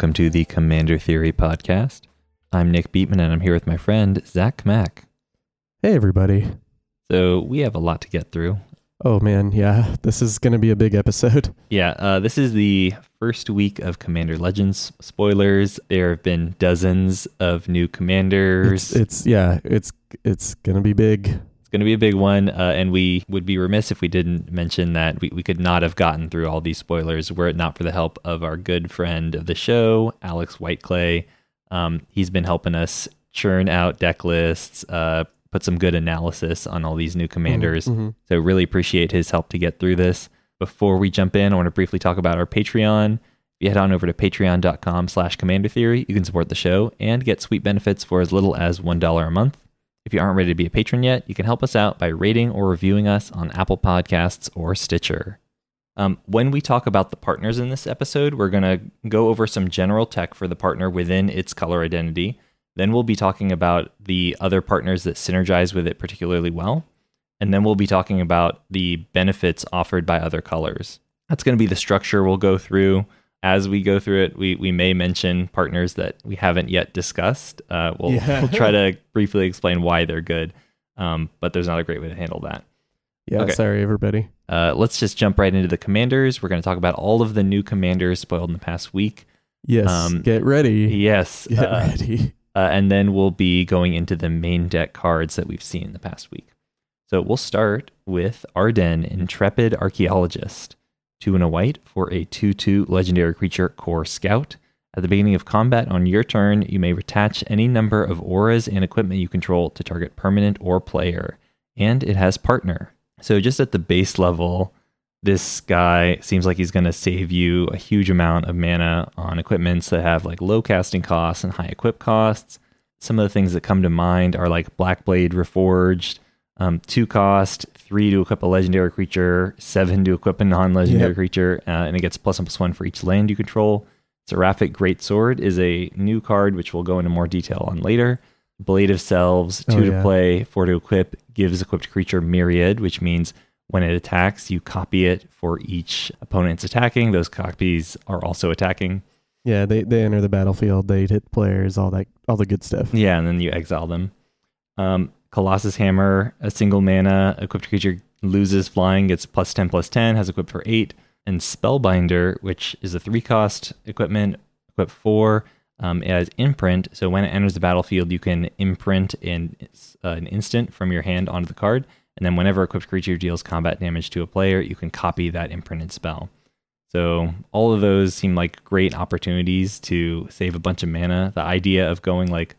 Welcome to the Commander Theory podcast. I'm Nick Beatman, and I'm here with my friend Zach Mack. Hey, everybody. So we have a lot to get through. Oh, man. Yeah, this is going to be a big episode. Yeah, uh, this is the first week of Commander Legends. Spoilers: there have been dozens of new commanders. It's, it's yeah, it's it's going to be big. Going to be a big one, uh, and we would be remiss if we didn't mention that we, we could not have gotten through all these spoilers were it not for the help of our good friend of the show, Alex Whiteclay. Um, he's been helping us churn out deck lists, uh, put some good analysis on all these new commanders. Mhm. So really appreciate his help to get through this. Before we jump in, I want to briefly talk about our Patreon. If you head on over to patreon.com slash commander theory, you can support the show and get sweet benefits for as little as $1 a month. If you aren't ready to be a patron yet, you can help us out by rating or reviewing us on Apple Podcasts or Stitcher. Um, when we talk about the partners in this episode, we're going to go over some general tech for the partner within its color identity. Then we'll be talking about the other partners that synergize with it particularly well. And then we'll be talking about the benefits offered by other colors. That's going to be the structure we'll go through. As we go through it, we, we may mention partners that we haven't yet discussed. Uh, we'll, Yeah. we'll try to briefly explain why they're good, um, but there's not a great way to handle that. Yeah, Okay. sorry, everybody. Uh, let's just jump right into the commanders. We're going to talk about all of the new commanders spoiled in the past week. Yes, Um, get ready. Yes. Get uh, ready. uh, and then we'll be going into the main deck cards that we've seen in the past week. So we'll start with Ardenn, Intrepid Archaeologist. Two and a white for a 2 2 legendary creature, Kor Scout. At the beginning of combat on your turn, you may attach any number of auras and equipment you control to target permanent or player. And it has partner. So just at the base level, this guy seems like he's going to save you a huge amount of mana on equipments that have like low casting costs and high equip costs. Some of the things that come to mind are like Blackblade Reforged, um, two cost, three to equip a legendary creature, seven to equip a non legendary Yep. creature, uh, and it gets plus one plus one for each land you control. Seraphic Greatsword is a new card, which we'll go into more detail on later. Blade of Selves, two Oh, to play, four to equip, gives equipped creature Myriad, which means when it attacks, you copy it for each opponent's attacking. Those copies are also attacking. Yeah, they they enter the battlefield. They hit players. All that, all the good stuff. Yeah, and then you exile them. Um, Colossus Hammer, a single mana equipped creature loses flying, gets plus 10 plus 10, has equipped for 8. And Spellbinder, which is a 3 cost equipment, equipped 4, um, it has imprint. So when it enters the battlefield, you can imprint in, uh, an instant from your hand onto the card. And then whenever equipped creature deals combat damage to a player, you can copy that imprinted spell. So all of those seem like great opportunities to save a bunch of mana. The idea of going like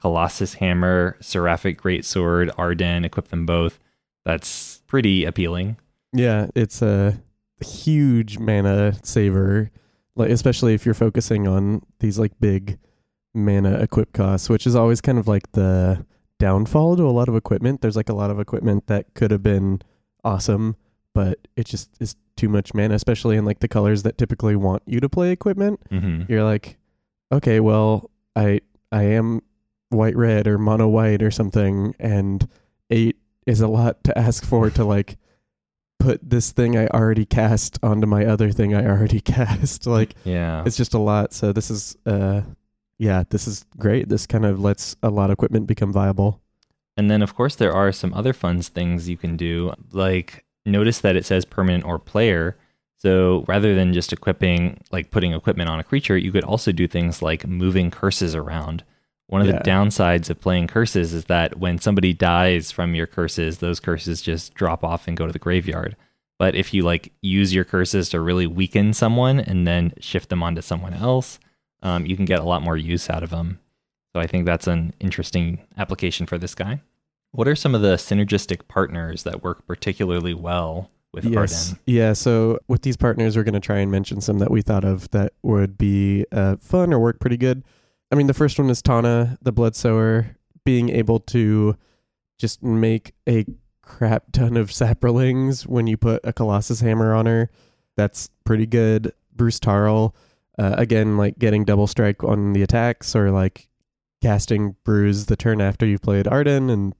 Colossus Hammer, Seraphic Greatsword, Ardenn, equip them both. That's pretty appealing. Yeah, it's a huge mana saver, like especially if you're focusing on these like big mana equip costs, which is always kind of like the downfall to a lot of equipment. There's like a lot of equipment that could have been awesome, but it just is too much mana, especially in like the colors that typically want you to play equipment. Mm-hmm. You're like, okay, well, I I am white red or mono white or something, and eight is a lot to ask for to like put this thing I already cast onto my other thing I already cast. like Yeah. it's just a lot. So this is uh yeah, this is great. This kind of lets a lot of equipment become viable. And then, of course, there are some other fun things you can do. Like, notice that it says permanent or player. So rather than just equipping, like putting equipment on a creature, you could also do things like moving curses around. One of Yeah. the downsides of playing curses is that when somebody dies from your curses, those curses just drop off and go to the graveyard. But if you like use your curses to really weaken someone and then shift them onto someone else, um, you can get a lot more use out of them. So I think that's an interesting application for this guy. What are some of the synergistic partners that work particularly well with yes. Ardenn? Yeah. So with these partners, we're going to try and mention some that we thought of that would be uh, fun or work pretty good. I mean, the first one is Tana, the Blood Sower, being able to just make a crap ton of saprolings when you put a Colossus Hammer on her. That's pretty good. Bruse Tarl, uh, again, like getting double strike on the attacks or like casting Bruse the turn after you've played Ardenn and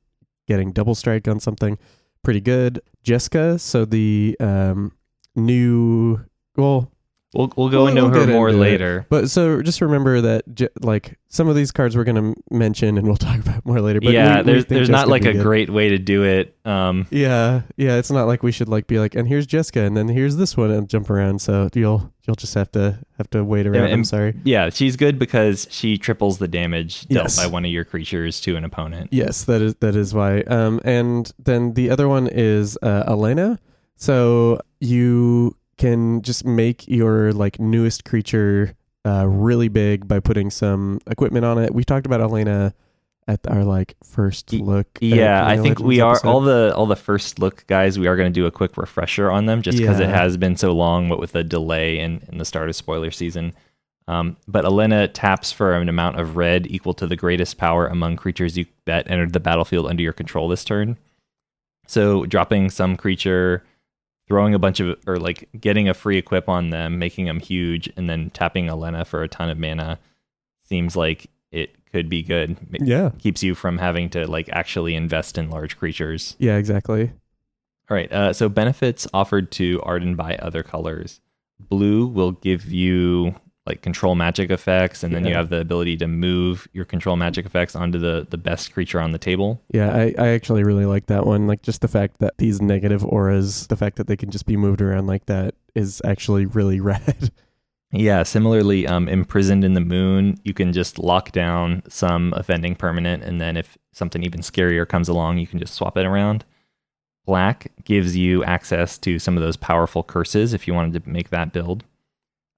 getting double strike on something. Pretty good. Jeska, so the um, new, well, We'll we'll go We'll- into her more into it. later. But so just remember that j- like some of these cards we're going to mention and we'll talk about more later. But yeah, we- we there's think there's not like a good. great way to do it. Um, Yeah, yeah. It's not like we should like be like, and here's Jeska, and then here's this one, and jump around. So you'll you'll just have to have to wait around. I'm sorry. yeah, she's good because she triples the damage dealt Yes. by one of your creatures to an opponent. Yes, that is that is why. Um, and then the other one is uh, Alena. So you can just make your like newest creature uh, really big by putting some equipment on it. We talked about Alena at our like first look. Yeah, I think we Legends are episode. all the all the first look guys. We are going to do a quick refresher on them just because it has been so long, what with the delay in, in the start of spoiler season. Um, but Alena taps for an amount of red equal to the greatest power among creatures you that entered the battlefield under your control this turn. So dropping some creature, throwing a bunch of or like getting a free equip on them, making them huge, and then tapping Alena for a ton of mana seems like it could be good. It Yeah, keeps you from having to like actually invest in large creatures. yeah, exactly. All right. Uh, so benefits offered to Ardenn by other colors. Blue will give you like control magic effects, and then you have the ability to move your control magic effects onto the the best creature on the table. Yeah, I, I actually really like that one. Like just the fact that these negative auras, the fact that they can just be moved around like that is actually really rad. Yeah. Similarly, um, imprisoned in the moon, you can just lock down some offending permanent, and then if something even scarier comes along, you can just swap it around. Black gives you access to some of those powerful curses if you wanted to make that build.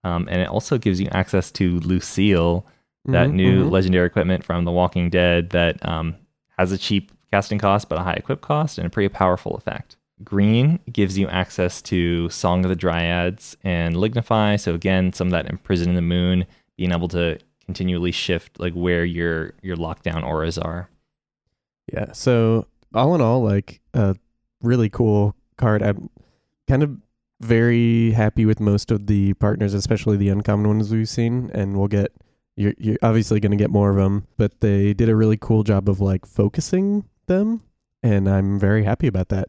Um, and it also gives you access to Lucille, that Mhm, new mhm. legendary equipment from The Walking Dead that um, has a cheap casting cost but a high equip cost and a pretty powerful effect. Green gives you access to Song of the Dryads and Lignify. So again, some of that imprison in the moon, being able to continually shift like where your your lockdown auras are. Yeah. So all in all, like a really cool card. I'm kind of very happy with most of the partners, especially the uncommon ones we've seen, and we'll get. You're you're obviously going to get more of them, but they did a really cool job of like focusing them, and I'm very happy about that.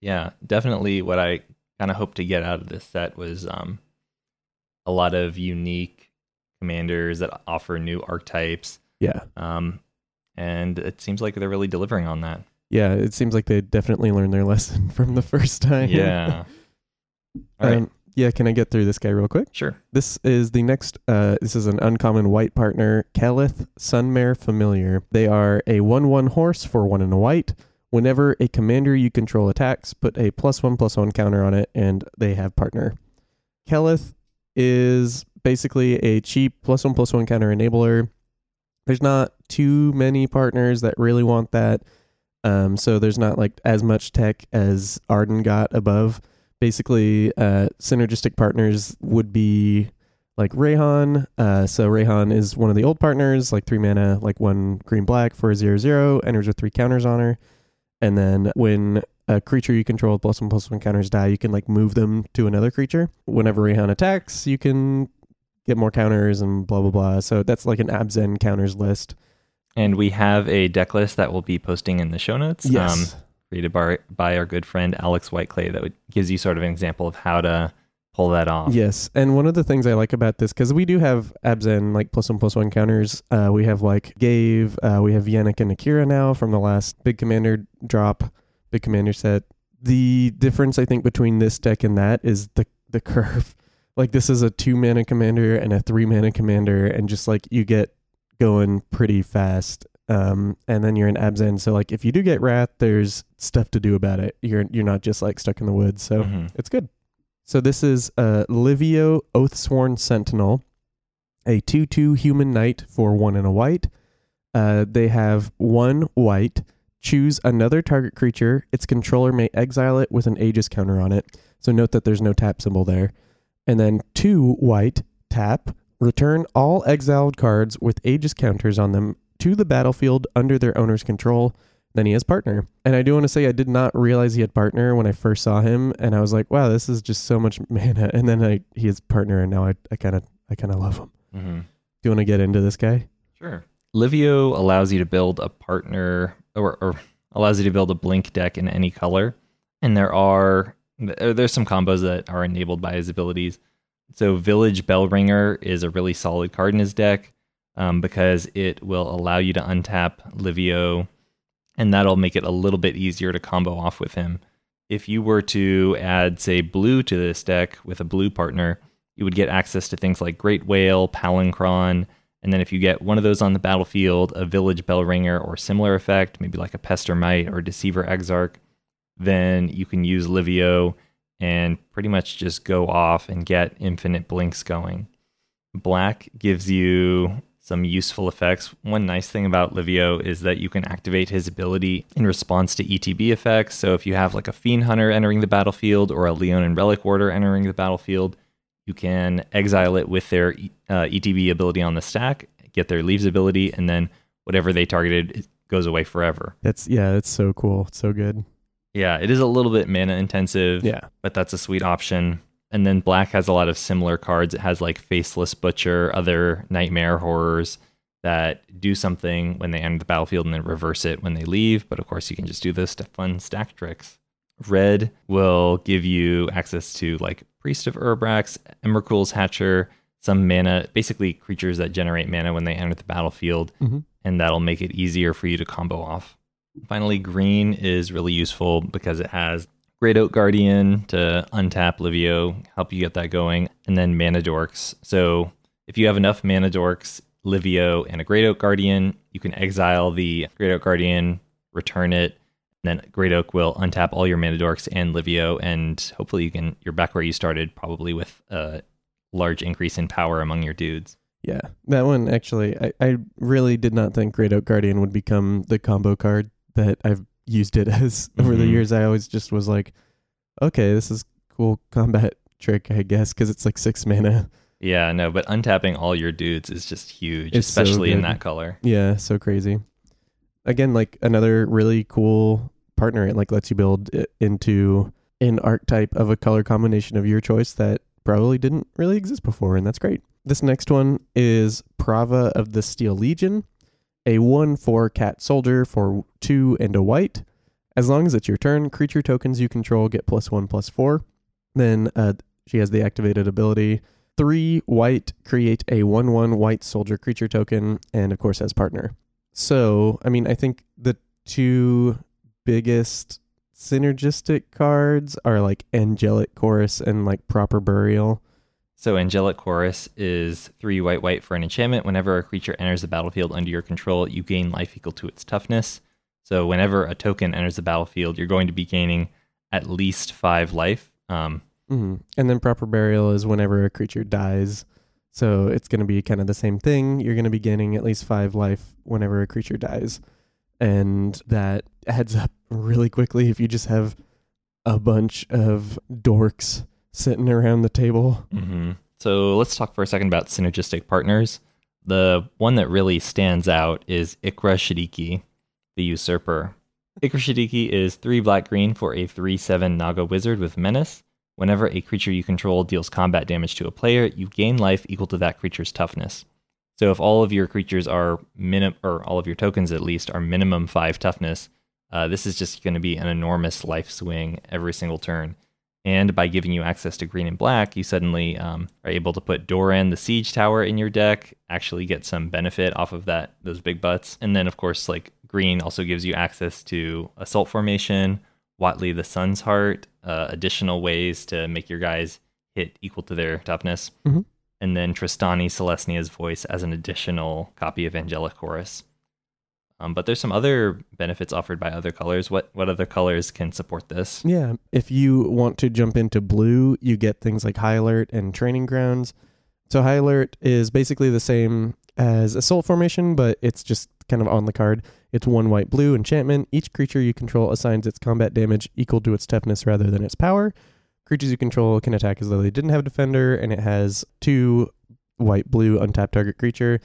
Yeah, definitely. What I kind of hope to get out of this set was um, a lot of unique commanders that offer new archetypes. Yeah. Um, and it seems like they're really delivering on that. Yeah, it seems like they definitely learned their lesson from the first time. Yeah. All right. um, yeah, can I get through this guy real quick? Sure. This is the next. Uh, this is an uncommon white partner, Keleth Sunmane Familiar. They are a one-one horse for one and a white. Whenever a commander you control attacks, put a plus one plus one counter on it, and they have partner. Kelith is basically a cheap plus one plus one counter enabler. There's not too many partners that really want that. Um, so there's not like as much tech as Ardenn got above basically uh, synergistic partners would be like Reyhan. Uh, so Reyhan is one of the old partners, like three mana, like one green black for a zero zero, enters with three counters on her. And then when a creature you control with plus one plus one counters die, you can like move them to another creature. Whenever Reyhan attacks, you can get more counters and blah blah blah. So that's like an Abzan counters list. And we have a deck list that we'll be posting in the show notes. Um, created by, by our good friend Alex Whiteclay that gives you sort of an example of how to pull that off. Yes, and one of the things I like about this because we do have Abzan like plus one plus one counters. Uh, we have like Ghave, uh, we have Yannick and Akira now from the last Big Commander drop, Big Commander set. The difference I think between this deck and that is the the curve. Like this is a two mana commander and a three mana commander, and just like you get going pretty fast. Um, and then you're in Abzan, so like if you do get Wrath, there's stuff to do about it. You're you're not just like stuck in the woods. So Mhm. it's good. So this is uh, Livio Oathsworn Sentinel, a 2 2 human knight for one and a white. Uh, they have one white. Choose another target creature. Its controller may exile it with an Aegis counter on it. So note that there's no tap symbol there. And then two white, tap. Return all exiled cards with Aegis counters on them to the battlefield under their owner's control then he has partner. And I do want to say I did not realize he had partner when I first saw him, and I was like, wow, this is just so much mana. And then I he has partner, and now I I kind of I kind of love him. Mhm. Do you want to get into this guy? Sure. Livio allows you to build a partner or, or allows you to build a blink deck in any color. And there are there's some combos that are enabled by his abilities. So Village Bellringer is a really solid card in his deck um, because it will allow you to untap Livio, and that'll make it a little bit easier to combo off with him. If you were to add, say, blue to this deck with a blue partner, you would get access to things like Great Whale, Palinchron, and then if you get one of those on the battlefield, a Village Bell Ringer or similar effect, maybe like a Pestermite or Deceiver Exarch, then you can use Livio and pretty much just go off and get infinite blinks going. Black gives you some useful effects. One nice thing about Livio is that you can activate his ability in response to ETB effects. So if you have like a Fiend Hunter entering the battlefield or a Leonin Relic Warder entering the battlefield, you can exile it with their uh, ETB ability on the stack, get their Leaves ability, and then whatever they targeted goes away forever. That's yeah, that's so cool. so good. Yeah, it is a little bit mana intensive. Yeah. But that's a sweet option. And then black has a lot of similar cards. It has like Faceless Butcher, other nightmare horrors that do something when they enter the battlefield and then reverse it when they leave. But of course, you can just do those fun stack tricks. Red will give you access to like Priest of Urabrask, Emrakul's Hatcher, some mana, basically creatures that generate mana when they enter the battlefield, Mhm. and that'll make it easier for you to combo off. Finally, green is really useful because it has Great Oak Guardian to untap Livio, help you get that going, and then Mana Dorks. So if you have enough Mana Dorks, Livio, and a Great Oak Guardian, you can exile the Great Oak Guardian, return it, and then Great Oak will untap all your Mana Dorks and Livio, and hopefully you can you're back where you started, probably with a large increase in power among your dudes. Yeah, that one actually, I, I really did not think Great Oak Guardian would become the combo card that I've used it as over the Mhm. years. I always just was like, okay, this is cool combat trick, I guess, because it's like six mana. Yeah, no, but untapping all your dudes is just huge, It's so especially in that color. Yeah, so crazy. Again, like another really cool partner. It like lets you build it into an archetype of a color combination of your choice that probably didn't really exist before, and that's great. This next one is Prava of the Steel Legion, a 1 4 cat soldier for 2 and a white. As long as it's your turn, creature tokens you control get plus 1 plus 4. Then uh, she has the activated ability three white create a one one white soldier creature token, and of course has partner. So I mean, I think the two biggest synergistic cards are like Angelic Chorus and like Proper Burial. So Angelic Chorus is three white white for an enchantment. Whenever a creature enters the battlefield under your control, you gain life equal to its toughness. So whenever a token enters the battlefield, you're going to be gaining at least five life. Um, hmm And then Proper Burial is whenever a creature dies. So it's going to be kind of the same thing. You're going to be gaining at least five life whenever a creature dies. And that adds up really quickly if you just have a bunch of dorks sitting around the table. hmm So let's talk for a second about synergistic partners. The one that really stands out is Ikra Shidiqi, the Usurper. Ikra Shidiqi is three black green for a 3 7 Naga wizard with menace. Whenever a creature you control deals combat damage to a player, you gain life equal to that creature's toughness. So if all of your creatures are minim or all of your tokens at least are minimum five toughness, uh, this is just going to be an enormous life swing every single turn. And by giving you access to green and black, you suddenly um, are able to put Doran, the siege tower, in your deck. Actually, get some benefit off of that those big butts. And then, of course, like green also gives you access to assault formation, Watley the Sun's Heart, uh, additional ways to make your guys hit equal to their toughness, Mhm. and then Trostani Selesnya's voice as an additional copy of Angelic Chorus. Um, but there's some other benefits offered by other colors. What what other colors can support this? Yeah. If you want to jump into blue, you get things like High Alert and Training Grounds. So High Alert is basically the same as Assault Formation, but it's just kind of on the card. It's one white blue enchantment. Each creature you control assigns its combat damage equal to its toughness rather than its power. Creatures you control can attack as though they didn't have a defender, and it has two white blue untapped target creature.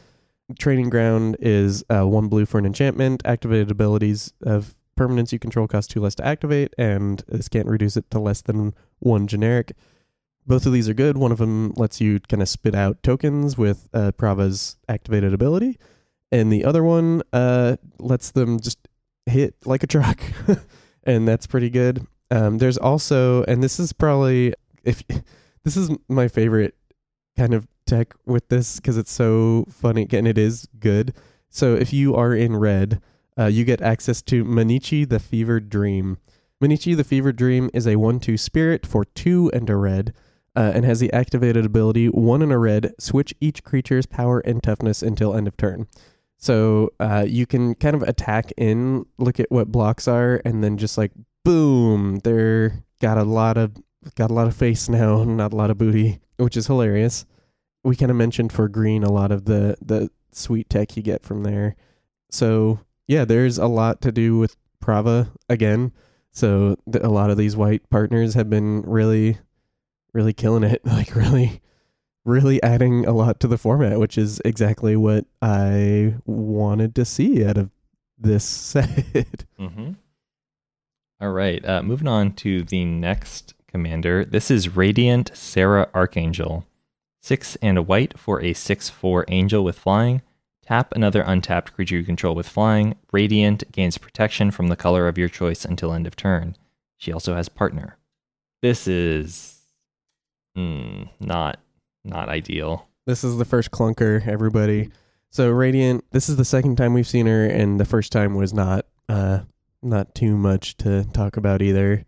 Training Ground is uh, one blue for an enchantment. Activated abilities of permanents you control cost two less to activate, and this can't reduce it to less than one generic. Both of these are good. One of them lets you kind of spit out tokens with uh, Prava's activated ability, and the other one uh, lets them just hit like a truck, and that's pretty good. Um, there's also, and this is probably if this is my favorite kind of tech with this because it's so funny and it is good. So if you are in red, uh, you get access to Mannichi the Fevered Dream. Mannichi the Fevered Dream is a 1 2 spirit for 2 and a red. Uh, and has the activated ability one in a red, switch each creature's power and toughness until end of turn. So uh, you can kind of attack in, look at what blocks are, and then just like boom, they're got a lot of got a lot of face now, not a lot of booty, which is hilarious. We kind of mentioned for green a lot of the the sweet tech you get from there. So yeah, there's a lot to do with Prava again. So th- a lot of these white partners have been really, really killing it. Like really, really adding a lot to the format, which is exactly what I wanted to see out of this set. Mm-hmm. All right. Uh, moving on to the next commander. This is Radiant Serra Archangel. Six and a white for a 6 4 angel with flying. Tap another untapped creature you control with flying. Radiant gains protection from the color of your choice until end of turn. She also has partner. This is mm, not not ideal. This is the first clunker, everybody. So Radiant, this is the second time we've seen her, and the first time was not uh not too much to talk about either.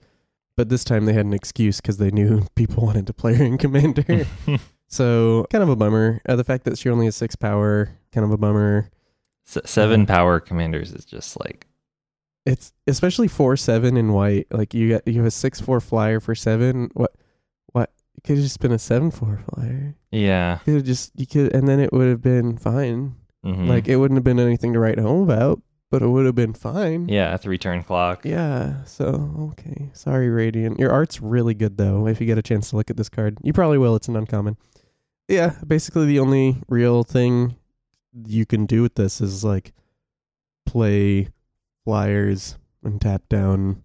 But this time they had an excuse because they knew people wanted to play her in Commander. so kind of a bummer. Uh, the fact that she only has six power, kind of a bummer. S- seven power commanders is just like It's especially four seven in white. Like you got you have a six four flyer for seven. What what? It could have just been a seven four flyer. yeah. Could have just you could, and then it would have been fine. mhm. Like it wouldn't have been anything to write home about, but it would have been fine. yeah, a three turn clock. Yeah, so okay. Sorry, Radiant. Your art's really good though, if you get a chance to look at this card. You probably will, it's an uncommon. Yeah, basically the only real thing you can do with this is like play flyers and tap down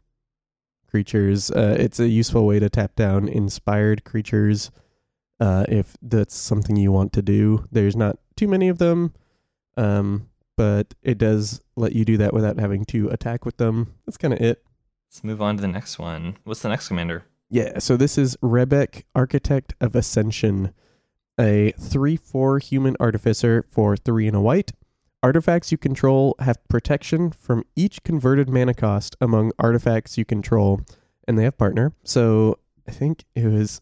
creatures. Uh, it's a useful way to tap down inspired creatures uh, if that's something you want to do. There's not too many of them, um, but it does let you do that without having to attack with them. That's kind of it. Let's move on to the next one. What's the next commander? Yeah, so this is Rebbec, Architect of Ascension, a 3 4 human artificer for 3 and a white. Artifacts you control have protection from each converted mana cost among artifacts you control, and they have partner. So I think it was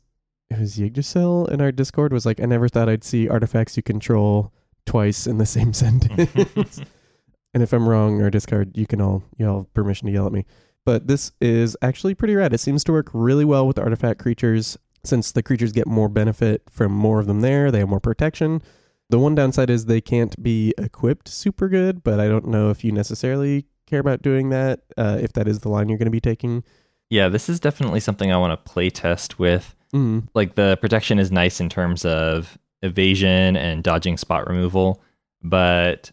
it was Yggdrasil in our Discord was like, I never thought I'd see artifacts you control twice in the same sentence. and if I'm wrong, or discard, you can all you all have permission to yell at me but this is actually pretty rad. It seems to work really well with artifact creatures since the creatures get more benefit from more of them there. They have more protection. The one downside is they can't be equipped super good, but I don't know if you necessarily care about doing that, uh, if that is the line you're going to be taking. Yeah, this is definitely something I want to play test with. Mm. Like the protection is nice in terms of evasion and dodging spot removal, but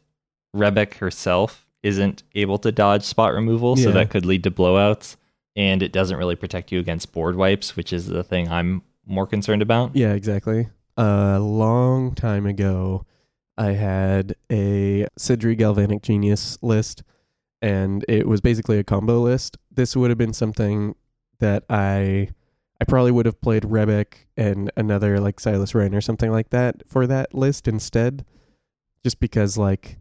Rebbec herself isn't able to dodge spot removal, so that could lead to blowouts. And it doesn't really protect you against board wipes, which is the thing I'm more concerned about. Yeah, exactly. A long time ago, I had a Sydri Galvanic Genius list, and it was basically a combo list. This would have been something that I I probably would have played Rebbec and another like Silas Renn or something like that for that list instead, just because like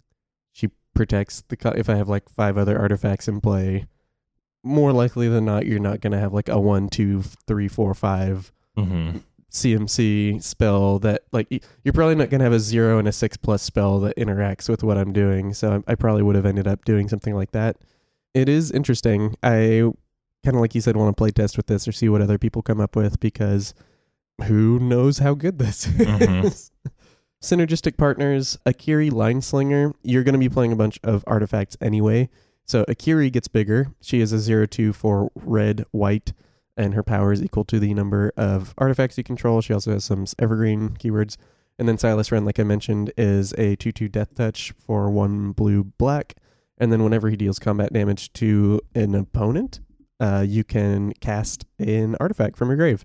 she protects the co- if I have like five other artifacts in play. More likely than not, you're not gonna have like a one, two, three, four, five hmm CMC spell that like you're probably not gonna have a zero and a six plus spell that interacts with what I'm doing. So I, I probably would have ended up doing something like that. It is interesting. I kind of like you said want to play test with this or see what other people come up with because who knows how good this Mhm. is. Synergistic partners, Akiri Lineslinger. You're going to be playing a bunch of artifacts anyway. So Akiri gets bigger. She is a 0 2 for red, white, and her power is equal to the number of artifacts you control. She also has some evergreen keywords. And then Silas Renn, like I mentioned, is a 2 2 death touch for one blue, black. And then whenever he deals combat damage to an opponent, uh, you can cast an artifact from your grave.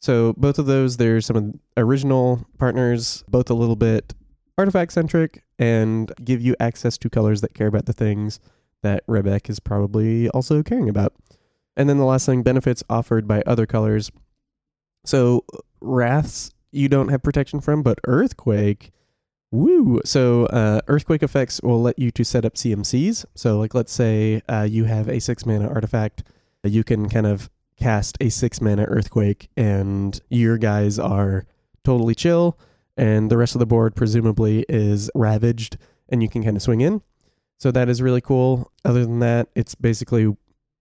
So both of those, there's some original partners, both a little bit artifact centric and give you access to colors that care about the things that Rebbec is probably also caring about. And then the last thing, benefits offered by other colors. So Wraths you don't have protection from, but Earthquake, woo. So uh, Earthquake effects will let you to set up CMCs. So like let's say uh, you have a six mana artifact, you can kind of cast a six mana Earthquake, and your guys are totally chill, and the rest of the board presumably is ravaged, and you can kind of swing in. So that is really cool. Other than that, it's basically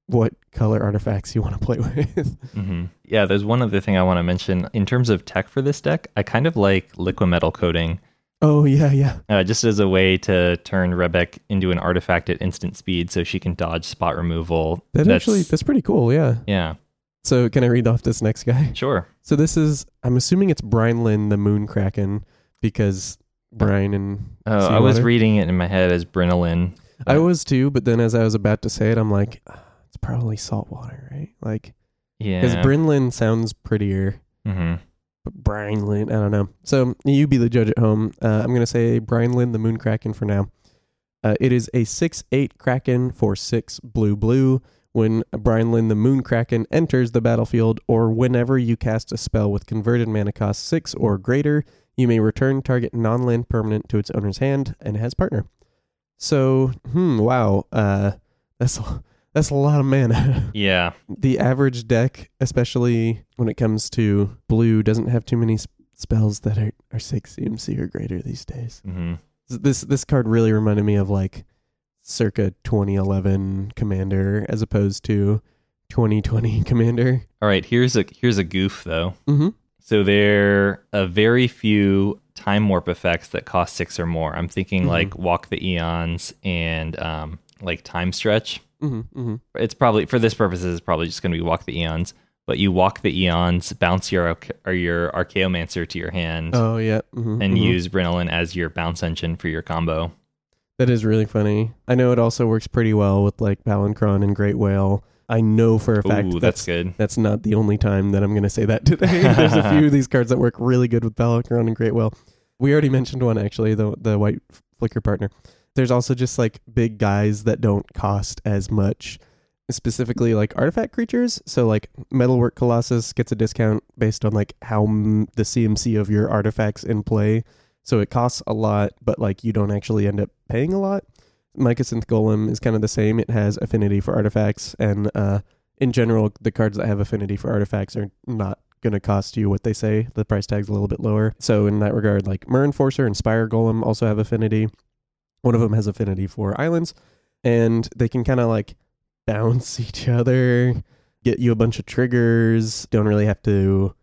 what color artifacts you want to play with. hmm Yeah, there's one other thing I want to mention. In terms of tech for this deck, I kind of like liquid metal coating, oh yeah, yeah. uh, just as a way to turn Rebbec into an artifact at instant speed so she can dodge spot removal. That actually that's pretty cool. Yeah. yeah, So can I read off this next guy? sure. So this is I'm assuming it's Brian Lynn the Moon Kraken because Brian and Oh, I was reading it in my head as Brinolin. I was too, but then as I was about to say it, I'm like, "Ah, it's probably saltwater, right? Like yeah, because. Brinlin sounds prettier. But Brian Lynn, I don't know. So you be the judge at home. Uh, I'm gonna say Brian Lynn, the Moon Kraken for now. Uh, it is a six eight Kraken for six blue blue. When Brian Lynn, the Moon Kraken, enters the battlefield, or whenever you cast a spell with converted mana cost six or greater, you may return target non-land permanent to its owner's hand, and has partner. So, hmm, wow, uh, that's a, that's a lot of mana. Yeah. the average deck, especially when it comes to blue, doesn't have too many s- spells that are, are six CMC or greater these days. hmm This this card really reminded me of like circa 2011 Commander as opposed to 2020 Commander. All right. Here's a here's a goof though. Mm-hmm. So there are very few time warp effects that cost six or more. I'm thinking Mhm. like Walk the Aeons and um, like Time Stretch. Mm-hmm. Mm-hmm. It's probably for this purposes, it's probably just going to be Walk the Aeons. But you walk the Eons, bounce your or your Archaeomancer to your hand, Oh yeah. Mm-hmm. and mhm. use Brinolin as your bounce engine for your combo. That is really funny. I know it also works pretty well with like Palinchron and Great Whale. I know for a fact Ooh, that's that's good. That's not the only time that I'm going to say that today. There's a few of these cards that work really good with Palinchron and Great Whale. We already mentioned one actually, the the white flicker partner. There's also just like big guys that don't cost as much, specifically like artifact creatures. So like Metalwork Colossus gets a discount based on like how m- the CMC of your artifacts in play. So it costs a lot, but like you don't actually end up paying a lot. Mycosynth Golem is kind of the same. It has affinity for artifacts, and uh, in general, the cards that have affinity for artifacts are not going to cost you what they say. The price tag's a little bit lower. So in that regard, like Myr Enforcer and Spire Golem also have affinity. One of them has affinity for islands, and they can kind of like bounce each other, get you a bunch of triggers. Don't really have to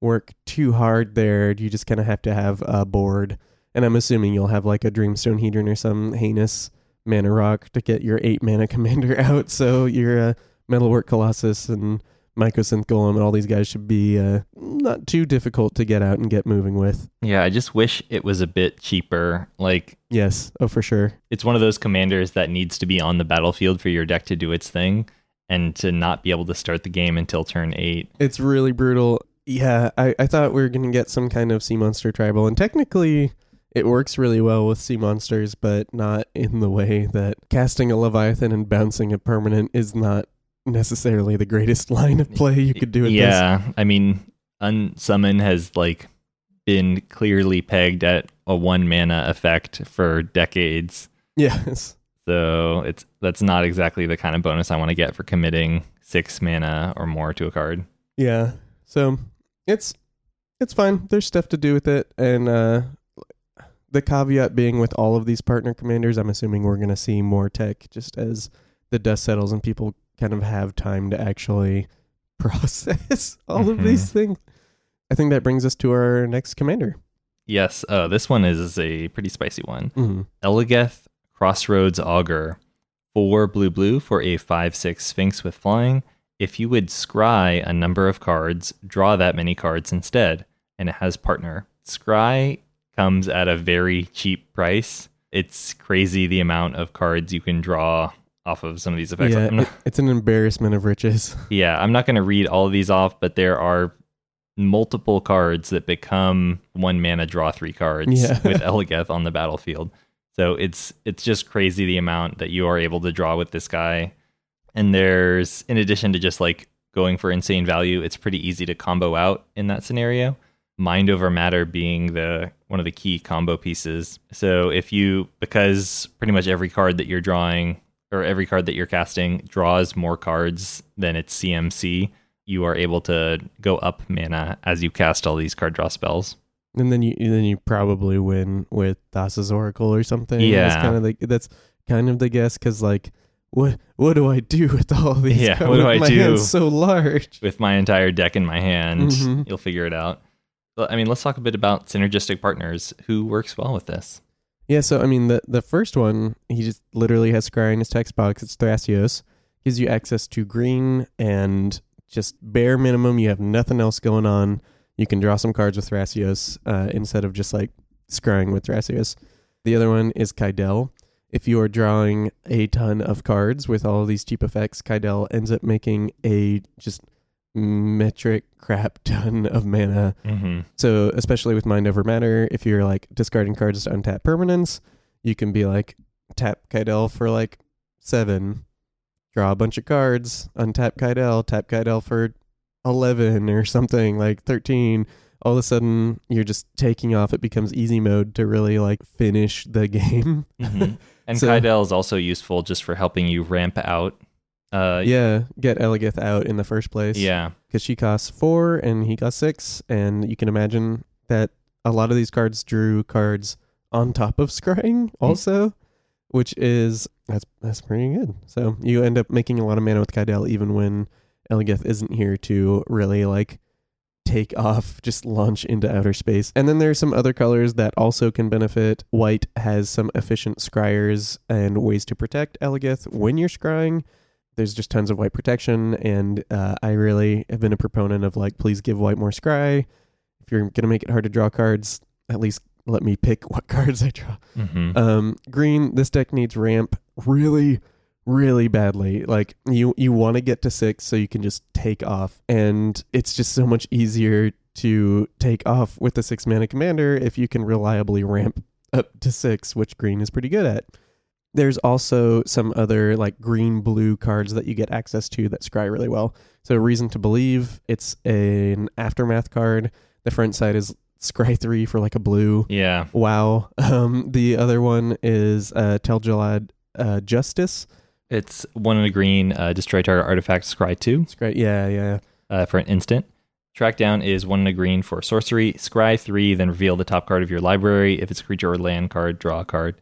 work too hard there. You just kind of have to have a board. And I'm assuming you'll have like a Dreamstone Hedron or some heinous mana rock to get your eight mana commander out. So your uh, Metalwork Colossus and Mycosynth Golem and all these guys should be uh, not too difficult to get out and get moving with. Yeah, I just wish it was a bit cheaper. Like Yes, oh for sure. it's one of those commanders that needs to be on the battlefield for your deck to do its thing and to not be able to start the game until turn eight. It's really brutal. Yeah, I, I thought we were going to get some kind of sea monster tribal, and technically it works really well with sea monsters, but not in the way that casting a Leviathan and bouncing a permanent is not necessarily the greatest line of play you could do with this. yeah, I mean, unsummon has like been clearly pegged at a one mana effect for decades. Yes. So it's that's not exactly the kind of bonus I want to get for committing six mana or more to a card. Yeah. So it's it's fine. There's stuff to do with it, and uh, the caveat being with all of these partner commanders, I'm assuming we're going to see more tech just as the dust settles and people kind of have time to actually process all of Mhm. these things. I think that brings us to our next commander. Yes, uh, this one is a pretty spicy one. Mm-hmm. Eligeth Crossroads Augur. Four blue blue for a 5 6 Sphinx with flying. If you would scry a number of cards, draw that many cards instead. And it has partner. Scry comes at a very cheap price. It's crazy the amount of cards you can draw off of some of these effects. Yeah, not- it's an embarrassment of riches. yeah, I'm not going to read all of these off, but there are multiple cards that become one mana draw three cards Yeah. with Eligeth on the battlefield. So it's it's just crazy the amount that you are able to draw with this guy. And there's in addition to just like going for insane value, it's pretty easy to combo out in that scenario. mind over matter being the one of the key combo pieces. So if you because pretty much every card that you're drawing or every card that you're casting draws more cards than its CMC, you are able to go up mana as you cast all these card draw spells. And then you then you probably win with Thassa's Oracle or something. Yeah. that's kind of the that's kind of the guess because like what what do I do with all these? Yeah, cards? what do I My do? hand's so large. With my entire deck in my hand, Mhm. you'll figure it out. I mean, let's talk a bit about synergistic partners. Who works well with this? Yeah, so I mean the the first one he just literally has Scry in his text box. It's Thrasios. Gives you access to green and just bare minimum. You have nothing else going on. You can draw some cards with Thrasios uh, instead of just like scrying with Thrasios. The other one is Kydele. If you are drawing a ton of cards with all these cheap effects, Kydele ends up making a just metric crap ton of mana Mm-hmm. so especially with mind over matter, if you're like discarding cards to untap permanents, you can be like tap Kydele for like seven, draw a bunch of cards, untap Kydele, tap Kydele for eleven or something like thirteen. All of a sudden, you're just taking off. It becomes easy mode to really like finish the game. Mm-hmm. And So- Kydele is also useful just for helping you ramp out. Uh, yeah, get Eligeth out in the first place. yeah. because she costs four and he costs six, and you can imagine that a lot of these cards drew cards on top of scrying also, which is that's that's pretty good. So you end up making a lot of mana with Kydele even when Eligeth isn't here to really like take off, just launch into outer space. And then there's some other colors that also can benefit. White has some efficient scryers and ways to protect Eligeth when you're scrying there's just tons of white protection. And uh, i really have been a proponent of like please give white more scry. If you're gonna make it hard to draw cards at least let me pick what cards i draw. Mm-hmm. um, green this deck needs ramp really really badly. Like you you want to get to six so you can just take off. And it's just so much easier to take off with the six mana commander if you can reliably ramp up to six which green is pretty good at there's also some other like green blue cards that you get access to that scry really well. So reason to believe it's an aftermath card. The front side is scry three for like a blue. yeah. Wow. Um, the other one is uh, Tel Jilad uh, Justice. It's one in a green, uh, destroy target artifact, scry two Scry. Yeah, yeah. uh, for an instant. Track down is one in a green for sorcery, scry three, then reveal the top card of your library. If it's a creature or land card, draw a card.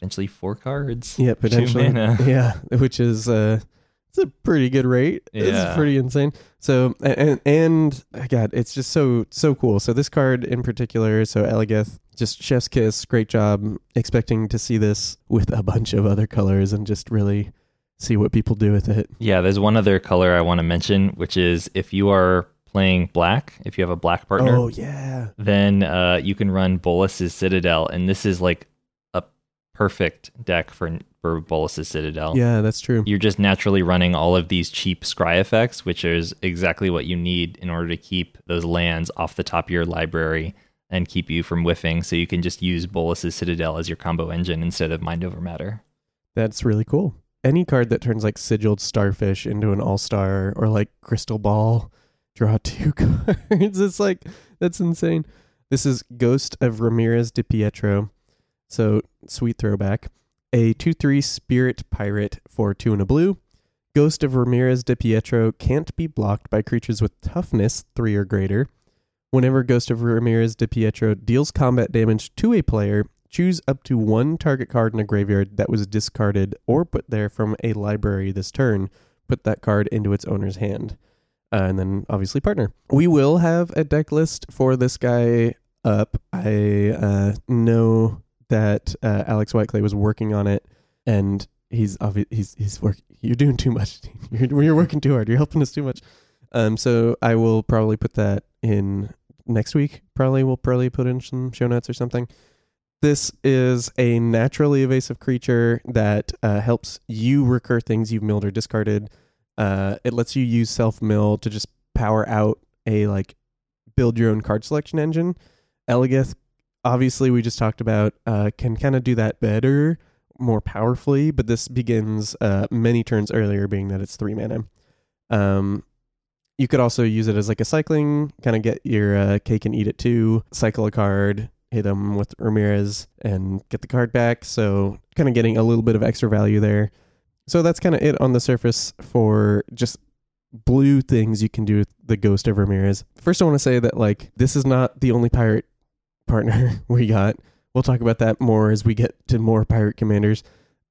Potentially four cards. Yeah, potentially. mana. Yeah, which is uh it's a pretty good rate. Yeah. It's pretty insane. So and and uh, God, it's just so so cool. So this card in particular, so Eligeth, just chef's kiss, great job. Expecting to see this with a bunch of other colors and just really see what people do with it. Yeah, there's one other color I want to mention, which is if you are playing black, if you have a black partner, Oh yeah. then uh, you can run Bolas's Citadel, and this is like perfect deck for for Bolas's Citadel. Yeah, that's true. You're just naturally running all of these cheap scry effects, which is exactly what you need in order to keep those lands off the top of your library and keep you from whiffing. So you can just use Bolas's Citadel as your combo engine instead of Mind Over Matter. That's really cool. Any card that turns like sigiled starfish into an all star or like crystal ball, draw two cards. It's like that's insane. This is Ghost of Ramirez de Pietro. So sweet throwback. A two three spirit pirate for two and a blue. Ghost of Ramirez de Pietro can't be blocked by creatures with toughness three or greater. Whenever Ghost of Ramirez de Pietro deals combat damage to a player, choose up to one target card in a graveyard that was discarded or put there from a library this turn. Put that card into its owner's hand. Uh, and then obviously partner. We will have a deck list for this guy up. I uh, know that uh, Alex Whiteclay was working on it, and he's obvi- he's he's work. You're doing too much. You're you're working too hard. You're helping us too much. Um, so I will probably put that in next week. Probably we'll probably put in some show notes or something. This is a naturally evasive creature that uh, helps you recur things you've milled or discarded. Uh, it lets you use self mill to just power out a like build your own card selection engine. Eligeth, obviously, we just talked about, uh, can kind of do that better, more powerfully, but this begins uh, many turns earlier, being that it's three mana. Um, You could also use it as like a cycling, kind of get your uh, cake and eat it too. Cycle a card, hit them with Ramirez, and get the card back. So kind of getting a little bit of extra value there. So that's kind of it on the surface for just blue things you can do with the Ghost of Ramirez. First, I want to say that like this is not the only pirate partner we got. We'll talk about that more as we get to more pirate commanders.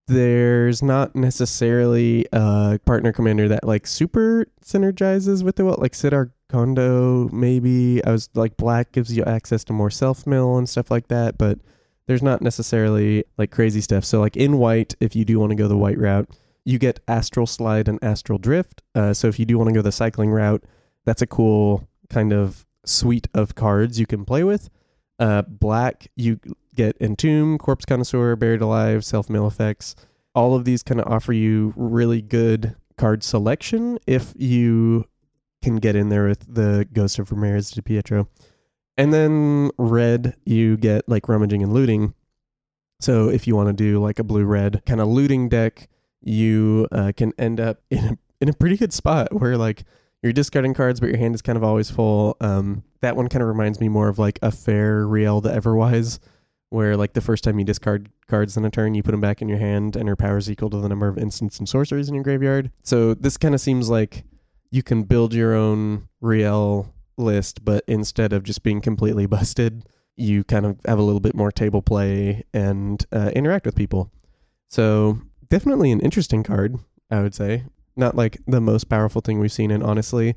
There's not necessarily a partner commander that like super synergizes with the what like Sidar Kondo maybe. I was like black gives you access to more self mill and stuff like that, but there's not necessarily like crazy stuff. So like in white, if you do want to go the white route, you get astral slide and astral drift. Uh, so if you do want to go the cycling route, that's a cool kind of suite of cards you can play with. Uh, black, you get Entomb, Corpse Connoisseur, Buried Alive, Self Mill Effects. All of these kind of offer you really good card selection if you can get in there with the Ghost of Ramirez de Pietro. And then red, you get like rummaging and looting. So if you want to do like a blue red kind of looting deck, you uh, can end up in a, in a pretty good spot where like you're discarding cards, but your hand is kind of always full. Um, that one kind of reminds me more of like a fair Rielle the Everwise, where like the first time you discard cards in a turn, you put them back in your hand, and your power is equal to the number of instants and sorceries in your graveyard. So this kind of seems like you can build your own Rielle list, but instead of just being completely busted, you kind of have a little bit more table play and uh, interact with people. So definitely an interesting card, I would say. Not like the most powerful thing we've seen, and honestly,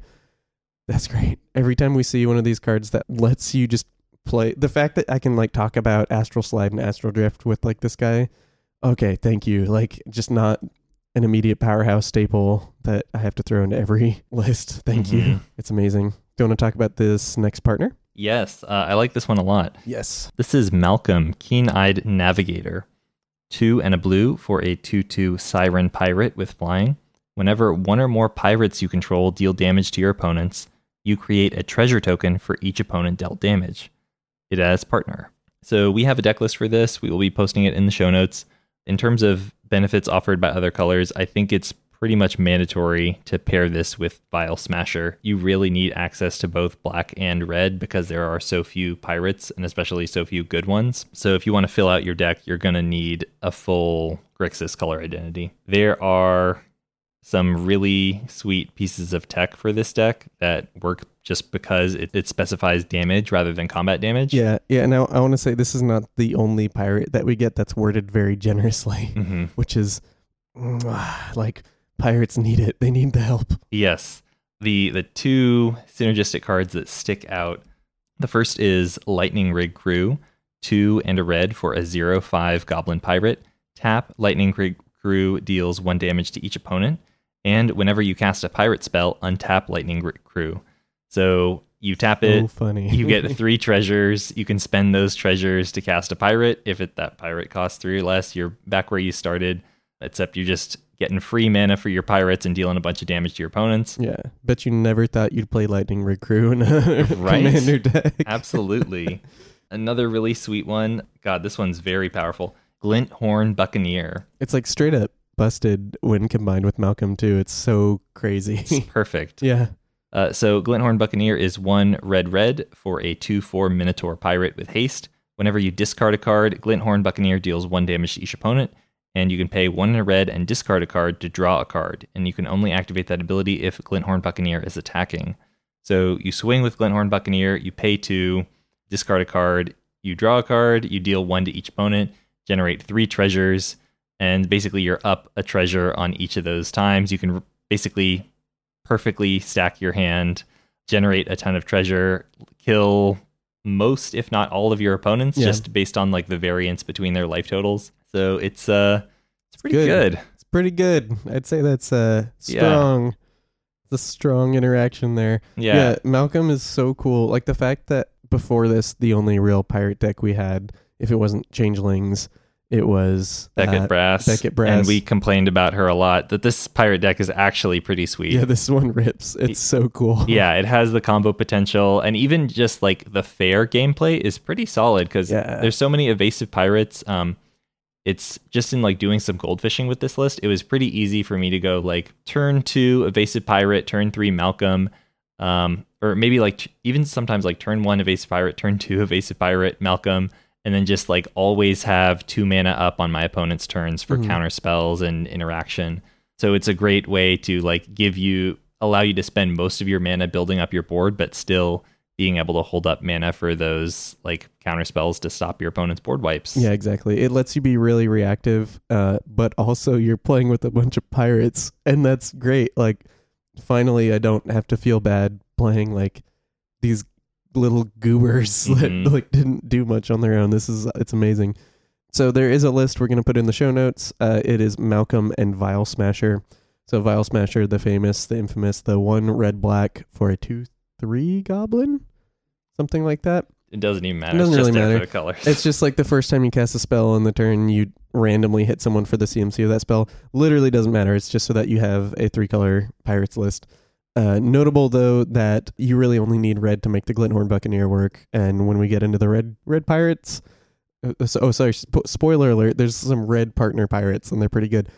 that's great. Every time we see one of these cards that lets you just play, the fact that I can like talk about Astral Slide and Astral Drift with like this guy, okay, thank you. Like, just not an immediate powerhouse staple that I have to throw into every list. Thank you. Mhm. It's amazing. Do you want to talk about this next partner? Yes, uh, I like this one a lot. Yes. This is Malcolm, Keen Eyed Navigator. Two and a blue for a 2 2 Siren Pirate with flying. Whenever one or more pirates you control deal damage to your opponents, you create a treasure token for each opponent dealt damage. It as partner. So we have a deck list for this. We will be posting it in the show notes. In terms of benefits offered by other colors, I think it's pretty much mandatory to pair this with Vial Smasher. You really need access to both black and red because there are so few pirates and especially so few good ones. So if you want to fill out your deck, you're going to need a full Grixis color identity. There are some really sweet pieces of tech for this deck that work just because it, it specifies damage rather than combat damage. Yeah. Yeah. Now I want to say this is not the only pirate that we get that's worded very generously, hmm which is like pirates need it. They need the help. Yes. The the two synergistic cards that stick out. The first is Lightning Rig Crew, two and a red for a zero five Goblin Pirate. Tap Lightning Rig Crew deals one damage to each opponent, and whenever you cast a pirate spell, untap Lightning Crew. So you tap oh, it, oh, funny. you get three treasures. You can spend those treasures to cast a pirate. If it, that pirate costs three or less, you're back where you started. Except you're just getting free mana for your pirates and dealing a bunch of damage to your opponents. yeah. Bet you never thought you'd play Lightning Rig Crew in a Right? commander deck. Absolutely. Another really sweet one. God, this one's very powerful. Glinthorn Buccaneer. It's like straight up busted when combined with Malcolm too. It's so It's crazy. perfect. yeah. Uh, so Glinthorn Buccaneer is one red red for a 2 4 Minotaur Pirate with haste. Whenever you discard a card, Glinthorn Buccaneer deals one damage to each opponent, and you can pay one in a red and discard a card to draw a card, and you can only activate that ability if Glinthorn Buccaneer is attacking. So you swing with Glinthorn Buccaneer, you pay two, discard a card, you draw a card, you deal one to each opponent, generate three treasures, and basically you're up a treasure on each of those times. You can basically perfectly stack your hand, generate a ton of treasure, kill most, if not all, of your opponents, Yeah. just based on like the variance between their life totals. So it's uh, it's pretty good. good. It's pretty good. I'd say that's uh Yeah. strong. The strong interaction there. Yeah. Yeah, Malcolm is so cool. Like the fact that before this, the only real pirate deck we had, if it wasn't Changelings, it was Beckett uh, Brass. Beckett Brass. And we complained about her a lot. That this pirate deck is actually pretty sweet. Yeah, this one rips. It's so cool. yeah, it has the combo potential, and even just like the fair gameplay is pretty solid because Yeah. there's so many evasive pirates. Um, it's just in like doing some gold fishing with this list. It was pretty easy for me to go like turn two evasive pirate, turn three Malcolm. Um, or maybe like even sometimes like turn one evasive pirate, turn two evasive pirate, Malcolm, and then just like always have two mana up on my opponent's turns for Mhm. counter spells and interaction. So it's a great way to like give you allow you to spend most of your mana building up your board, but still being able to hold up mana for those like counter spells to stop your opponent's board wipes. Yeah, exactly. It lets you be really reactive, uh, but also you're playing with a bunch of pirates, and that's great. Like, finally, I don't have to feel bad playing like these little goobers Mhm. that like didn't do much on their own. This is it's amazing. So there is a list we're gonna put in the show notes. Uh, it is Malcolm and Vial Smasher. So Vial Smasher, the famous, the infamous, the one red black for a two three goblin, something like that. It doesn't even matter. It doesn't it's really matter. colors. It's just like the first time you cast a spell on the turn, you randomly hit someone for the CMC of that spell. Literally doesn't matter. It's just so that you have a three color pirates list. Uh, notable though that you really only need red to make the Glinthorn Buccaneer work. And when we get into the red red pirates, uh, so, oh sorry, spo- spoiler alert. There's some red partner pirates and they're pretty good.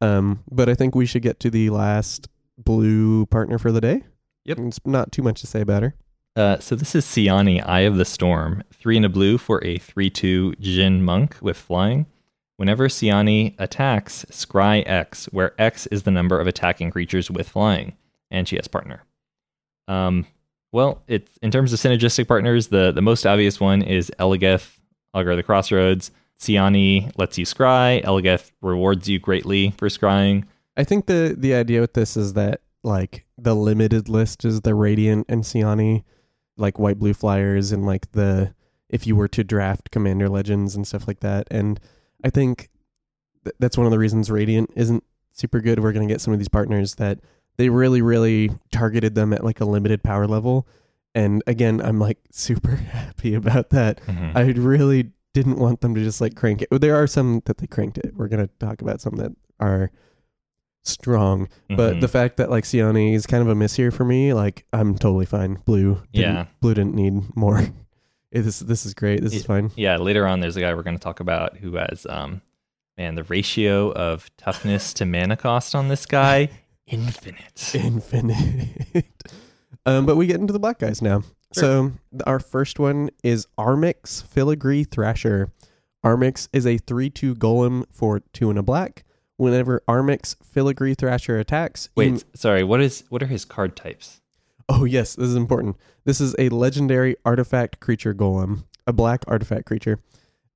Um, but I think we should get to the last blue partner for the day. Yep. It's not too much to say about her. Uh, so this is Siani, Eye of the Storm, three and a blue for a three-two Djinn monk with flying. Whenever Siani attacks, scry X, where X is the number of attacking creatures with flying, and she has partner. Um, well, it's in terms of synergistic partners, the the most obvious one is Eligeth, Augur of the Crossroads. Siani lets you scry. Eligeth rewards you greatly for scrying. I think the the idea with this is that like the limited list is the Radiant and Siani, like white blue flyers and like the if you were to draft Commander Legends and stuff like that. And I think th- that's one of the reasons Radiant isn't super good. We're gonna get some of these partners that they really really targeted them at like a limited power level. And again, I'm like super happy about that. I really didn't want them to just like crank it. There are some that they cranked it. We're gonna talk about some that are strong, but Mhm. the fact that like Siani is kind of a miss here for me, like I'm totally fine. Blue, didn't- Yeah. blue didn't need more. It is this is great. This is It- fine. Yeah, later on, there's a guy we're going to talk about who has, um, man, the ratio of toughness to mana cost on this guy, infinite. Infinite. um, but we get into the black guys now. So our first one is Armix Filigree Thrasher. Armix is a 3-2 golem for two and a black. Whenever Armix Filigree Thrasher attacks, Wait, sorry. What is what are his card types? Oh, yes, this is important. This is a legendary artifact creature golem, a black artifact creature.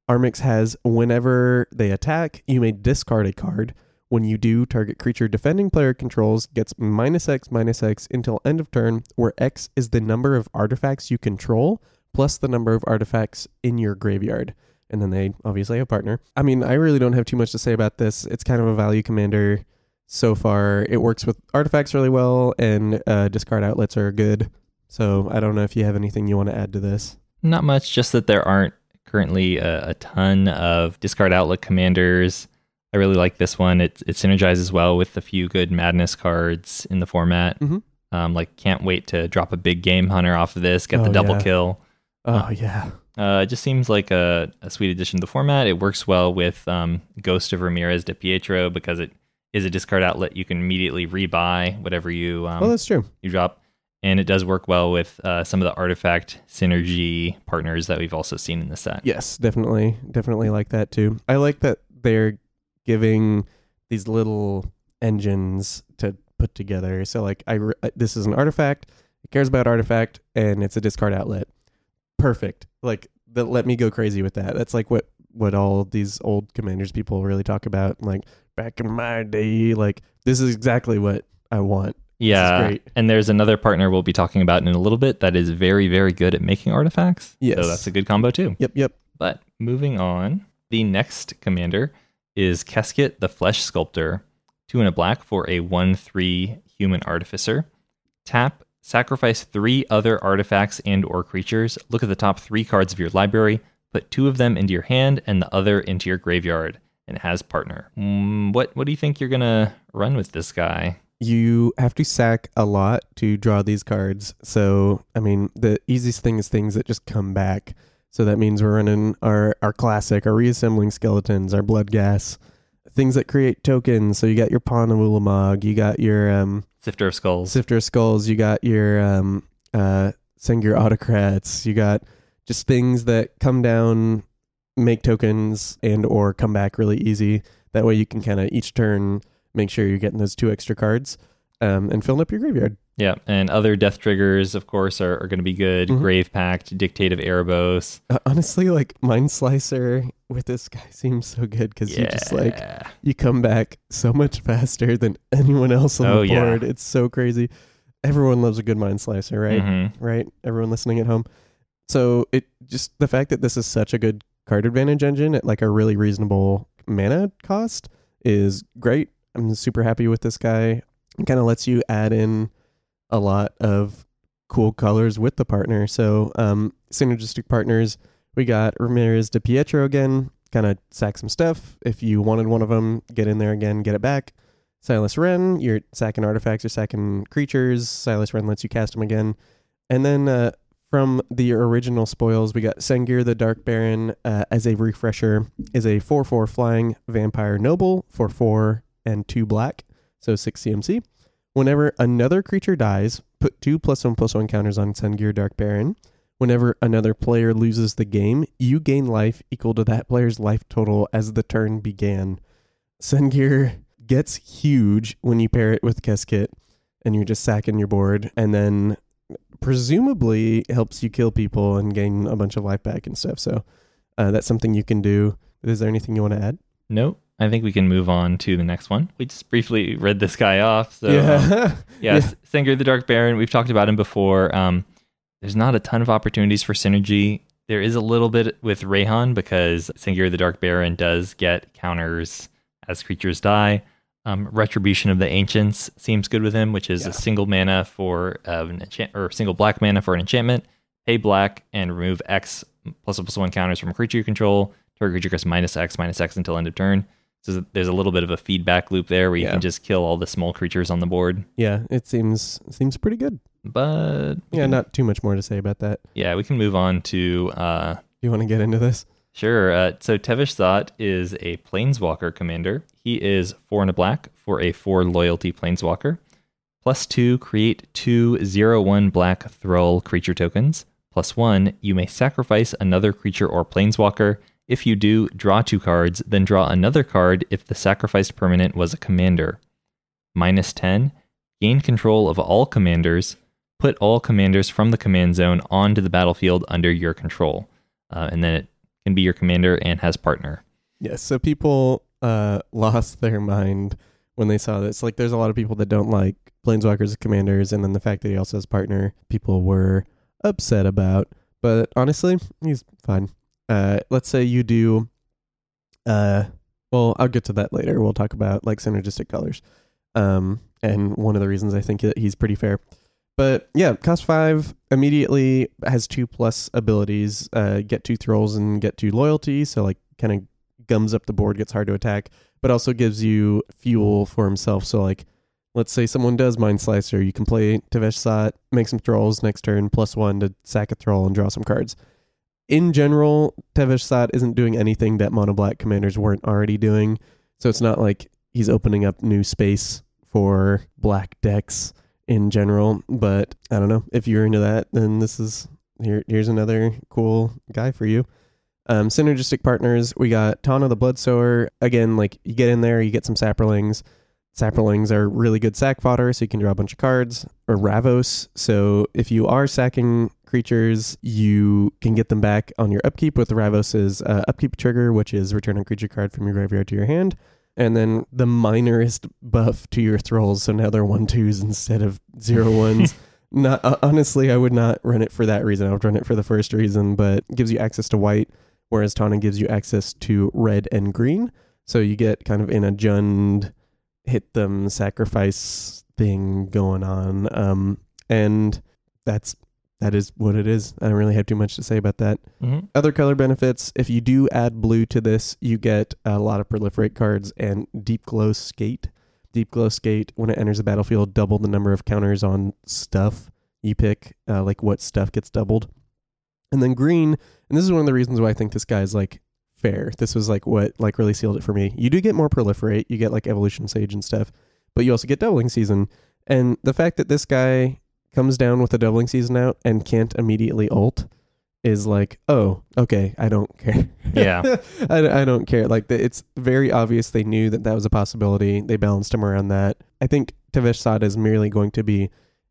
Armix has whenever they attack, you may discard a card. When you do, target creature defending player controls gets minus X minus X until end of turn, where X is the number of artifacts you control plus the number of artifacts in your graveyard. And then they obviously have partner. I mean, I really don't have too much to say about this. It's kind of a value commander so far. It works with artifacts really well, and uh, discard outlets are good. So I don't know if you have anything you want to add to this. Not much. Just that there aren't currently a, a ton of discard outlet commanders. I really like this one. It it synergizes well with a few good madness cards in the format. Mhm. Um, like can't wait to drop a big game hunter off of this. Get the Oh, double yeah. kill. Oh yeah, Uh, it just seems like a, a sweet addition to the format. It works well with um, Ghost of Ramirez de Pietro because it is a discard outlet. You can immediately rebuy whatever you um, well that's true. you drop, and it does work well with uh, some of the artifact synergy partners that we've also seen in the set. Yes, definitely, definitely like that too. I like that they're giving these little engines to put together. So like, I re- this is an artifact. It cares about artifact, and it's a discard outlet. Perfect. Like that. Let me go crazy with that. That's like what what all these old commanders people really talk about. Like back in my day, like this is exactly what I want. Yeah, great. and there's another partner we'll be talking about in a little bit that is very, very good at making artifacts. Yes. so that's a good combo too. Yep. Yep. But moving on, the next commander is Keskit the Flesh Sculptor, two and a black for a 1 3 human artificer. Tap, sacrifice three other artifacts and or creatures. Look at the top three cards of your library, put two of them into your hand and the other into your graveyard. And has partner. Mm, what what do you think you're gonna run with this guy? you have to sack a lot to draw these cards. So, I mean, the easiest thing is things that just come back. So that means we're running our, our classic, our reassembling skeletons, our Bloodghast, things that create tokens. So you got your Pawn of Ulamog, you got your um Sifter of Skulls. Sifter of Skulls. You got your um, uh, Sengir Autocrats. You got just things that come down, make tokens, and or come back really easy. That way you can kind of each turn make sure you're getting those two extra cards um, and filling up your graveyard. Yeah, and other death triggers, of course, are, are going to be good. Mhm. Grave Pact, Dictate of Erebos. Uh, honestly, like Mind Slicer with this guy seems so good because you just like you come back so much faster than anyone else on Oh, the yeah. board. It's so crazy. Everyone loves a good Mind Slicer, right? Mhm. right? Everyone listening at home. So it just the fact that this is such a good card advantage engine at like a really reasonable mana cost is great. I'm super happy with this guy. It kind of lets you add in a lot of cool colors with the partner. So um synergistic partners, we got Ramirez de Pietro again, kind of sack some stuff. If you wanted one of them, get in there again, get it back. Silas Renn, you're sacking artifacts or sacking creatures. Silas Renn lets you cast them again. And then uh, from the original spoils, we got Sengir the Dark Baron uh, as a refresher, is a 4 4 flying vampire noble for 4 and 2 black, so 6 CMC. Whenever another creature dies, put 2 plus 1 plus 1 counters on Sengir Dark Baron. Whenever another player loses the game, you gain life equal to that player's life total as the turn began. Sengir gets huge when you pair it with Keskit and you're just sacking your board, and then presumably helps you kill people and gain a bunch of life back and stuff. So uh, that's something you can do. Is there anything you want to add? Nope. I think we can move on to the next one. We just briefly read this guy off. So, um, yeah. yes, Sengir the Dark Baron. We've talked about him before. Um, there's not a ton of opportunities for synergy. There is a little bit with Reyhan because Sengir the Dark Baron does get counters as creatures die. Um, Retribution of the Ancients seems good with him, which is Yeah. a single mana for uh, an enchant or single black mana for an enchantment. Pay black and remove X plus one plus one counters from a creature you control. Target creature gets minus X minus X until end of turn. So there's a little bit of a feedback loop there where you Yeah. can just kill all the small creatures on the board. yeah, it seems seems pretty good. But Yeah, can- not too much more to say about that. yeah, we can move on to uh, You want to get into this? sure. Uh, so Tevesh Szat is a planeswalker commander. He is four and a black for a four loyalty planeswalker. Plus two, create two zero one black thrall creature tokens. Plus one, you may sacrifice another creature or planeswalker. If you do, draw two cards, then draw another card if the sacrificed permanent was a commander. Minus 10, gain control of all commanders. Put all commanders from the command zone onto the battlefield under your control. Uh, and then it can be your commander and has partner. Yes. So people uh, lost their mind when they saw this. Like, there's a lot of people that don't like Planeswalkers as commanders, and then the fact that he also has partner, people were upset about. But honestly, he's fine. Uh, let's say you do. Uh, well, I'll get to that later. We'll talk about like synergistic colors. Um, and one of the reasons I think that he's pretty fair. But yeah, cost five immediately has two plus abilities. Uh, get two thralls and get two loyalty. So like kind of gums up the board, gets hard to attack, but also gives you fuel for himself. So like, let's say someone does Mind Slicer, you can play Tevesh Szat, make some thralls next turn, plus one to sack a thrall and draw some cards. In general, Tevesh isn't doing anything that mono black commanders weren't already doing. So it's not like he's opening up new space for black decks in general. But I don't know. If you're into that, then this is here here's another cool guy for you. Um, synergistic partners, we got Tana the Blood Sower. Again, like you get in there, you get some Saprolings. Saprolings are really good sack fodder, so you can draw a bunch of cards. Or Ravos, so if you are sacking creatures, you can get them back on your upkeep with Ravos's uh, upkeep trigger, which is return a creature card from your graveyard to your hand. And then the minorest buff to your thralls, so now they're one twos instead of zero ones. not uh, honestly, I would not run it for that reason. I would run it for the first reason, but gives you access to white, whereas Tana gives you access to red and green. So you get kind of in a Jund hit them sacrifice thing going on. Um, and that's that is what it is. I don't really have too much to say about that. Mm-hmm. Other color benefits if you do add blue to this, you get a lot of proliferate cards and deep glow skate. Deep glow skate, when it enters the battlefield, double the number of counters on stuff you pick, uh, like what stuff gets doubled. And then green, and this is one of the reasons why I think this guy is like fair. This was like what like really sealed it for me. You do get more proliferate, you get like evolution sage and stuff, but you also get doubling season. And the fact that this guy comes down with a doubling season out and can't immediately ult is like, oh, okay, I don't care. Yeah. I, I don't care. Like, the, it's very obvious they knew that that was a possibility. They balanced him around that. I think Tevesh Szat is merely going to be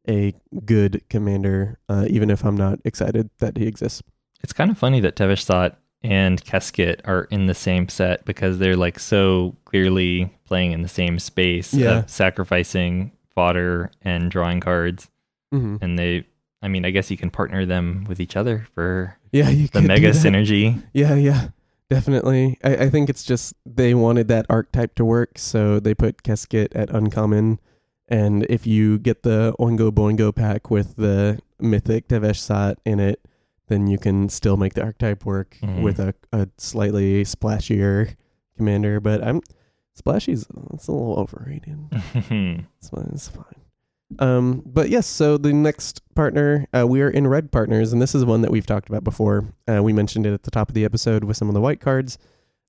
a good commander, uh, even if I'm not excited that he exists. It's kind of funny that Tevesh Szat and Keskit are in the same set because they're like so clearly playing in the same space Yeah. sacrificing fodder and drawing cards. Mm-hmm. And they, I mean, I guess you can partner them with each other for Yeah, you the mega synergy. Yeah, yeah, definitely. I, I think it's just they wanted that archetype to work, so they put Keskit at uncommon. And if you get the Oingo Boingo pack with the mythic Tevesh Szat in it, then you can still make the archetype work Mhm. with a, a slightly splashier commander. But I'm splashy's it's a little overrated. It's. It's fine. Um, but yes, so the next partner, uh, we are in red partners, and this is one that we've talked about before. Uh, we mentioned it at the top of the episode with some of the white cards.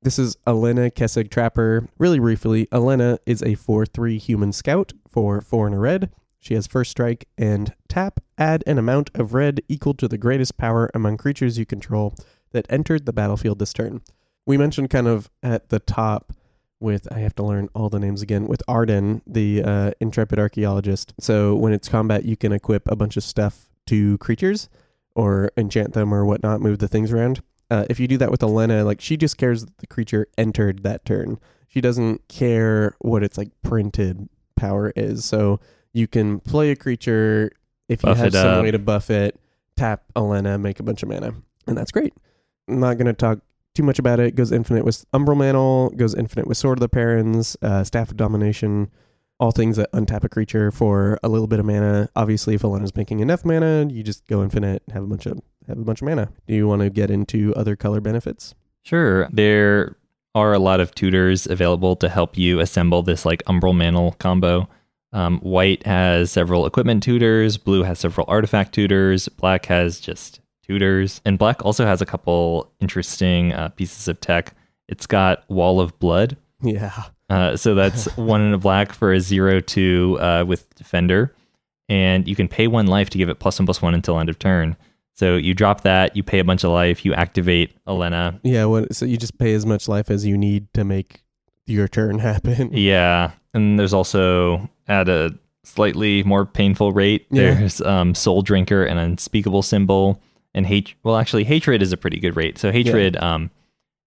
This is Alena Kessig Trapper. Really briefly, Alena is a 4 3 human scout for 4 and a red. She has first strike and tap, add an amount of red equal to the greatest power among creatures you control that entered the battlefield this turn. We mentioned kind of at the top with I have to learn all the names again with Ardenn, the uh, intrepid archaeologist. So when it's combat, you can equip a bunch of stuff to creatures or enchant them or whatnot, move the things around. Uh, if you do that with Alena, like she just cares that the creature entered that turn. She doesn't care what its like printed power is. So you can play a creature if you have some up. way to buff it, tap Alena, make a bunch of mana, and that's great. I'm not gonna talk too much about it. Goes infinite with Umbral Mantle, goes infinite with Sword of the Paruns, uh, Staff of Domination, all things that untap a creature for a little bit of mana. Obviously, if Alena's making enough mana, you just go infinite, have a bunch of have a bunch of mana. Do you want to get into other color benefits? Sure. There are a lot of tutors available to help you assemble this like umbral mantle combo. Um, white has several equipment tutors, blue has several artifact tutors, black has just tutors, and black also has a couple interesting uh, pieces of tech. It's got Wall of Blood. Yeah, Uh, so that's one in a black for a zero two uh, with defender, and you can pay one life to give it plus one plus one until end of turn. So you drop that, you pay a bunch of life, you activate Alena, yeah. What? So you just pay as much life as you need to make your turn happen. Yeah, and there's also at a slightly more painful rate. Yeah. There's um, Soul Drinker and Unspeakable Symbol, and hate. Well, actually, Hatred is a pretty good rate. So Hatred um,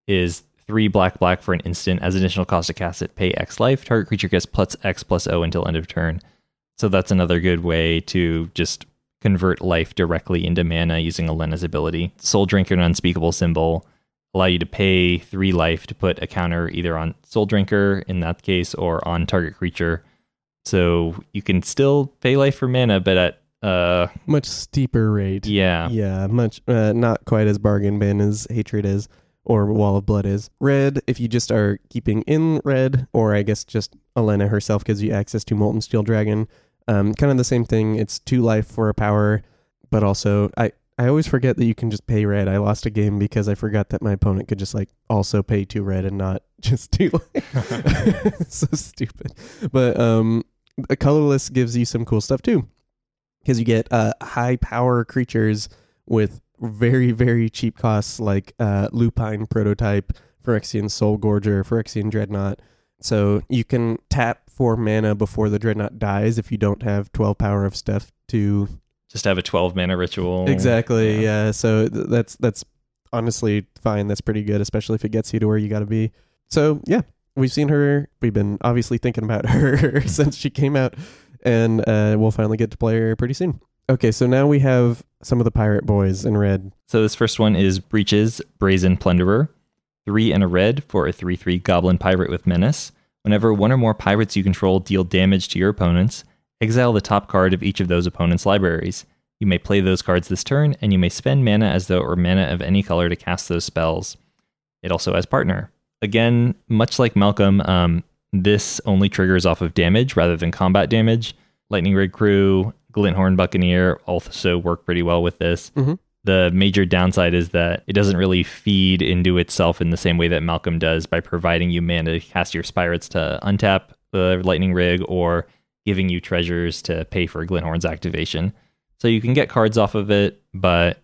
is three black black for an instant as additional cost to cast it. Pay X life. Target creature gets plus X plus O until end of turn. So that's another good way to just convert life directly into mana using Alena's ability. Soul Drinker and Unspeakable Symbol allow you to pay three life to put a counter either on Soul Drinker in that case or on target creature. So you can still pay life for mana, but at uh Much steeper rate. yeah. Yeah, much uh, not quite as bargain bin as hatred is or wall of blood is. Red, if you just are keeping in red, or I guess just Alena herself gives you access to Molten Steel Dragon. Um, kind of the same thing. It's two life for a power, but also I I always forget that you can just pay red. I lost a game because I forgot that my opponent could just like also pay two red and not just two life. so stupid. But um, a colorless gives you some cool stuff too because you get uh, high power creatures with very very cheap costs like uh, lupine prototype phyrexian soul gorger phyrexian dreadnought. So you can tap for mana before the dreadnought dies if you don't have 12 power of stuff to Just have a 12 mana ritual. exactly Yeah. yeah. So th- that's that's honestly fine. That's pretty good especially if it gets you to where you got to be. So yeah we've seen her. We've been obviously thinking about her since she came out and uh, we'll finally get to play her pretty soon okay so now we have some of the pirate boys in red So this first one is Breaches, Brazen Plunderer. Three and a red for a 3 3 Goblin Pirate with Menace. Whenever one or more pirates you control deal damage to your opponents, exile the top card of each of those opponents' libraries. You may play those cards this turn, and you may spend mana as though it were mana of any color to cast those spells. It also has Partner. Again, much like Malcolm, um, this only triggers off of damage rather than combat damage. Lightning Rig Crew, Glinthorn Buccaneer also work pretty well with this. Mhm. The major downside is that it doesn't really feed into itself in the same way that Malcolm does by providing you mana to cast your spirits to untap the Lightning Rig or giving you treasures to pay for Glinthorn's activation. So you can get cards off of it, but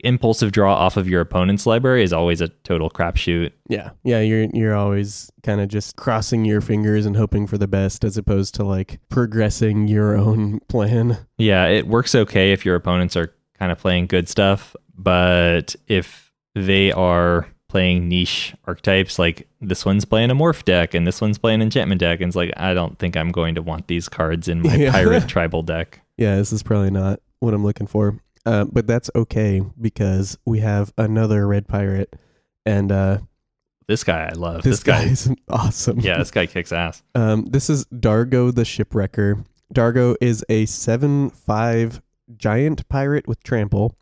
impulsive draw off of your opponent's library is always a total crapshoot. Yeah, yeah, you're you're always kind of just crossing your fingers and hoping for the best, as opposed to like progressing your own plan. Yeah, it works okay if your opponents are kind of playing good stuff, but if they are playing niche archetypes, like this one's playing a morph deck and this one's playing enchantment deck, and it's like I don't think I'm going to want these cards in my Yeah. pirate tribal deck. Yeah, this is probably not what I'm looking for, uh, but that's okay because we have another red pirate, and uh, This guy I love. this, This, guy, guy is awesome. yeah, this guy kicks ass. Um, this is Dargo the Shipwrecker. Dargo is a 7 5 giant pirate with trample.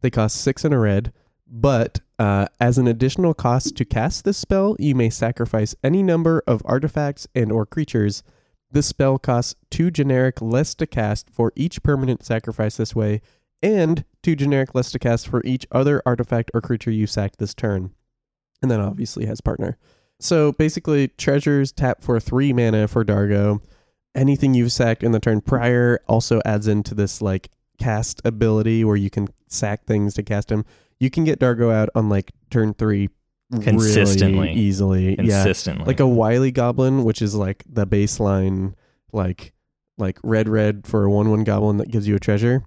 They cost 6 and a red, but uh, as an additional cost to cast this spell, you may sacrifice any number of artifacts and or creatures. This spell costs 2 generic less to cast for each permanent sacrifice this way, and 2 generic less to cast for each other artifact or creature you sacked this turn. And then obviously has partner. So basically, treasures tap for three mana for Dargo. Anything you've sacked in the turn prior also adds into this like cast ability where you can sack things to cast him. You can get Dargo out on like turn three Consistently. really easily. Yeah. Consistently. Like a wily goblin, which is like the baseline like like red red for a one one goblin that gives you a treasure.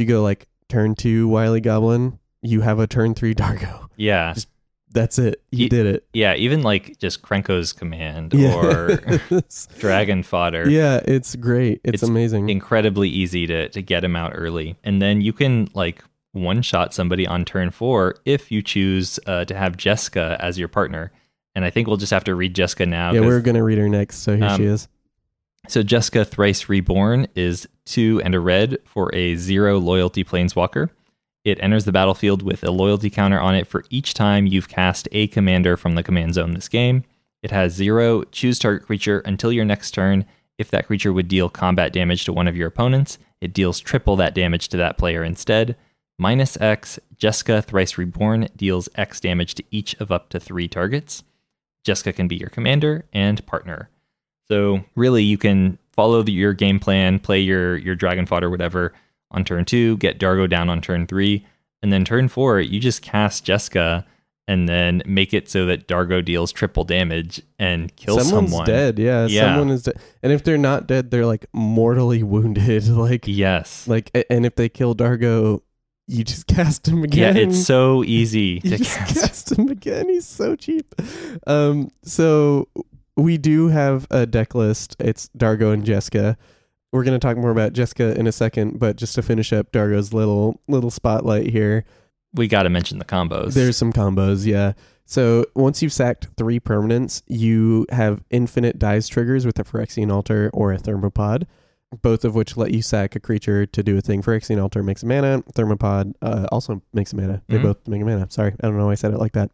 You go like turn two wily goblin, you have a turn three Dargo. yeah. Just- That's it. You Ye- did it. Yeah, even like just Krenko's command Yeah. or dragon fodder. yeah, it's great. It's, It's amazing. incredibly easy to to get him out early, and then you can like one shot somebody on turn four if you choose uh, to have Jeska as your partner. And I think we'll just have to read Jeska now. yeah, we're gonna read her next. So here Um, she is. So Jeska Thrice Reborn is two and a red for a zero loyalty planeswalker. It enters the battlefield with a loyalty counter on it for each time you've cast a commander from the command zone this game. It has zero choose target creature until your next turn. If that creature would deal combat damage to one of your opponents, it deals triple that damage to that player instead. Minus X, Jeska Thrice Reborn deals X damage to each of up to three targets. Jeska can be your commander and partner. So really, you can follow the, your game plan, play your your dragon fodder, whatever, on turn two, get Dargo down on turn three, and then turn four, you just cast Jeska and then make it so that Dargo deals triple damage and kills Someone's someone. dead. Yeah, Yeah. someone is dead. And if they're not dead, they're like mortally wounded. like Yes. like, and if they kill Dargo, you just cast him again. Yeah, it's so easy you to just cast. cast him again. He's so cheap. Um, so we do have a deck list. It's Dargo and Jeska. We're gonna talk more about Jeska in a second, but just to finish up Dargo's little little spotlight here. We got to mention the combos. There's some combos, yeah. So once you've sacked three permanents, you have infinite dice triggers with a Phyrexian Altar or a Thermopod, both of which let you sack a creature to do a thing. Phyrexian Altar makes a mana. Thermopod uh, also makes a mana. They Mhm. both make a mana. Sorry, I don't know why I said it like that.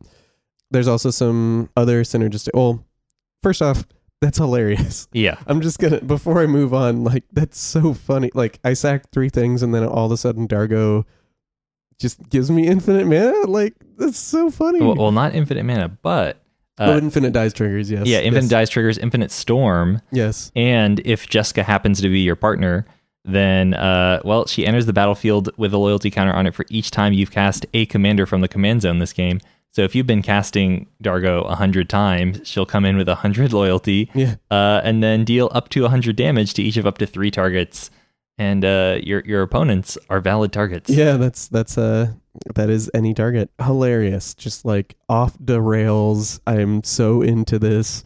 There's also some other synergistic. Well, first off, that's hilarious. yeah. I'm just gonna before I move on. Like that's so funny. Like I sacked three things, and then all of a sudden Dargo just gives me infinite mana. Like that's so funny. Well, well, not infinite mana, but oh, uh, infinite dice triggers. Yes. yeah, infinite yes, dice triggers, infinite storm, Yes. and if Jeska happens to be your partner, then uh, well, she enters the battlefield with a loyalty counter on it for each time you've cast a commander from the command zone this game. So if you've been casting Dargo a hundred times, she'll come in with a hundred loyalty, Yeah. uh, and then deal up to a hundred damage to each of up to three targets. And uh, your your opponents are valid targets. Yeah. That's that's uh that is any target. Hilarious. Just like off the rails. I'm so into this.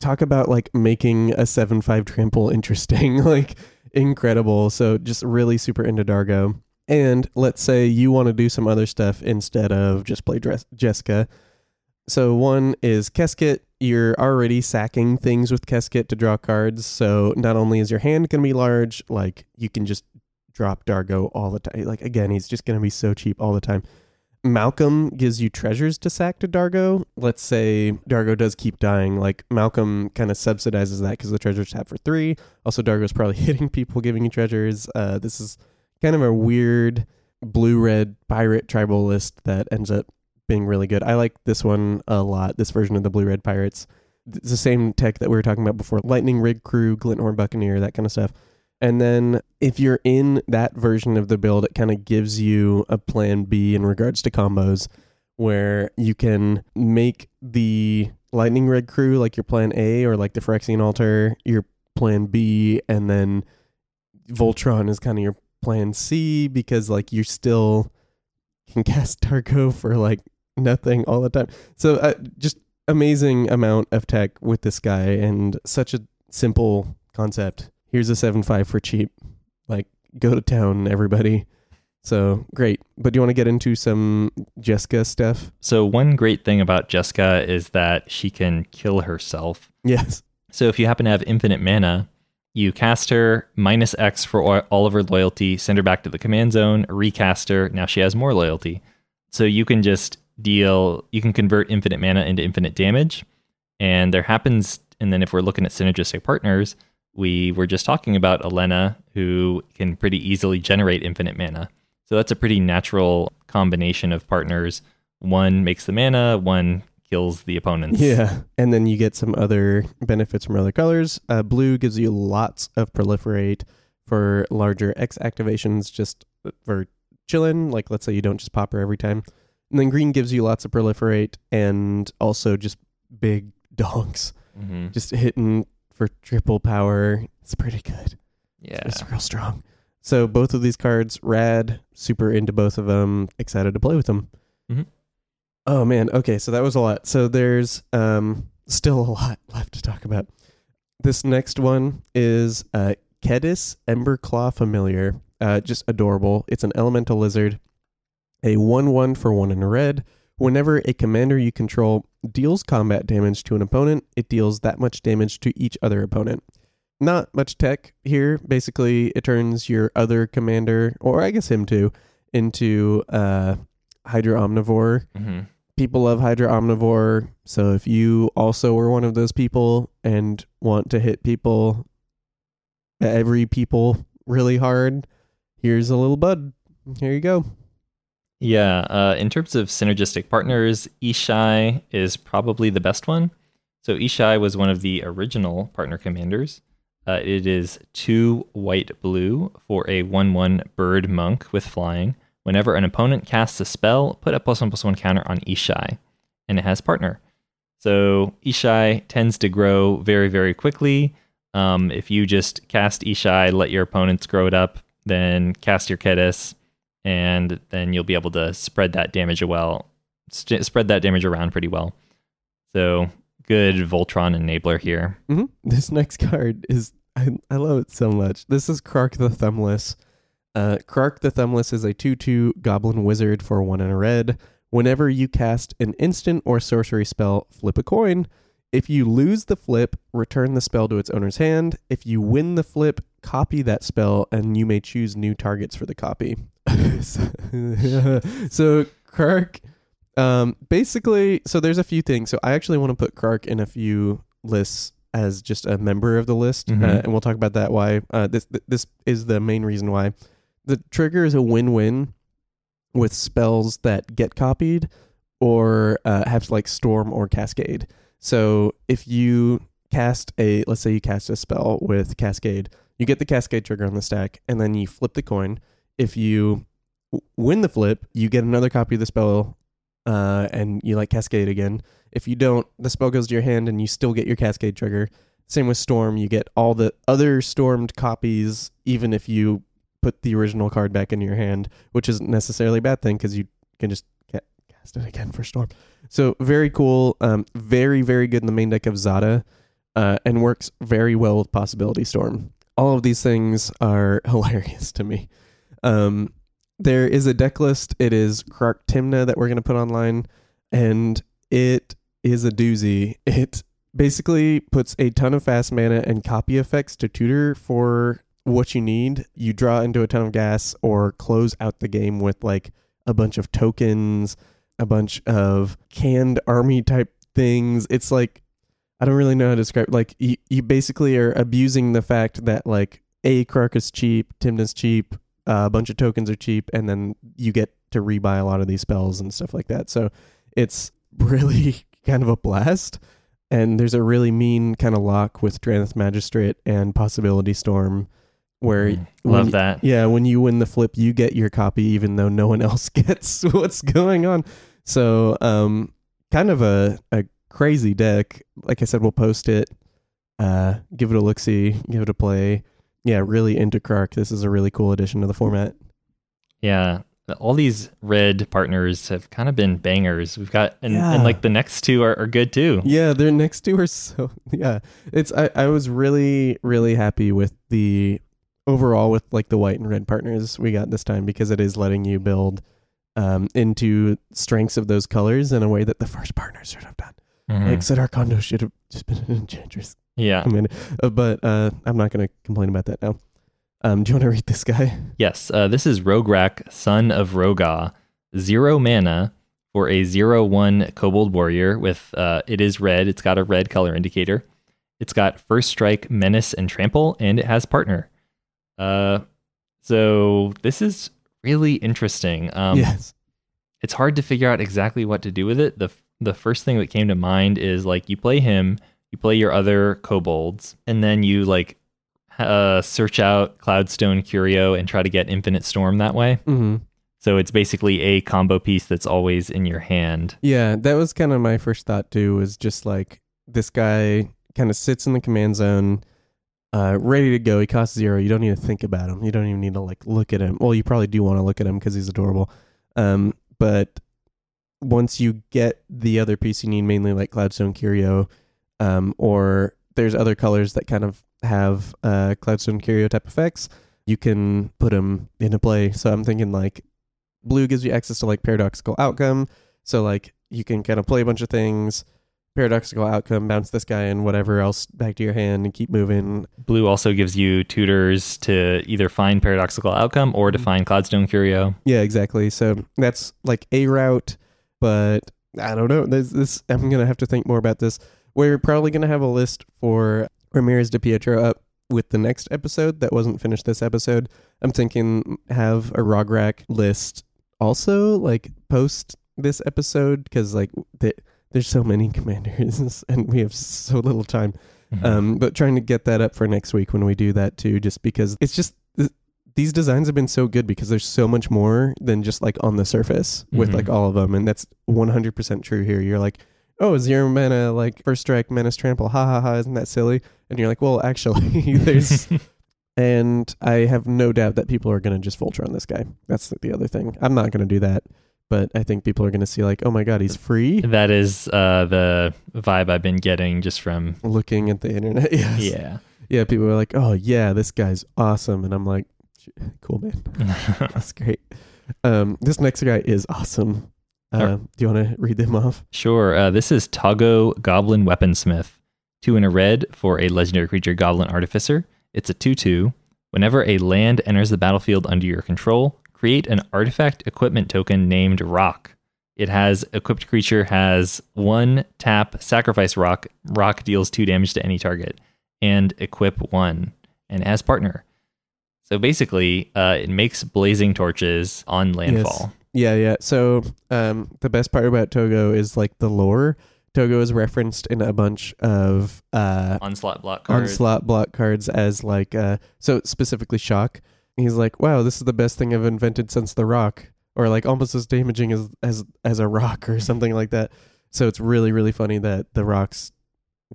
Talk about like making a seven five trample interesting. like incredible. So just really super into Dargo. And let's say you want to do some other stuff instead of just play dress- Jeska. So one is Keskit. You're already sacking things with Keskit to draw cards. So not only is your hand going to be large, like you can just drop Dargo all the time. Like again, he's just going to be so cheap all the time. Malcolm gives you treasures to sack to Dargo. Let's say Dargo does keep dying. Like Malcolm kind of subsidizes that because the treasures tap for three. Also, Dargo's probably hitting people, giving you treasures. Uh, this is kind of a weird blue red pirate tribal list that ends up being really good. I like this one a lot, this version of the blue red pirates. It's the same tech that we were talking about before Lightning Rig Crew, Glinthorn Buccaneer, that kind of stuff. And then if you're in that version of the build, it kind of gives you a plan B in regards to combos where you can make the Lightning Rig Crew like your plan A or like the Phyrexian Altar your plan B, and then Voltron is kind of your plan C because like you still can cast Dargo for like nothing all the time. So uh, just amazing amount of tech with this guy and such a simple concept. Here's a 7.5 for cheap. Like go to town everybody. So great. But do you want to get into some Jeska stuff? So, one great thing about Jeska is that she can kill herself. Yes. So, if you happen to have infinite mana, you cast her minus X for all of her loyalty, send her back to the command zone, recast her. Now she has more loyalty. So, you can just deal, you can convert infinite mana into infinite damage. And there happens, and then if we're looking at synergistic partners, we were just talking about Alena, who can pretty easily generate infinite mana. So that's a pretty natural combination of partners. One makes the mana, one kills the opponents. Yeah. And then you get some other benefits from other colors. Uh, blue gives you lots of proliferate for larger X activations, just for chilling. Like, let's say you don't just pop her every time. And then green gives you lots of proliferate and also just big donks. Mm-hmm. Just hitting for triple power. It's pretty good. Yeah. It's real strong. So both of these cards, rad, super into both of them, excited to play with them. Mhm. Oh man, okay, so that was a lot. So there's um still a lot left to talk about. This next one is uh Kediss Emberclaw Familiar. Uh just adorable. It's an elemental lizard. A 1-1 for 1 in red. Whenever a commander you control deals combat damage to an opponent, it deals that much damage to each other opponent not much tech here. Basically, it turns your other commander, or I guess him too, into uh, Hydra Omnivore. Mm-hmm. People love Hydra Omnivore, so if you also were one of those people and want to hit people, every people really hard, here's a little bud. Here you go. Yeah. Uh, in terms of synergistic partners, Ishai is probably the best one. So Ishai was one of the original partner commanders. Uh, it is two white blue for a 1 1 bird monk with flying. Whenever an opponent casts a spell, put a plus one plus one counter on Ishai, and it has partner. So Ishai tends to grow very, very quickly. Um, if you just cast Ishai, let your opponents grow it up, then cast your Kediss, and then you'll be able to spread that damage well, st- spread that damage around pretty well. So good Voltron enabler here. Mm-hmm. This next card is I, I love it so much. This is Krark the Thumbless. Uh, Krark the Thumbless is a 2 2 goblin wizard for 1 and a red. Whenever you cast an instant or sorcery spell, flip a coin. If you lose the flip, return the spell to its owner's hand. If you win the flip, copy that spell, and you may choose new targets for the copy. so, Krark, um, basically, so there's a few things. So, I actually want to put Krark in a few lists as just a member of the list, Mhm. uh, and we'll talk about that. Why uh, this this is the main reason why the trigger is a win-win with spells that get copied or uh, have like storm or cascade. So if you cast a, let's say you cast a spell with cascade, you get the cascade trigger on the stack, and then you flip the coin. If you win the flip, you get another copy of the spell, uh, and you like cascade again. If you don't, the spell goes to your hand, and you still get your cascade trigger. Same with storm, you get all the other stormed copies, even if you put the original card back into your hand, which isn't necessarily a bad thing because you can just ca- cast it again for storm. So very cool, um, very very good in the main deck of Zada, uh, and works very well with Possibility Storm. All of these things are hilarious to me. Um, there is a deck list. It is Krark Tymna that we're going to put online, and it is a doozy. It basically puts a ton of fast mana and copy effects to tutor for what you need. You draw into a ton of gas or close out the game with like a bunch of tokens, a bunch of canned army type things. It's like I don't really know how to describe. Like you, you basically are abusing the fact that like a Krark is cheap, Tymna's cheap, uh, a bunch of tokens are cheap, and then you get to rebuy a lot of these spells and stuff like that. So it's really kind of a blast. and there's a really mean kind of lock with Drannith Magistrate and Possibility Storm, where Mm, Love y- that. Yeah, when you win the flip, you get your copy, even though no one else gets what's going on. So, um, kind of a a crazy deck. Like I said, we'll post it. Uh, give it a look, see, give it a play. Yeah, really into Krark. This is a really cool addition to the format. Yeah. All these red partners have kind of been bangers. We've got, and, Yeah. and like the next two are, are good too. Yeah, their next two are so yeah. It's I, I was really, really happy with the overall with like the white and red partners we got this time because it is letting you build um into strengths of those colors in a way that the first partners should have done. Mhm. Like Sidar Kondo should have just been an enchantress. yeah. I mean uh, but uh I'm not gonna complain about that now. Um do you want to read this guy? Yes, uh, this is Rograkh, son of Roga, zero mana for a zero one Kobold warrior. With uh, it is red. It's got a red color indicator. It's got first strike, menace, and trample, and it has partner. Uh, so this is really interesting. Um, yes. it's hard to figure out exactly what to do with it. the The first thing that came to mind is like you play him, you play your other kobolds, and then you like uh, search out Cloudstone Curio and try to get Infinite Storm that way. Mm-hmm. So it's basically a combo piece that's always in your hand. Yeah, that was kind of my first thought too. Was just like this guy kind of sits in the command zone, uh, ready to go. He costs zero. You don't need to think about him. You don't even need to like look at him. Well, you probably do want to look at him because he's adorable. Um, but once you get the other piece you need, mainly like Cloudstone Curio, um, or there's other colors that kind of have uh, Cloudstone Curio type effects, you can put them into play. So I'm thinking like blue gives you access to like paradoxical outcome. So like you can kind of play a bunch of things, paradoxical outcome, bounce this guy and whatever else back to your hand and keep moving. Blue also gives you tutors to either find paradoxical outcome or to mm-hmm. find Cloudstone Curio. Yeah, exactly. So that's like a route, but I don't know. There's this I'm gonna have to think more about this. We're probably gonna have a list for Ramirez DePietro up with the next episode that wasn't finished this episode. I'm thinking have a Rograkh list also like post this episode because like the, there's so many commanders and we have so little time. Mhm. Um, but trying to get that up for next week when we do that too, just because it's just these designs have been so good because there's so much more than just like on the surface with Mhm. like all of them, and that's 100% true here. You're like, oh, zero mana, like first strike, menace, trample, ha ha ha, isn't that silly? And you're like, well, actually, there's, and I have no doubt that people are gonna just Voltron this guy. That's the other thing. I'm not gonna do that. But I think people are going to see like, oh my god, he's free. that is uh, the vibe I've been getting just from. Looking at the internet, yes. Yeah. yeah, people are like, "Oh yeah, this guy's awesome," and I'm like, "Cool, man, that's great." Um, this next guy is awesome. Uh, Sure. Do you want to read them off? Sure. Uh, this is Toggo Goblin Weaponsmith. Two in a red for a legendary creature Goblin Artificer. It's a 2 2. Whenever a land enters the battlefield under your control, create an artifact equipment token named Rock. It has equipped creature has one tap, sacrifice rock. Rock deals two damage to any target, and equip one. And as partner. So basically, uh, it makes blazing torches on landfall. Yeah, yeah. So um, the best part about Toggo is like the lore. Toggo is referenced in a bunch of uh, Onslaught block cards. onslaught block cards as like uh, so specifically shock. He's like, wow, this is the best thing I've invented since the rock, or like almost as damaging as as as a rock or something like that. So it's really really funny that the rocks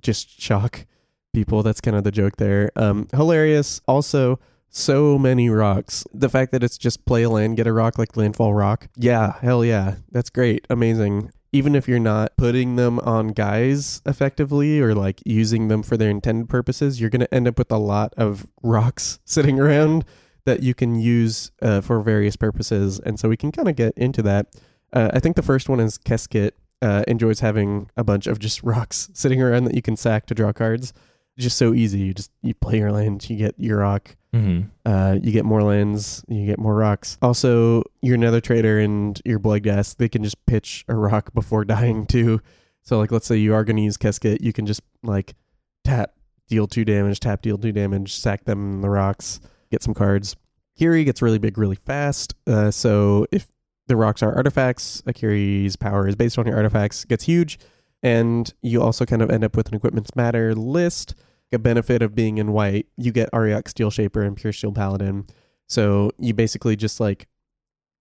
just shock people. That's kind of the joke there. Um, hilarious. Also, so many rocks. The fact that it's just play a land, get a rock like landfall rock. Yeah, hell yeah, that's great, amazing. Even if you're not putting them on guys effectively or like using them for their intended purposes, you're going to end up with a lot of rocks sitting around that you can use uh, for various purposes. And so we can kind of get into that. Uh, I think the first one is Keskit uh, enjoys having a bunch of just rocks sitting around that you can sack to draw cards. Just so easy. You just you play your land, you get your rock, hmm uh, you get more lands, you get more rocks. Also, your Nether Traitor and your Bloodghast, they can just pitch a rock before dying too. So, like, let's say you are going to use Keskit, you can just like tap, deal two damage, tap, deal two damage, sack them in the rocks, get some cards. Kiri gets really big really fast. Uh, so if the rocks are artifacts, Akiri's power is based on your artifacts, gets huge. And you also kind of end up with an Equipment's Matter list. A benefit of being in white, you get Auriok Steelshaper and Puresteel Paladin. So you basically just like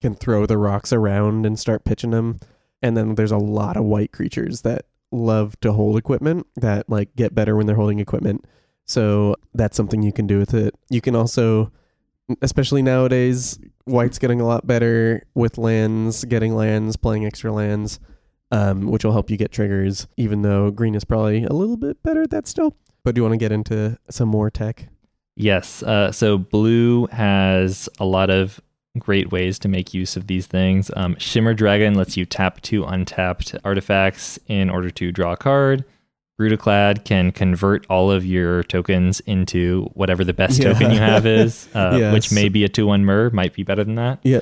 can throw the rocks around and start pitching them. And then there's a lot of white creatures that love to hold equipment that like get better when they're holding equipment. So that's something you can do with it. You can also especially nowadays, white's getting a lot better with lands, getting lands, playing extra lands, um, which will help you get triggers, even though green is probably a little bit better at that still. But do you want to get into some more tech? Yes. Uh, so blue has a lot of great ways to make use of these things. Um, Shimmer Dragon lets you tap two untapped artifacts in order to draw a card. Brudiclad can convert all of your tokens into whatever the best Yeah. token you have is, uh, Yes. which may be a 2 1 Mer, might be better than that. Yeah.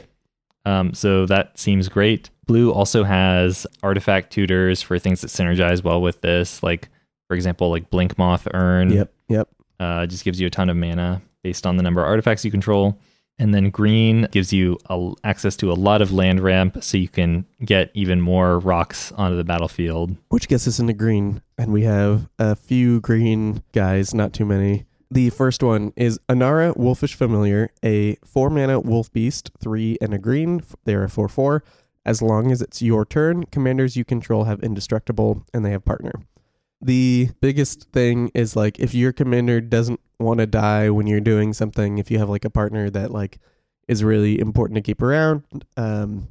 Um, so that seems great. Blue also has artifact tutors for things that synergize well with this, like, for example, like Blinkmoth Urn. Yep. Yep. Uh, just gives you a ton of mana based on the number of artifacts you control. And then green gives you a, access to a lot of land ramp, so you can get even more rocks onto the battlefield. Which gets us into green. And we have a few green guys, not too many. The first one is Anara Wolvid Familiar, a four mana wolf beast, three and a green. They're a 4 4. As long as it's your turn, commanders you control have indestructible and they have partner. The biggest thing is like if your commander doesn't want to die when you're doing something, if you have like a partner that like is really important to keep around, um,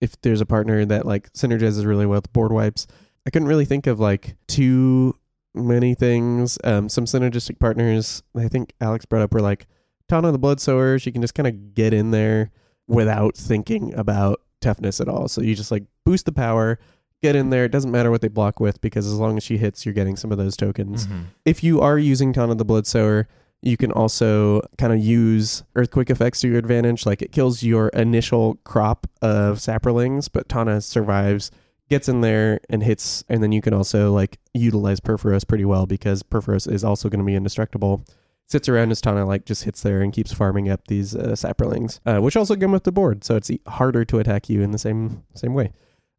if there's a partner that like synergizes really well with board wipes, I couldn't really think of like too many things. Um, some synergistic partners I think Alex brought up were like Tana the Bloodsower. She can just kind of get in there without thinking about toughness at all. So you just like boost the power, get in there. It doesn't matter what they block with because as long as she hits, you're getting some of those tokens. If you are using Tana the Bloodsower, you can also kind of use earthquake effects to your advantage. Like it kills your initial crop of saprolings, but Tana survives, gets in there and hits, and then you can also like utilize Purphoros pretty well because Purphoros is also going to be indestructible. Sits around as Tana like just hits there and keeps farming up these uh, saprolings, uh, which also come with the board, so it's harder to attack you in the same same way.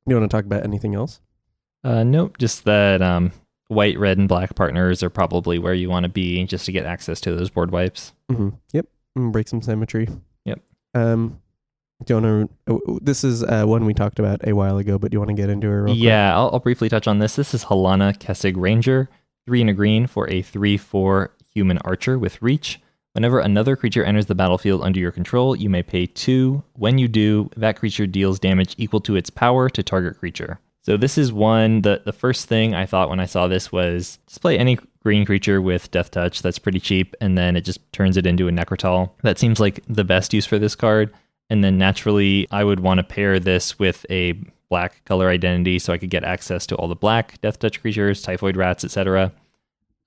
Do you want to talk about anything else? Uh, nope, just that um, white, red, and black partners are probably where you want to be just to get access to those board wipes. Mm-hmm. Yep. Mm, break some symmetry. Yep. Um, do you want to? This is uh, one we talked about a while ago, but do you want to get into it? Real quick? Yeah, I'll, I'll briefly touch on this. This is Halana Kessig Ranger, three and a green for a three-four human archer with reach. Whenever another creature enters the battlefield under your control, you may pay two. When you do, that creature deals damage equal to its power to target creature. So this is one the the first thing I thought when I saw this was just play any green creature with death touch that's pretty cheap and then it just turns it into a Nekrataal. That seems like the best use for this card. And then naturally I would want to pair this with a black color identity so I could get access to all the black death touch creatures, typhoid rats, etc.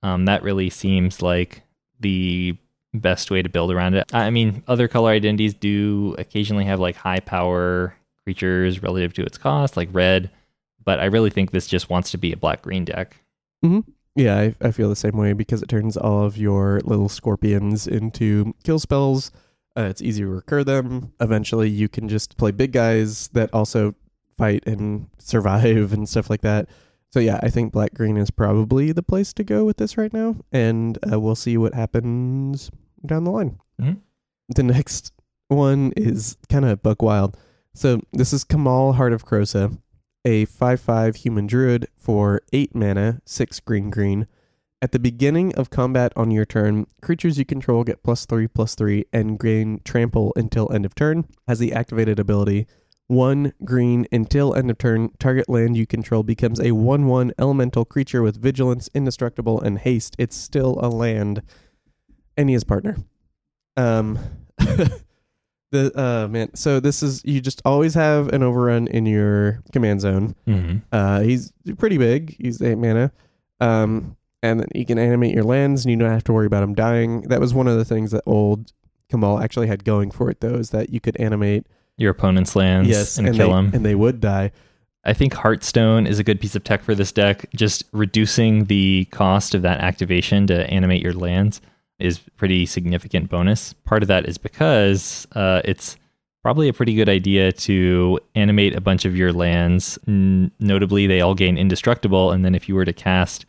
Um, that really seems like the best way to build around it. I mean, other color identities do occasionally have like high power creatures relative to its cost, like red, but I really think this just wants to be a black green deck. Yeah, I, I feel the same way because it turns all of your little scorpions into kill spells. Uh, it's easy to recur them. Eventually, you can just play big guys that also fight and survive and stuff like that. So yeah, I think black green is probably the place to go with this right now, and uh, we'll see what happens down the line. Mhm. The next one is kind of buck wild. So this is Kamahl Heart of Krosa, a five-five human druid for eight mana, six green green. At the beginning of combat on your turn, creatures you control get plus three, plus three, and gain trample until end of turn. Has the activated ability one green until end of turn. Target land you control becomes a one-one elemental creature with vigilance, indestructible, and haste. It's still a land, and he is partner. Um, the uh man. So this is you just always have an overrun in your command zone. Mm-hmm. Uh, he's pretty big. He's eight mana. Um, and then you can animate your lands, and you don't have to worry about him dying. That was one of the things that old Kamahl actually had going for it, though, is that you could animate Your opponent's lands yes and, and kill they, them. and they would die. I think Heartstone is a good piece of tech for this deck. Just reducing the cost of that activation to animate your lands is pretty significant bonus. Part of that is because uh, it's probably a pretty good idea to animate a bunch of your lands. N- notably, they all gain indestructible, and then if you were to cast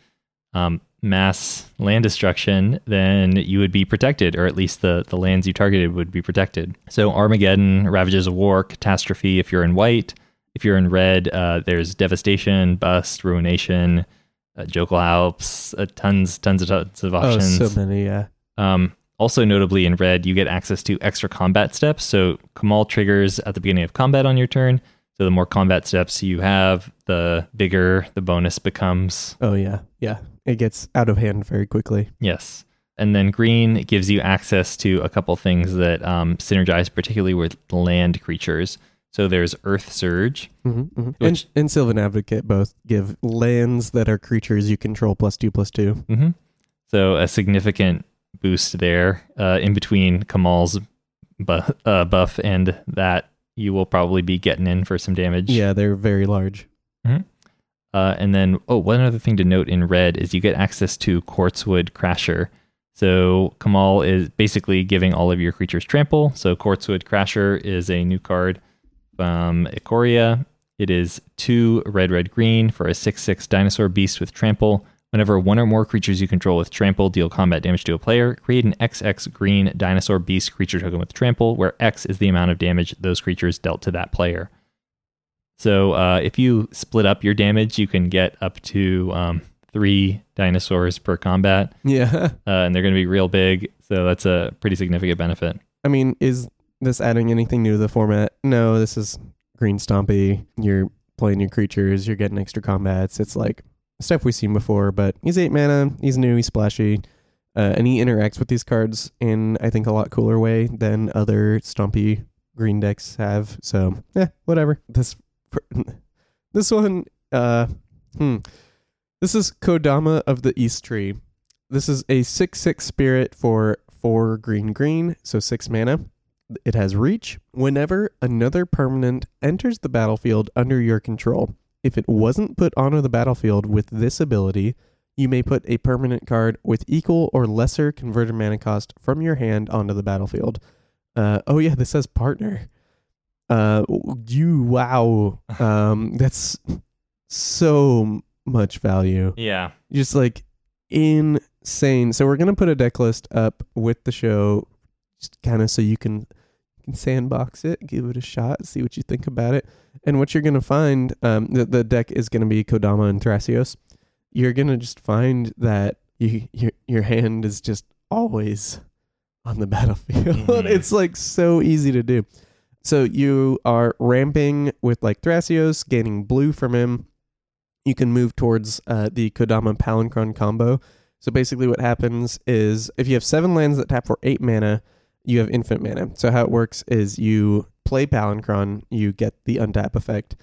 um, mass land destruction, then you would be protected, or at least the, the lands you targeted would be protected. So Armageddon, Ravages of War, Catastrophe if you're in white. If you're in red, uh, there's Devastation, Bust, Ruination, uh, Jokulhaups, uh, tons, tons of tons of options. Oh, so many, yeah. Um, also, notably in red, you get access to extra combat steps. So Kamahl triggers at the beginning of combat on your turn. So the more combat steps you have, the bigger the bonus becomes. Oh, yeah. Yeah. It gets out of hand very quickly. Yes. And then green gives you access to a couple things that um, synergize particularly with land creatures. So there's Earth Surge. Mm-hmm, mm-hmm. Which- and, and Sylvan Advocate both give lands that are creatures you control plus two plus two. hmm So a significant boost there uh, in between Kamahl's bu- uh, buff and that you will probably be getting in for some damage. Yeah, they're very large. Uh, and then, oh, one other thing to note in red is you get access to Quartzwood Crasher. So Kamal is basically giving all of your creatures trample. So Quartzwood Crasher is a new card from Ikoria. It is two red, red, green for a 6 6 dinosaur beast with trample. Whenever one or more creatures you control with trample deal combat damage to a player, create an XX green dinosaur beast creature token with trample, where X is the amount of damage those creatures dealt to that player. So uh, if you split up your damage, you can get up to um, three dinosaurs per combat, Yeah. uh, and they're going to be real big. So that's a pretty significant benefit. I mean, is this adding anything new to the format? No, this is green stompy. You're playing your creatures, you're getting extra combats. It's like stuff we've seen before, but he's eight mana, he's new, he's splashy. Uh, and he interacts with these cards in, I think, a lot cooler way than other stompy green decks have. So, yeah, whatever. This this one, uh, hmm. This is Kodama of the East Tree. This is a 6 6 spirit for 4 green green, so 6 mana. It has reach. Whenever another permanent enters the battlefield under your control, if it wasn't put onto the battlefield with this ability, you may put a permanent card with equal or lesser converted mana cost from your hand onto the battlefield. Uh, oh yeah, this says partner. Uh, you wow. Um, that's so much value Yeah. just like insane. So we're gonna put a deck list up with the show, just kind of so you can can sandbox it, give it a shot, see what you think about it. And what you're gonna find, um, the the deck is gonna be Kodama and Thrasios. You're gonna just find that you your your hand is just always on the battlefield. Mhm. it's like so easy to do. So you are ramping with like Thrasios, gaining blue from him. You can move towards uh, the Kodama Palinchron combo. So basically, what happens is if you have seven lands that tap for eight mana, you have infinite mana. So how it works is you play Palinchron, you get the untap effect,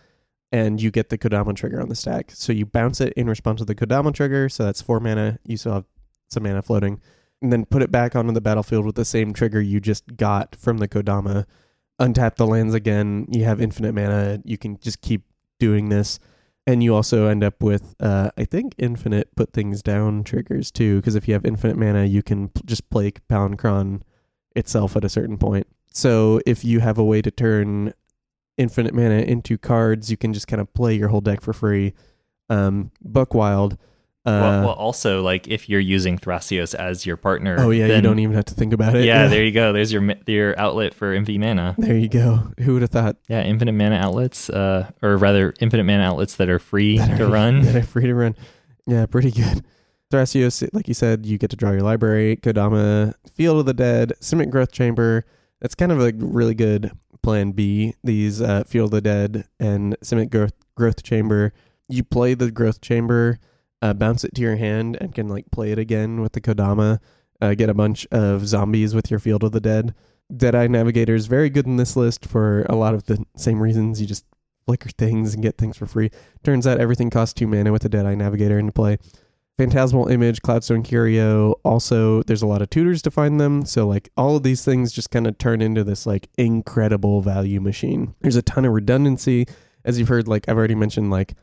and you get the Kodama trigger on the stack. So you bounce it in response to the Kodama trigger. So that's four mana. You still have some mana floating, and then put it back onto the battlefield with the same trigger you just got from the Kodama. Untap the lands again. You have infinite mana. You can just keep doing this and you also end up with uh, i think infinite put things down triggers too because if you have infinite mana you can p- just play Palinchron itself at a certain point so if you have a way to turn infinite mana into cards you can just kind of play your whole deck for free um Buckwild uh, well, well, also, like if you're using Thrasios as your partner, oh yeah you don't even have to think about it Yeah, there you go. There's your your outlet for infinite mana. there you go who would have thought Yeah, infinite mana outlets, uh, or rather, infinite mana outlets that are free that to run. that are free to run. Yeah, pretty good. Thrasios, like you said, you get to draw your library. Kodama, Field of the Dead, Simic Growth Chamber. That's kind of a really good plan B. These uh, Field of the Dead and Simic Growth, growth Chamber. You play the Growth Chamber, uh, bounce it to your hand, and can like play it again with the Kodama. Uh, get a bunch of zombies with your Field of the Dead. Deadeye Navigator is very good in this list for a lot of the same reasons. You just flicker things and get things for free. Turns out everything costs two mana with the Deadeye Navigator into play. Phantasmal Image, Cloudstone Curio. Also, there's a lot of tutors to find them. So, like, all of these things just kind of turn into this, like, incredible value machine. There's a ton of redundancy. As you've heard, like, I've already mentioned, like,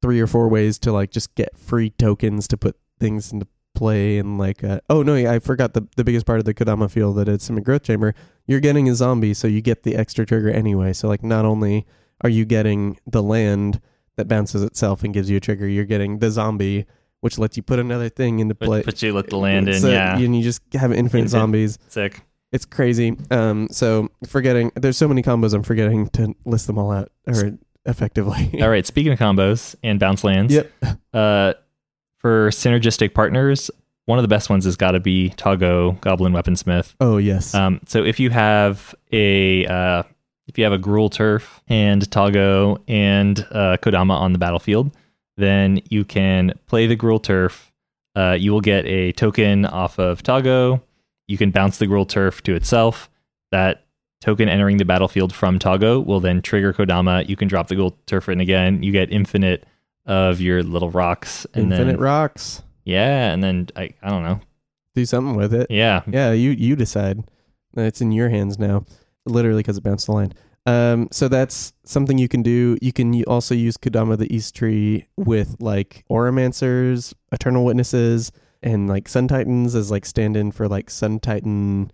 three or four ways to, like, just get free tokens to put things into play And, like a, oh no yeah, I forgot the the biggest part of the Kodama field that it's in a growth chamber. You're getting a zombie, so you get the extra trigger anyway. So like not only are you getting the land that bounces itself and gives you a trigger, you're getting the zombie, which lets you put another thing into play. but you let the land in, yeah. and you just have infinite Infinite. zombies. Sick. It's crazy. Um, so forgetting there's so many combos, I'm forgetting to list them all out or effectively. All right, speaking of combos and bounce lands, Yep. uh, for synergistic partners, one of the best ones has got to be Toggo Goblin Weaponsmith. Oh yes. Um, so if you have a uh, if you have a Gruul Turf and Toggo and uh, Kodama on the battlefield, then you can play the Gruul Turf. Uh, you will get a token off of Toggo. You can bounce the Gruul Turf to itself. That token entering the battlefield from Toggo will then trigger Kodama. You can drop the Gruul Turf in again. You get infinite of your little rocks, and Infinite then rocks. yeah, and then I I don't know. Do something with it. Yeah, Yeah, you you decide. It's in your hands now, literally because it bounced the line. Um, so that's something you can do. You can also use Kodama the East Tree with like Auramancers, Eternal Witnesses, and like Sun Titans as like stand-in for like Sun Titan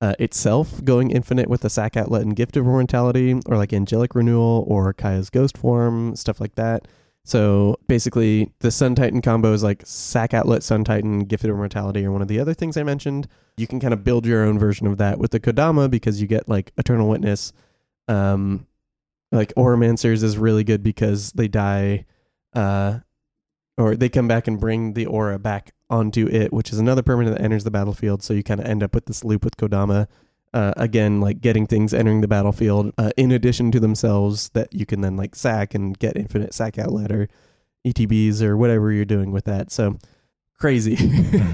uh, itself going infinite with the sack outlet and gift of immortality, or like Angelic Renewal or Kaya's Ghostform, stuff like that. So basically, the Sun Titan combo is like Sack Outlet, Sun Titan, Gifted Immortality, or one of the other things I mentioned. You can kind of build your own version of that with the Kodama because you get like Eternal Witness. Um, like Auramancers is really good because they die, uh, or they come back and bring the aura back onto it, which is another permanent that enters the battlefield. So you kind of end up with this loop with Kodama. Uh, again, like getting things entering the battlefield uh, in addition to themselves that you can then like sack and get infinite sack outlet or ETBs or whatever you're doing with that. So crazy,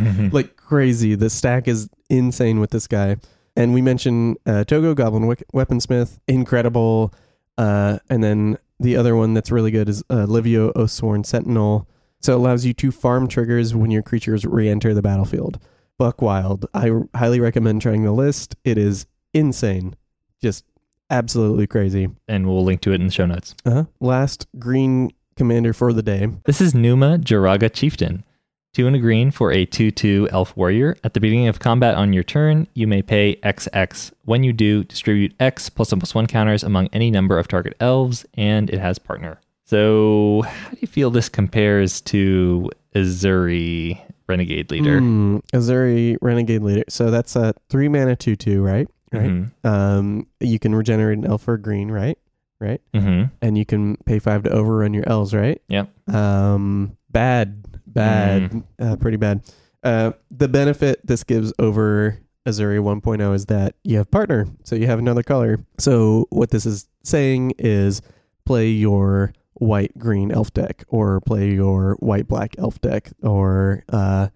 like crazy. The stack is insane with this guy. And we mentioned uh, Toggo Goblin Wick- Weaponsmith, incredible. Uh, and then the other one that's really good is uh, Livio Oathsworn Sentinel. So it allows you to farm triggers when your creatures re-enter the battlefield. Buck Wild. I r- highly recommend trying the list. It is insane, just absolutely crazy. and we'll link to it in the show notes. Uh-huh. Last green commander for the day. This is Numa Joraga Chieftain. Two and a green for a 2 2 elf warrior. At the beginning of combat on your turn, you may pay XX. When you do, distribute X plus one plus one counters among any number of target elves, and it has partner. So, how do you feel this compares to Ezuri Renegade Leader? Mm, Ezuri Renegade Leader. So that's a three mana two two, right? Right. Mhm. Um, you can regenerate an elf for green, right? Right. Mhm. And you can pay five to overrun your elves, right? Yep. Um, bad, bad, uh, pretty bad. Uh, the benefit this gives over Ezuri 1.0 is that you have partner, so you have another color. So what this is saying is play your white green elf deck, or play your white black elf deck, or uh,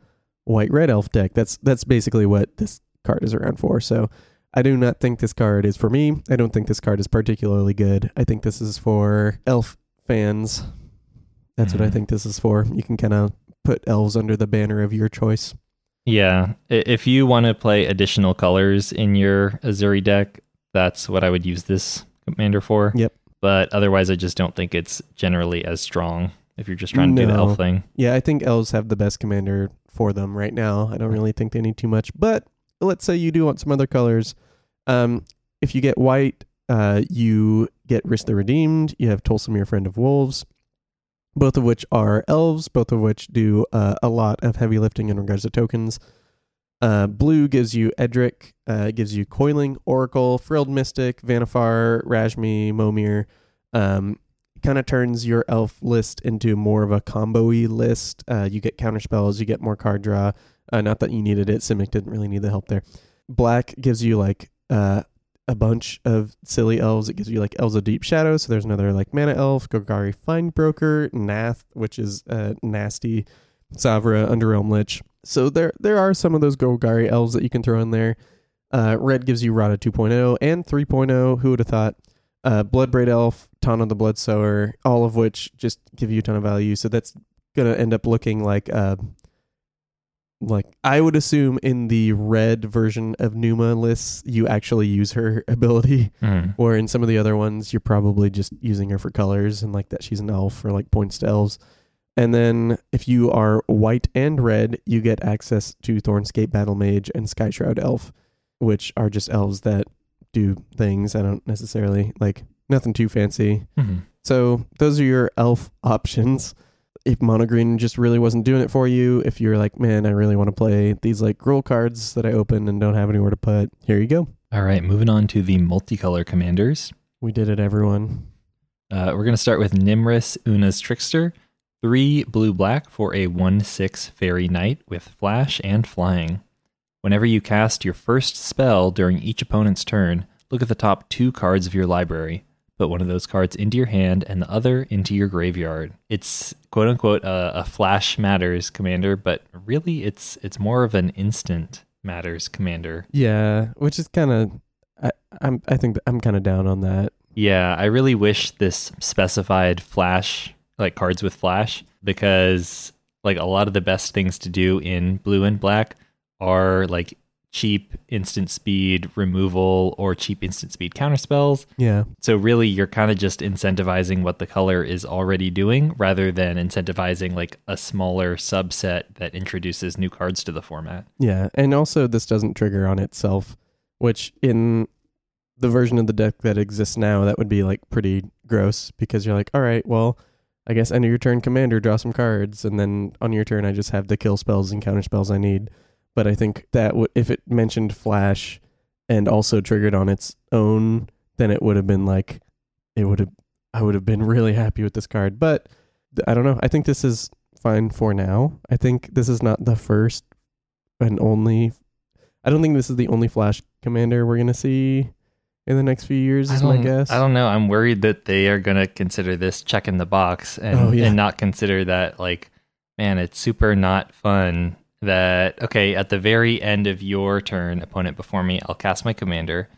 white red elf deck. That's that's basically what this card is around for. So I do not think this card is for me. I don't think this card is particularly good. I think this is for elf fans. That's what I Mhm. think this is for. You can kind of put elves under the banner of your choice. Yeah. If you want to play additional colors in your Ezuri deck, that's what I would use this commander for. Yep. But otherwise, I just don't think it's generally as strong if you're just trying to do the elf thing. Yeah, I think elves have the best commander for them right now. I don't really think they need too much. But let's say you do want some other colors. Um, if you get white, uh, you get Rhys the Redeemed. You have Tolsimir, Friend of Wolves, both of which are elves, both of which do uh, a lot of heavy lifting in regards to tokens. Uh, blue gives you Edric, uh, gives you Coiling, Oracle, Frilled Mystic, Vannifar, Rashmi, Momir. Um, kind of turns your elf list into more of a combo-y list. Uh, you get counter spells, you get more card draw. Uh, not that you needed it. Simic didn't really need the help there. Black gives you like uh, a bunch of silly elves. It gives you like Elves of Deep Shadow. So there's another like Mana Elf, Golgari Findbroker, Nath, which is uh, nasty, Savra, Underrealm Lich. So there there are some of those Golgari elves that you can throw in there. Uh, red gives you Radha 2.0 and 3.0. Who would have thought? Uh, Bloodbraid Elf, Tana the Bloodsower, all of which just give you a ton of value. So that's gonna end up looking like uh, like I would assume in the red version of Numa lists, you actually use her ability, Mhm. or in some of the other ones, you're probably just using her for colors and like that she's an elf or like points to elves. And then if you are white and red, you get access to Thornscape Battlemage and Skyshroud Elf, which are just elves that do things. I don't necessarily like nothing too fancy. Mhm. So those are your elf options. If mono green just really wasn't doing it for you, if you're like, man, I really want to play these like roll cards that I open and don't have anywhere to put, here you go. All right, moving on to the multicolor commanders. We did it, everyone. Uh, we're going to start with Nymris, Oona's Trickster. Three blue black for a 1 6 fairy knight with flash and flying. Whenever you cast your first spell during each opponent's turn, look at the top two cards of your library. Put one of those cards into your hand and the other into your graveyard. It's quote unquote a, a flash matters commander, but really it's it's more of an instant matters commander. Yeah, which is kind of, I, I'm, I think I'm kind of down on that. Yeah, I really wish this specified flash, like cards with flash, because like a lot of the best things to do in blue and black are like cheap instant speed removal or cheap instant speed counter spells. Yeah, So really you're kind of just incentivizing what the color is already doing rather than incentivizing like a smaller subset that introduces new cards to the format. yeah, and also this doesn't trigger on itself, which in the version of the deck that exists now, that would be like pretty gross because you're like, all right, well, I guess end of your turn, commander, draw some cards, and then on your turn, I just have the kill spells and counter spells I need. But I think that w- if it mentioned flash and also triggered on its own, then it would have been like, it would have, I would have been really happy with this card. But I don't know. I think this is fine for now. I think this is not the first and only. I don't think this is the only flash commander we're gonna see in the next few years. Is my guess. I don't know. I'm worried that they are going to consider this check in the box and, Oh, yeah. and not consider that, like, man, it's super not fun that, okay, at the very end of your turn, opponent before me, I'll cast my commander.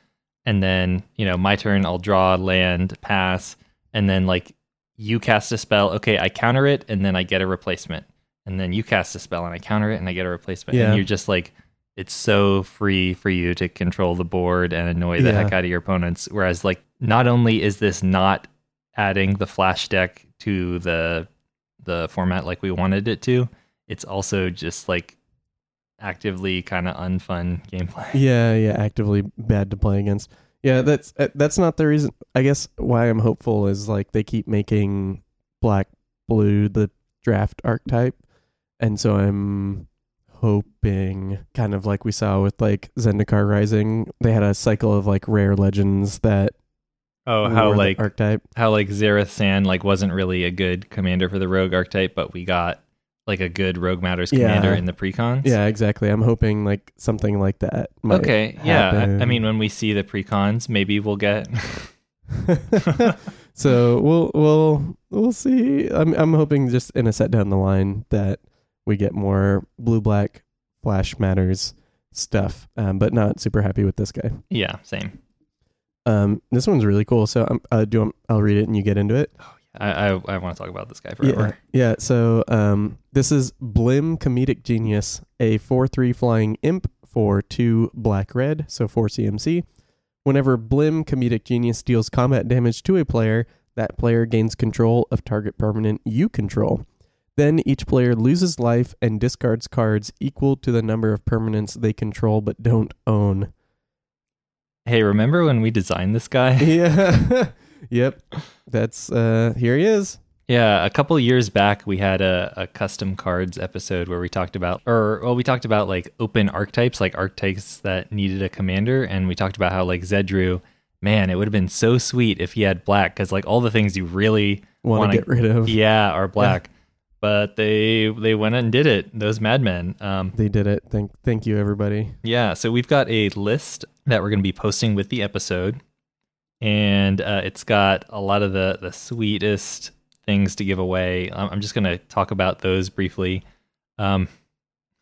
And then, you know, my turn, I'll draw land, pass. And then, like, you cast a spell. Okay, I counter it, and then I get a replacement. And then you cast a spell, and I counter it, and I get a replacement. Yeah. And you're just like, it's so free for you to control the board and annoy the Yeah. heck out of your opponents. Whereas, like, not only is this not adding the flash deck to the the format like we wanted it to, it's also just like actively kind of unfun gameplay. Yeah, yeah, actively bad to play against. Yeah, that's uh, that's not the reason. I guess why I'm hopeful is like they keep making black blue the draft archetype, and so I'm hoping kind of like we saw with like Zendikar Rising, they had a cycle of like rare legends that Oh, how like archetype. how like Zareth San like wasn't really a good commander for the rogue archetype, but we got like a good rogue matters Yeah. commander in the precons. Yeah, exactly. I'm hoping like something like that. might Okay. Yeah. I, I mean, when we see the precons, maybe we'll get. so we'll we'll we'll see. I'm I'm hoping just in a set down the line that we get more blue black flash matters stuff, um, but not super happy with this guy. yeah. Same. Um, this one's really cool. So um, uh, do want, I'll read it and you get into it. I I, I want to talk about this guy forever. Yeah, yeah. So um, this is Blim Comedic Genius, a four-three flying imp for two black red, so four CMC. Whenever Blim Comedic Genius deals combat damage to a player, that player gains control of target permanent you control. Then each player loses life and discards cards equal to the number of permanents they control but don't own. Hey, remember when we designed this guy? Yeah. yep. That's uh here he is. Yeah, a couple years back, we had a, a custom cards episode where we talked about, or well, we talked about like open archetypes, like archetypes that needed a commander, and we talked about how like Zedruu, man, it would have been so sweet if he had black, because like all the things you really Want to get rid of. yeah are black, but they they went and did it. Those madmen. Um, They did it. Thank thank you everybody. yeah, so we've got a list that we're going to be posting with the episode, and uh, it's got a lot of the the sweetest things to give away. I'm, I'm just going to talk about those briefly. Um,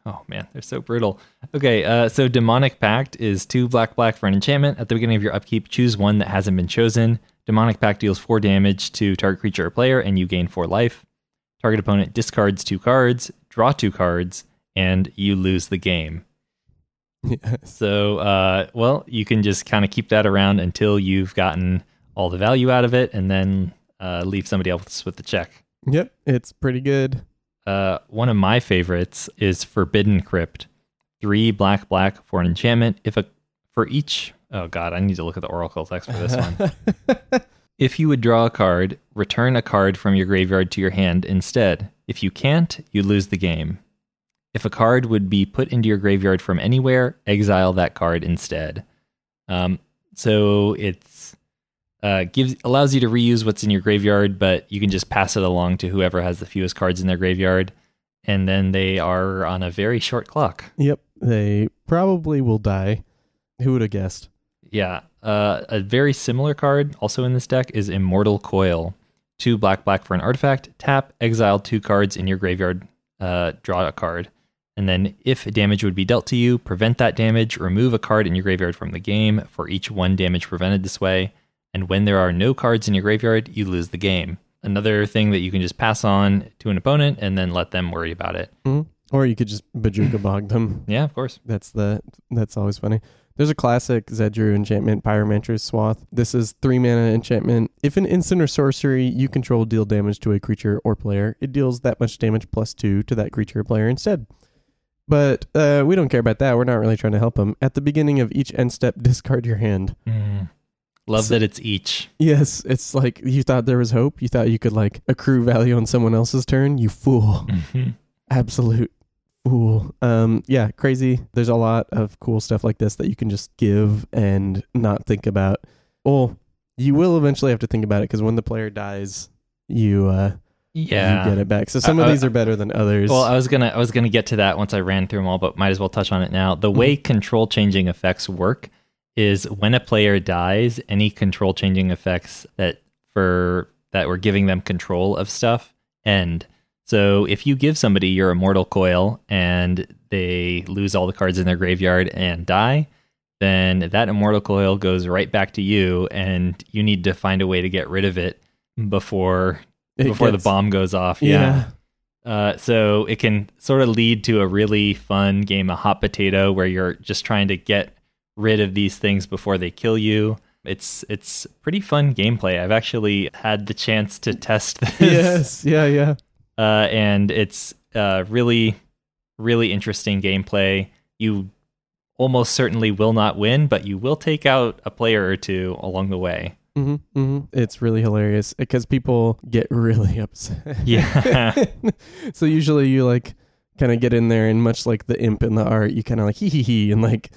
oh man, they're so brutal. Okay, uh, so demonic pact is two black black for an enchantment. At the beginning of your upkeep, choose one that hasn't been chosen. Demonic pact deals four damage to target creature or player, and you gain four life. Target opponent discards two cards, draw two cards, and you lose the game. Yes. So, uh, well, you can just kind of keep that around until you've gotten all the value out of it, and then uh, leave somebody else with the check. Yep, it's pretty good. Uh, one of my favorites is Forbidden Crypt. Three black black for an enchantment. If a for each oh god, I need to look at the oracle text for this one. if you would draw a card, return a card from your graveyard to your hand instead. If you can't, you lose the game. If a card would be put into your graveyard from anywhere, exile that card instead. Um, so it's uh, gives allows you to reuse what's in your graveyard, but you can just pass it along to whoever has the fewest cards in their graveyard, and then they are on a very short clock. Yep, they probably will die. Who would have guessed? Yeah, uh, a very similar card also in this deck is Immortal Coil. Two black black for an artifact. Tap, exile two cards in your graveyard. Uh, draw a card. And then, if damage would be dealt to you, prevent that damage, remove a card in your graveyard from the game for each one damage prevented this way. And when there are no cards in your graveyard, you lose the game. Another thing that you can just pass on to an opponent and then let them worry about it. Mhm. Or you could just Bojuka bog them. Yeah, of course. That's the that's always funny. There's a classic Zedruu enchantment, Pyromancer's Swath. This is three mana enchantment. If an instant or sorcery you control deal damage to a creature or player, it deals that much damage plus two to that creature or player instead. But uh, we don't care about that. We're not really trying to help them. At the beginning of each end step, discard your hand. Mm. Love So- that it's each. Yes, it's like you thought there was hope. You thought you could like accrue value on someone else's turn. You fool. absolute fool. Um, yeah, crazy. There's a lot of cool stuff like this that you can just give and not think about. Well, you will eventually have to think about it because when the player dies, you uh, yeah. you get it back. So some of these are better than others. Well, I was gonna I was gonna get to that once I ran through them all, but might as well touch on it now. The mm-hmm. way control changing effects work is when a player dies, any control changing effects that for that were giving them control of stuff end. So if you give somebody your immortal coil and they lose all the cards in their graveyard and die, then that immortal coil goes right back to you, and you need to find a way to get rid of it mm. before It before gets- the bomb goes off. Yeah. Uh, so it can sort of lead to a really fun game of hot potato where you're just trying to get rid of these things before they kill you. It's it's pretty fun gameplay. I've actually had the chance to test this, yes. Yeah. Yeah. uh, and it's uh, really really interesting gameplay. You almost certainly will not win, but you will take out a player or two along the way. Hmm hmm It's really hilarious because people get really upset. Yeah. so usually you like kind of get in there and much like the imp in the art, you kind of like hee hee hee and like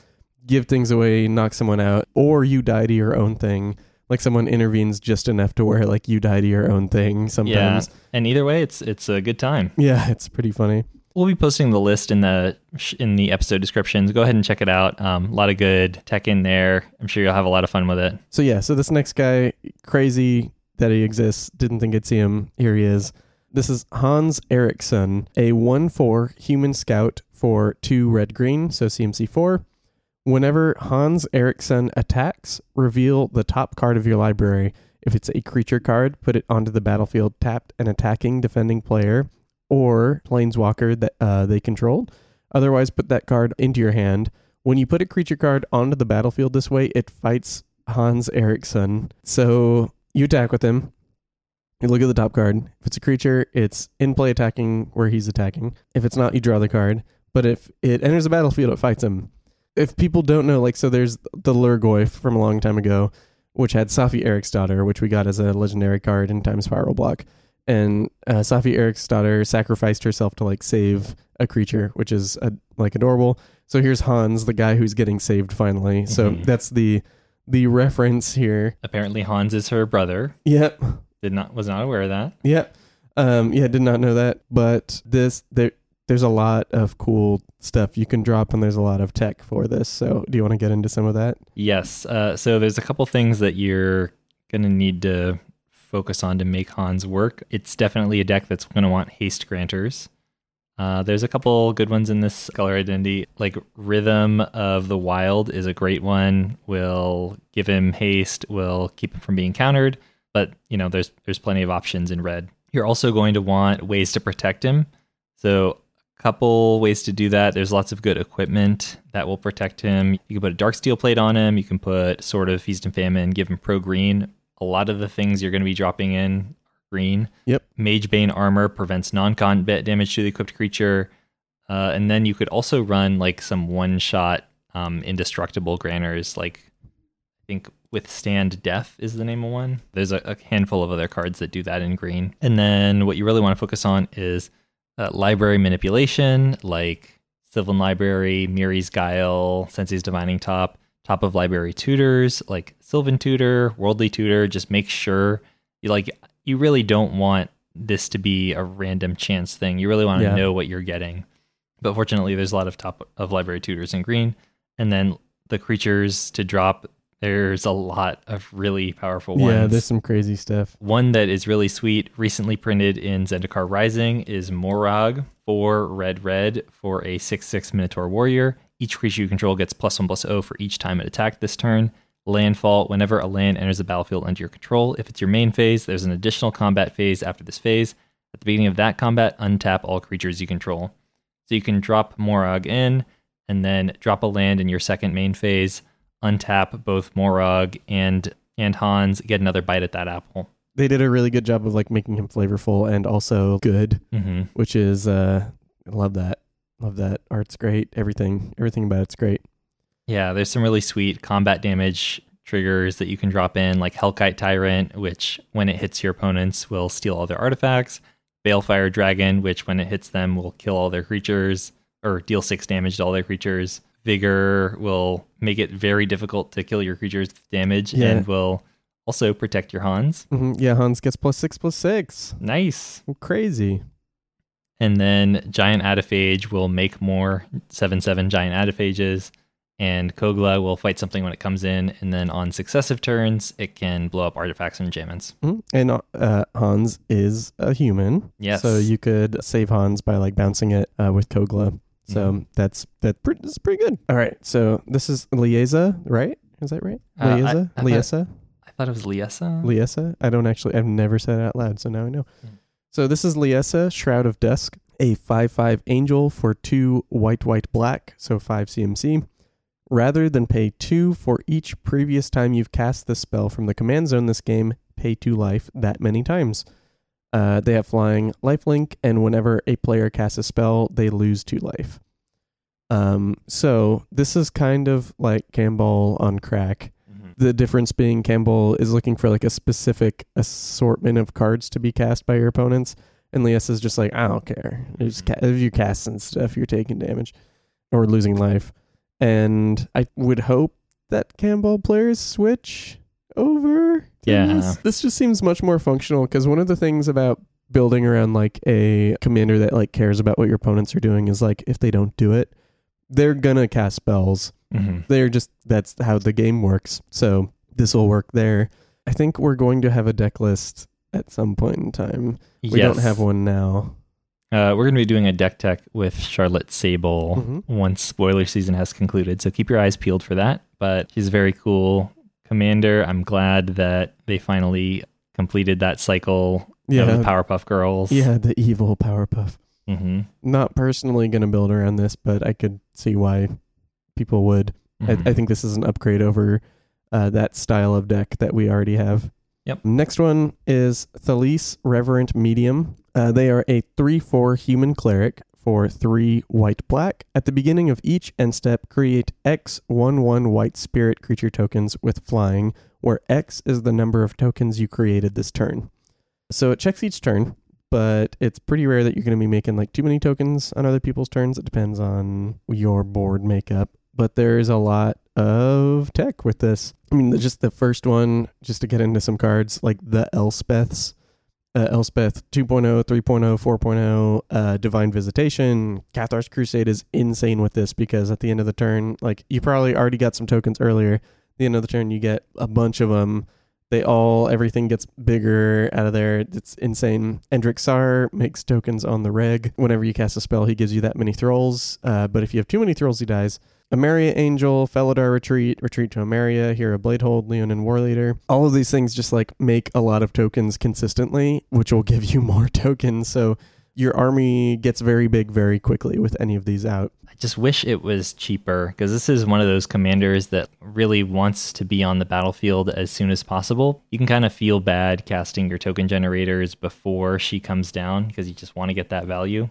give things away, knock someone out, or you die to your own thing. Like someone intervenes just enough to where like you die to your own thing sometimes. Yeah. And either way, it's it's a good time. Yeah, it's pretty funny. We'll be posting the list in the in the episode descriptions. Go ahead and check it out. Um, a lot of good tech in there. I'm sure you'll have a lot of fun with it. So yeah, so this next guy, crazy that he exists, didn't think I'd see him. Here he is. This is Hans Eriksson, a 1-4 human scout for 2 red green, so CMC 4. Whenever Hans Eriksson attacks, reveal the top card of your library. If it's a creature card, put it onto the battlefield tapped an attacking defending player or planeswalker that uh, they controlled. Otherwise, put that card into your hand. When you put a creature card onto the battlefield this way, it fights Hans Eriksson. So you attack with him. You look at the top card. If it's a creature, it's in play attacking where he's attacking. If it's not, you draw the card. But if it enters the battlefield, it fights him. If people don't know, like, so there's the Lhurgoyf from a long time ago, which had Saffi Eriksdotter, which we got as a legendary card in Time Spiral Block. And uh, Saffi daughter sacrificed herself to, like, save a creature, which is, uh like, adorable. So here's Hans, the guy who's getting saved finally. So Mhm. that's the the reference here. Apparently, Hans is her brother. Yep. Did not was not aware of that. Yep. Um yeah, did not know that. But this there there's a lot of cool stuff you can drop and there's a lot of tech for this. So do you want to get into some of that? Yes. Uh, so there's a couple things that you're gonna need to focus on to make Hans work. It's definitely a deck that's gonna want haste granters. Uh, there's a couple good ones in this color identity. Like Rhythm of the Wild is a great one. Will give him haste. Will keep him from being countered. But you know, there's there's plenty of options in red. You're also going to want ways to protect him. So a couple ways to do that. There's lots of good equipment that will protect him. You can put a dark steel plate on him. You can put sword of feast and famine, give him pro green. A lot of the things you're going to be dropping in are green. Yep. Magebane armor prevents non-combat damage to the equipped creature. Uh, and then you could also run like some one-shot um, indestructible granners, like I think withstand death is the name of one. There's a, a handful of other cards that do that in green. And then what you really want to focus on is uh, library manipulation, like Sylvan Library, Mirri's Guile, Sensei's Divining Top, top of library tutors like Sylvan Tutor, Worldly Tutor. Just make sure you like you really don't want this to be a random chance thing. You really want to Yeah. know what you're getting. But fortunately, there's a lot of top of library tutors in green, and then the creatures to drop. There's a lot of really powerful ones. Yeah, there's some crazy stuff. One that is really sweet, recently printed in Zendikar Rising, is Moraug, for red red for a 6 6 Minotaur Warrior. Each creature you control gets plus 1 plus 0 for each time it attacked this turn. Landfall, whenever a land enters the battlefield under your control, if it's your main phase, there's an additional combat phase after this phase. At the beginning of that combat, untap all creatures you control. So you can drop Moraug in, and then drop a land in your second main phase, untap both Moraug and and Hans, get another bite at that apple. They did a really good job of like making him flavorful and also good, Mm-hmm. which is uh I love that. Love that. Art's great. Everything everything about it's great. Yeah, there's some really sweet combat damage triggers that you can drop in, like Hellkite Tyrant, which when it hits your opponents will steal all their artifacts. Balefire Dragon, which when it hits them will kill all their creatures or deal six damage to all their creatures. Vigor will make it very difficult to kill your creatures with damage Yeah. and will also protect your Hans. hmm Yeah, Hans gets plus six plus six. Nice. Crazy. And then Giant Adephage will make more 7 7 Giant Adephages. And Kogla will fight something when it comes in. And then on successive turns, it can blow up artifacts and enchantments. Mhm. And uh, Hans is a human. Yes. So you could save Hans by like bouncing it uh, with Kogla. So Mhm. that's that pretty, that's pretty good. All right. So this is Liesa, right? Is that right? Uh, I- Liesa? I thought- Liesa? I thought it was Liesa. Liesa? I don't actually, I've never said it out loud, so now I know. Mm. So this is Liesa, Shroud of Dusk, a 5 5 angel for two white, white, black, so 5 CMC. Rather than pay two for each previous time you've cast this spell from the command zone this game, pay two life that many times. Uh, they have flying lifelink, and whenever a player casts a spell, they lose two life. Um, so this is kind of like Kambal on crack Mhm. the difference being Kambal is looking for like a specific assortment of cards to be cast by your opponents, and Lias is just like, I don't care. You ca- if you're casting stuff, you're taking damage or losing life. And I would hope that Kambal players switch over. Yeah. this. this just seems much more functional because one of the things about building around like a commander that like cares about what your opponents are doing is like if they don't do it, they're gonna cast spells Mhm. they're just that's how the game works. So this will work there. I think we're going to have a deck list at some point in time. We don't have one now. Uh, we're going to be doing a deck tech with Charlotte Sable Mhm. once spoiler season has concluded. So keep your eyes peeled for that. But she's a very cool commander. I'm glad that they finally completed that cycle Yeah, of the Powerpuff Girls. yeah, the evil Powerpuff. hmm Not personally going to build around this, but I could see why people would. Mm-hmm. I, I think this is an upgrade over uh, that style of deck that we already have. Yep. Next one is Thalisse Reverent Medium. Uh, they are a 3 4 human cleric for 3 white black. At the beginning of each end step, create X 1 1 white spirit creature tokens with flying, where X is the number of tokens you created this turn. So it checks each turn, but it's pretty rare that you're going to be making like too many tokens on other people's turns. It depends on your board makeup but there's a lot of tech with this. I mean, just the first one, just to get into some cards, like the Elspeths, uh, Elspeth 2.0, 3.0, 4.0, uh, Divine Visitation, Cathar's Crusade is insane with this because at the end of the turn, like you probably already got some tokens earlier. At the end of the turn, you get a bunch of them. They all, everything gets bigger out of there. It's insane. Endrek Sahr makes tokens on the reg. Whenever you cast a spell, he gives you that many thralls. Uh, but if you have too many thralls, he dies. Emeria Angel, Felidar Retreat, Retreat to Emeria, Hero Bladehold, Leonin War Leader. All of these things just like make a lot of tokens consistently, which will give you more tokens. So your army gets very big very quickly with any of these out. I just wish it was cheaper because this is one of those commanders that really wants to be on the battlefield as soon as possible. You can kind of feel bad casting your token generators before she comes down because you just want to get that value.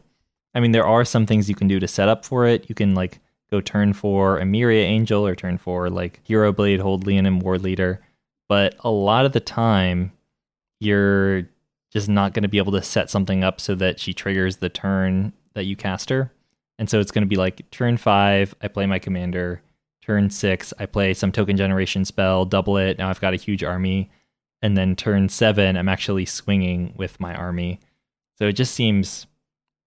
I mean, there are some things you can do to set up for it. You can like go turn for Emeria Angel or turn for like Hero Blade, Hold Leonin War Leader. But a lot of the time, you're just not going to be able to set something up so that she triggers the turn that you cast her. And so it's going to be like turn five, I play my commander. Turn six, I play some token generation spell, double it. Now I've got a huge army. And then turn seven, I'm actually swinging with my army. So it just seems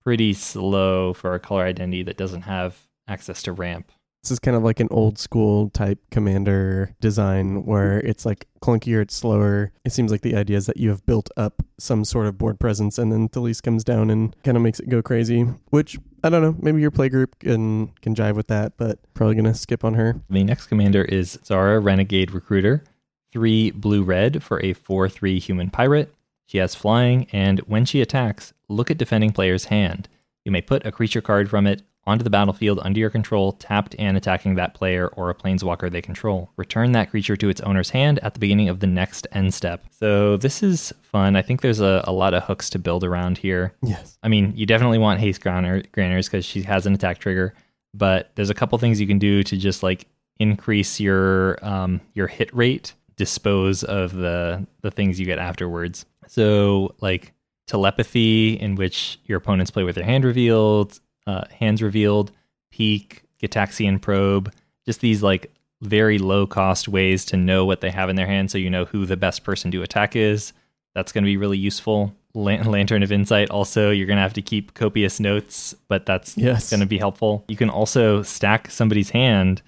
pretty slow for a color identity that doesn't have access to ramp. This is kind of like an old school type commander design where mm-hmm. it's like clunkier, it's slower. It seems like the idea is that you have built up some sort of board presence and then Thalisse comes down and kind of makes it go crazy, which I don't know, maybe your playgroup can can jive with that, but probably going to skip on her. The next commander is Zara Renegade Recruiter, 3 blue red for a 4 3 human pirate. She has flying, and when she attacks, look at defending player's hand. You may put a creature card from it onto the battlefield under your control, tapped and attacking that player or a planeswalker they control. Return that creature to its owner's hand at the beginning of the next end step. So this is fun. I think there's a, a lot of hooks to build around here. Yes. I mean, you definitely want haste granners because she has an attack trigger, but there's a couple things you can do to just like increase your um, your hit rate, dispose of the the things you get afterwards. So like telepathy, in which your opponents play with their hand revealed, uh, hands revealed, peek, Gitaxian probe, just these like very low cost ways to know what they have in their hand so you know who the best person to attack is. That's going to be really useful. Lan- Lantern of Insight, also, you're going to have to keep copious notes, but that's Yes. going to be helpful. You can also stack somebody's hand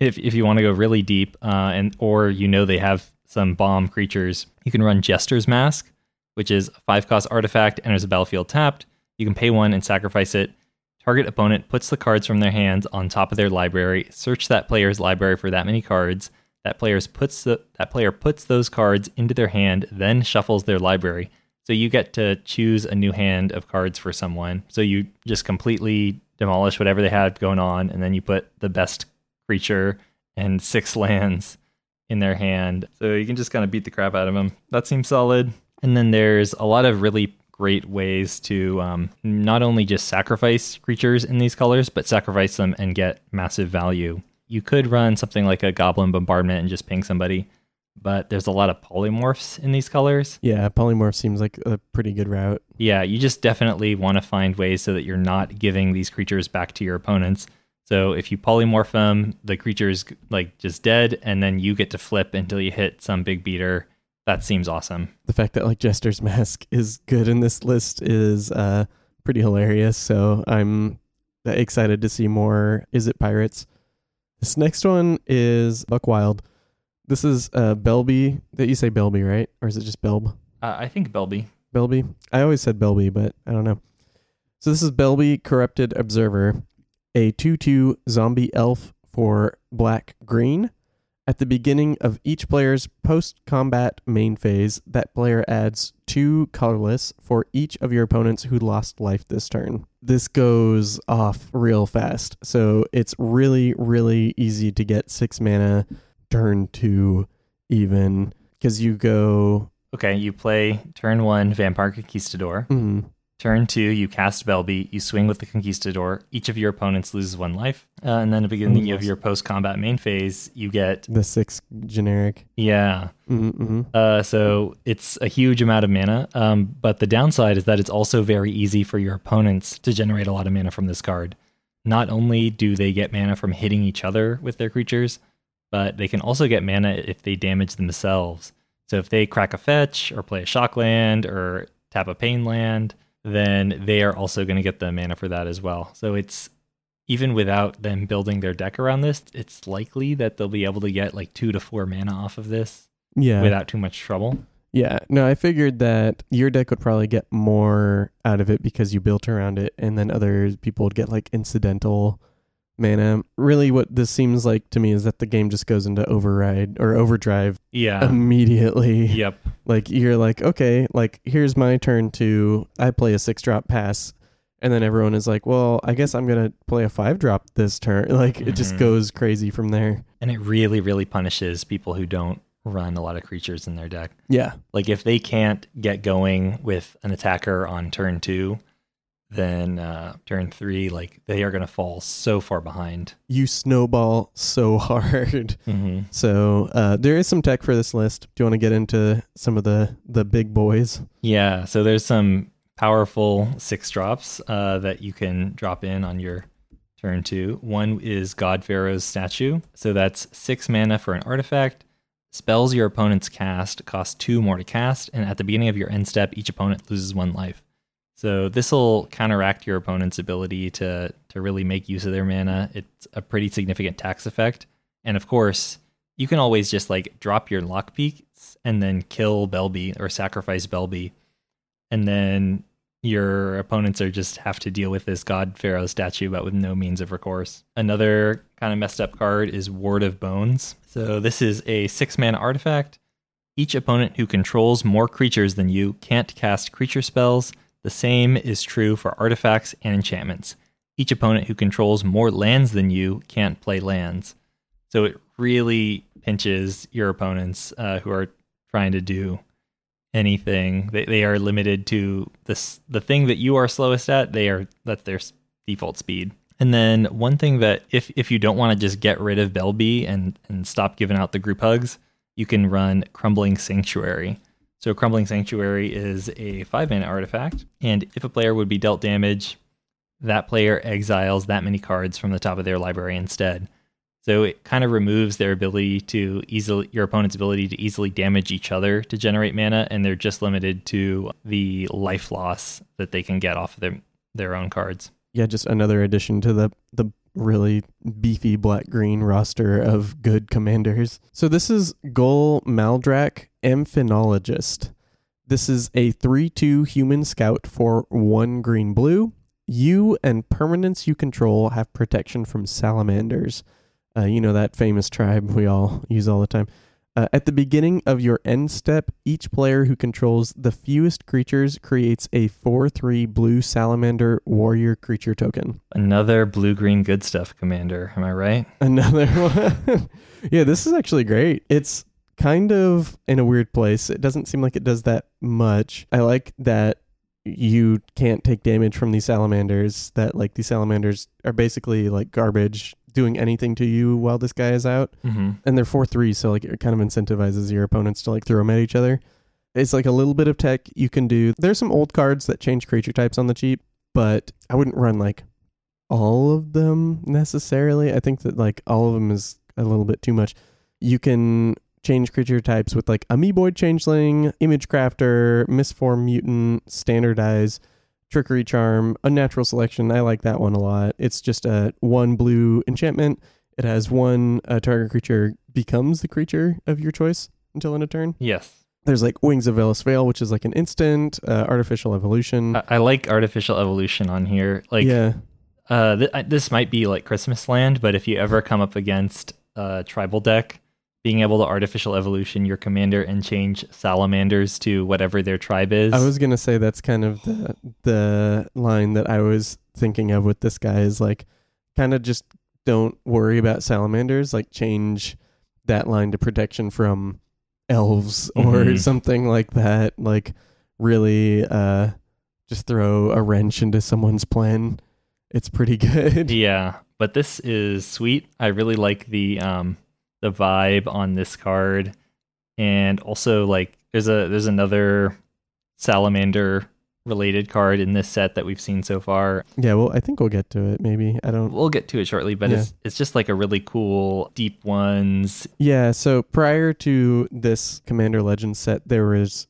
if, if you want to go really deep, uh, and or you know they have some bomb creatures. You can run Jester's Mask, which is a five cost artifact, enters the battlefield tapped. You can pay one and sacrifice it. Target opponent puts the cards from their hands on top of their library. Search that player's library for that many cards. That player's puts the, that player puts those cards into their hand, then shuffles their library. So you get to choose a new hand of cards for someone. So you just completely demolish whatever they had going on, and then you put the best creature and six lands in their hand. So you can just kind of beat the crap out of them. That seems solid. And then there's a lot of really great ways to um, not only just sacrifice creatures in these colors, but sacrifice them and get massive value. You could run something like a Goblin Bombardment and just ping somebody, but there's a lot of polymorphs in these colors. Yeah, polymorph seems like a pretty good route. Yeah, you just definitely want to find ways so that you're not giving these creatures back to your opponents. So if you polymorph them, the creature's like just dead, and then you get to flip until you hit some big beater. That seems awesome. The fact that like Jester's Mask is good in this list is uh pretty hilarious. So I'm excited to see more Is It Pirates. This next one is Buck Wild. This is uh Belbe that you say Belbe, right? Or is it just Belb? Uh, I think Belbe. Belbe. I always said Belbe, but I don't know. So this is Belbe Corrupted Observer, a 2-2 zombie elf for black green. At the beginning of each player's post-combat main phase, that player adds two colorless for each of your opponents who lost life this turn. This goes off real fast, so it's really, really easy to get six mana turn two even because you go Okay, you play turn one Vampire Conquistador. mm, Turn two, you cast Belbe. You swing with the Conquistador. Each of your opponents loses one life. Uh, and then at the beginning Mm, of your post combat main phase, you get, the six generic. yeah. Mm-hmm. Uh, so it's a huge amount of mana. Um, but the downside is that it's also very easy for your opponents to generate a lot of mana from this card. Not only do they get mana from hitting each other with their creatures, but they can also get mana if they damage themselves. So if they crack a fetch or play a shock land or tap a pain land, then they are also going to get the mana for that as well. So it's even without them building their deck around this, it's likely that they'll be able to get like two to four mana off of this Yeah. without too much trouble. Yeah. No, I figured that your deck would probably get more out of it because you built around it, and then other people would get like incidental mana. Really, what this seems like to me is that the game just goes into override or overdrive Yeah. immediately. yep. Like you're like, okay, like here's my turn to I play a six drop pass, and then everyone is like, well, I guess I'm gonna play a five drop this turn. Like it just Mhm. goes crazy from there. And it really, really punishes people who don't run a lot of creatures in their deck. Yeah, Like if they can't get going with an attacker on turn two, then uh, turn three, like they are going to fall so far behind. you snowball so hard. Mm-hmm. So uh, there is some tech for this list. Do you want to get into some of the the big boys? Yeah. So there's some powerful six drops uh, that you can drop in on your turn two. One is God Pharaoh's statue. So that's six mana for an artifact. Spells your opponent's cast cost two more to cast, and at the beginning of your end step, each opponent loses one life. So this will counteract your opponent's ability to to really make use of their mana. It's a pretty significant tax effect, and of course, you can always just like drop your lock lockpeaks and then kill Belbe or sacrifice Belbe, and then your opponents are just have to deal with this God Pharaoh statue, but with no means of recourse. Another kind of messed up card is Ward of Bones. So this is a six mana artifact. Each opponent who controls more creatures than you can't cast creature spells. The same is true for artifacts and enchantments. Each opponent who controls more lands than you can't play lands. So it really pinches your opponents uh, who are trying to do anything. They, they are limited to this the thing that you are slowest at. They are that's their default speed. And then one thing that if if you don't want to just get rid of Belbe and and stop giving out the group hugs, you can run Crumbling Sanctuary. So Crumbling Sanctuary is a five mana artifact, and if a player would be dealt damage, that player exiles that many cards from the top of their library instead. So it kind of removes their ability to easily your opponent's ability to easily damage each other to generate mana, and they're just limited to the life loss that they can get off of their their own cards. Yeah, just another addition to the the really beefy black green roster of good commanders. So this is Gor Muldrak, Amphinologist. This is a 3 2 human scout for 1 green blue. You and permanents you control have protection from salamanders. Uh, you know that famous tribe we all use all the time. Uh, at the beginning of your end step, each player who controls the fewest creatures creates a 4 3 blue salamander warrior creature token. Another blue green good stuff commander. Am I right? Another one. yeah, this is actually great. It's kind of in a weird place. It doesn't seem like it does that much. I like that you can't take damage from these salamanders, that like these salamanders are basically like garbage doing anything to you while this guy is out. Mm-hmm. And they're 4 3, so like it kind of incentivizes your opponents to like throw them at each other. It's like a little bit of tech you can do. There's some old cards that change creature types on the cheap, but I wouldn't run like all of them necessarily. I think that like all of them is a little bit too much. You can change creature types with like amoeboid changeling, image crafter, mistform mutant, standardize, trickery charm, unnatural selection. I like that one a lot. It's just a one blue enchantment. It has one uh, target creature becomes the creature of your choice until end of turn. Yes. There's like Wings of Velis Vel, which is like an instant uh, artificial evolution. I, I like artificial evolution on here. Like, yeah, uh, th- I- this might be like Christmas land, but if you ever come up against a tribal deck, being able to artificial evolution your commander and change salamanders to whatever their tribe is. I was gonna say that's kind of the the line that I was thinking of with this guy is like, kind of just don't worry about salamanders. Like change that line to protection from elves or Mhm. something like that. Like really, uh, just throw a wrench into someone's plan. It's pretty good. yeah, but this is sweet. I really like the um the vibe on this card, and also like there's a there's another salamander related card in this set that we've seen so far. Yeah, well, I think we'll get to it. Maybe I don't. We'll get to it shortly, but Yeah. it's it's just like a really cool deep ones. Yeah, so prior to this Commander Legends set, there was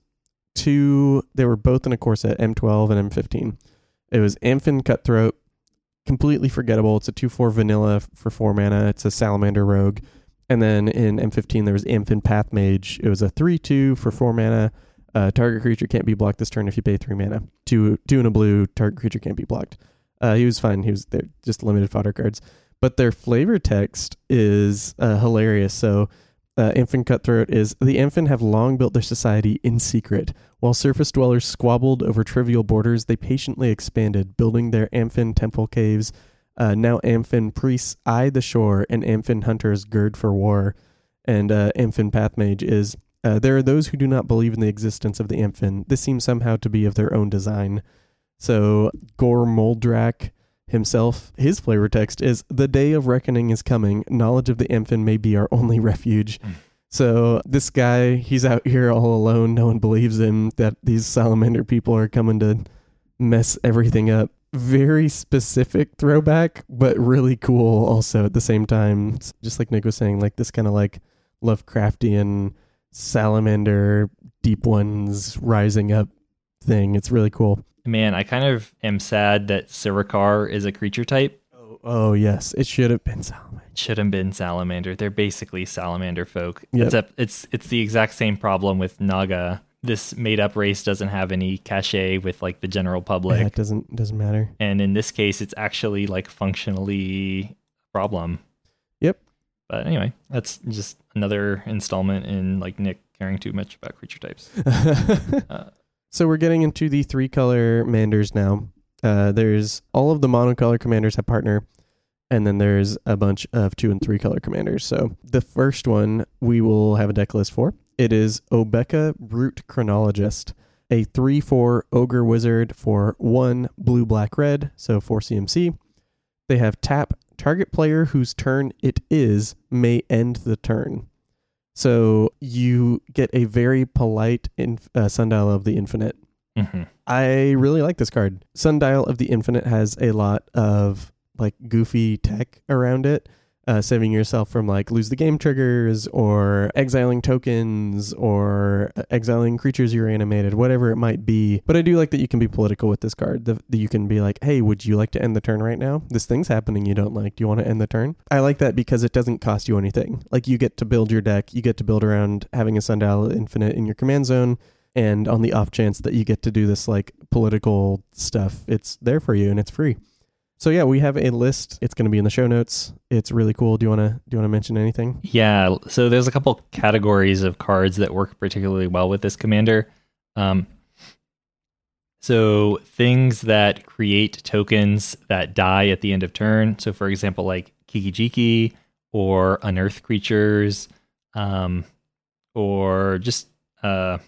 two. They were both in a core set, M12 and M15. It was Amphin Cutthroat, completely forgettable. It's a 2-4 vanilla for 4 mana. It's a Salamander Rogue. And then in M15, there was Amphin Path Mage. It was a 3-2 for 4 mana. Uh, target creature can't be blocked this turn if you pay 3 mana. Two, two and a blue, target creature can't be blocked. Uh, he was fine. He was there, just limited fodder cards. but their flavor text is uh, hilarious. So, uh, Amphin Cutthroat is the Amphin have long built their society in secret. While surface dwellers squabbled over trivial borders, they patiently expanded, building their Amphin temple caves. Uh, now, Amphin priests eye the shore, and Amphin hunters gird for war. And uh, Amphin Pathmage is uh, there are those who do not believe in the existence of the Amphin. This seems somehow to be of their own design. So, Gor Muldrak himself, his flavor text is The day of reckoning is coming. Knowledge of the Amphin may be our only refuge. Mm. So, this guy, he's out here all alone. No one believes him that these salamander people are coming to mess everything up. Very specific throwback, but really cool also at the same time. It's just like Nick was saying, like this kind of like Lovecraftian salamander deep ones rising up thing. It's really cool. Man, I kind of am sad that Surrakar is a creature type. Oh, oh yes, it should have been salamander. It should have been salamander. They're basically salamander folk. Yep. Except it's it's the exact same problem with Naga. This made up race doesn't have any cachet with like the general public. Yeah, it doesn't doesn't matter. and in this case it's actually like functionally a problem. Yep. But anyway, that's just another installment in like Nick caring too much about creature types. Uh, so we're getting into the three color manders now. Uh, there's all of the monocolor commanders have partner, and then there's a bunch of two and three color commanders. So the first one we will have a deck list for. It is Obeka Brute Chronologist, a 3 4 Ogre Wizard for 1 blue, black, red, so 4 CMC. They have tap target player whose turn it is may end the turn. So you get a very polite inf- uh, Sundial of the Infinite. mhm. I really like this card. Sundial of the Infinite has a lot of like goofy tech around it, uh, saving yourself from like lose the game triggers or exiling tokens or uh, exiling creatures you're animated, whatever it might be. But I do like that you can be political with this card. That you can be like, hey, would you like to end the turn right now? This thing's happening you don't like. Do you want to end the turn? I like that because it doesn't cost you anything. Like you get to build your deck, you get to build around having a Sundial Infinite in your command zone and on the off chance that you get to do this like political stuff it's there for you and it's free so yeah we have a list it's going to be in the show notes it's really cool do you want to do you want to mention anything Yeah, so there's a couple categories of cards that work particularly well with this commander. Um, so things that create tokens that die at the end of turn. So for example, like Kikijiki or unearth creatures, um, or just uh,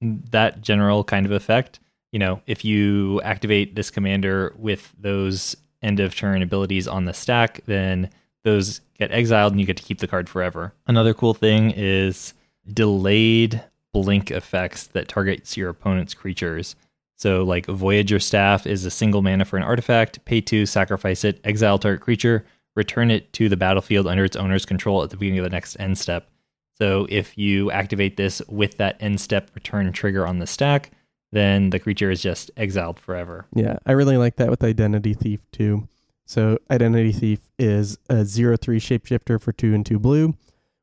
that general kind of effect. You know, if you activate this commander with those end of turn abilities on the stack, then those get exiled and you get to keep the card forever. Another cool thing is delayed blink effects that targets your opponent's creatures. So like Voyager Staff is a single mana for an artifact, pay two, sacrifice it, exile target creature, return it to the battlefield under its owner's control at the beginning of the next end step. So if you activate this with that end step return trigger on the stack, then the creature is just exiled forever. yeah i really like that with identity thief too. So identity thief is a 0-3 shapeshifter for 2 and 2 blue.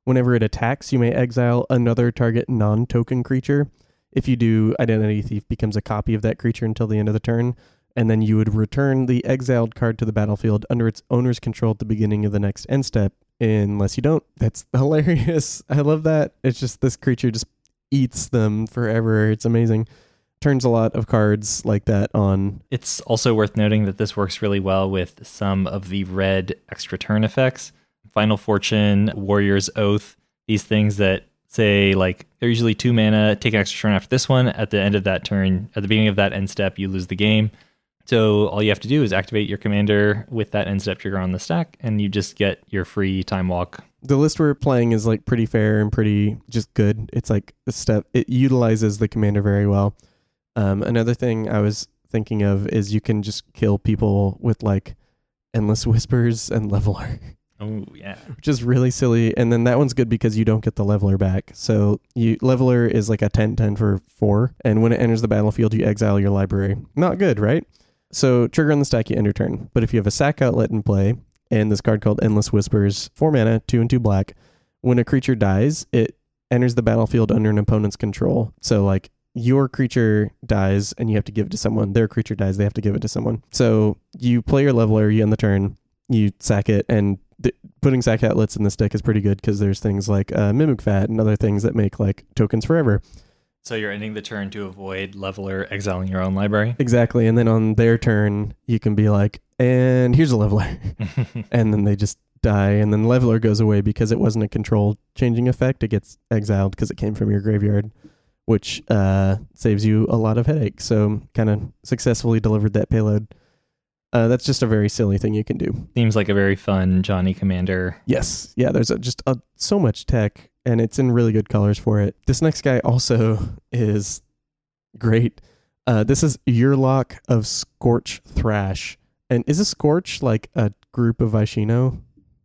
Whenever it attacks you may exile another target non-token creature. If you do identity thief becomes a copy of that creature until the end of the turn and then you would return the exiled card to the battlefield under its owner's control at the beginning of the next end step unless you don't. That's hilarious. I love that. It's just this creature just eats them forever. It's amazing turns a lot of cards like that on It's also worth noting that this works really well with some of the red extra turn effects. Final Fortune, Warrior's Oath, these things that say like they're usually two mana, take an extra turn after this one. At the end of that turn, at the beginning of that end step, you lose the game. So all you have to do is activate your commander with that end step trigger on the stack, and you just get your free time walk. the list we're playing is like pretty fair and pretty just good. It's like a step. It utilizes the commander very well. Um, another thing I was thinking of is you can just kill people with like endless whispers and leveler, Oh yeah. which is really silly. And then that one's good because you don't get the leveler back. So you leveler is like a 10-10 for four, and when it enters the battlefield, you exile your library. Not good, right? So trigger on the stack, you end your turn. But if you have a sack outlet in play, and this card called Endless Whispers, four mana, two and two black. When a creature dies, it enters the battlefield under an opponent's control. So like your creature dies and you have to give it to someone. Their creature dies, they have to give it to someone. So you play your leveler, you end the turn. you sack it, and th- putting sack outlets in this deck is pretty good because there's things like uh, Mimic Vat and other things that make like tokens forever. So you're ending the turn to avoid leveler exiling your own library. Exactly, and then on their turn, you can be like, and here's a leveler, and then they just die, and then leveler goes away because it wasn't a control changing effect. It gets exiled because it came from your graveyard, which uh, saves you a lot of headache. So kind of successfully delivered that payload. Uh, that's just a very silly thing you can do. Seems like a very fun Johnny Commander. Yes, yeah. There's a, just a, so much tech, and it's in really good colors for it. This next guy also is great. Uh, this is Yurlok of Scorch Thrash. And is a Scorch like a group of Viashino?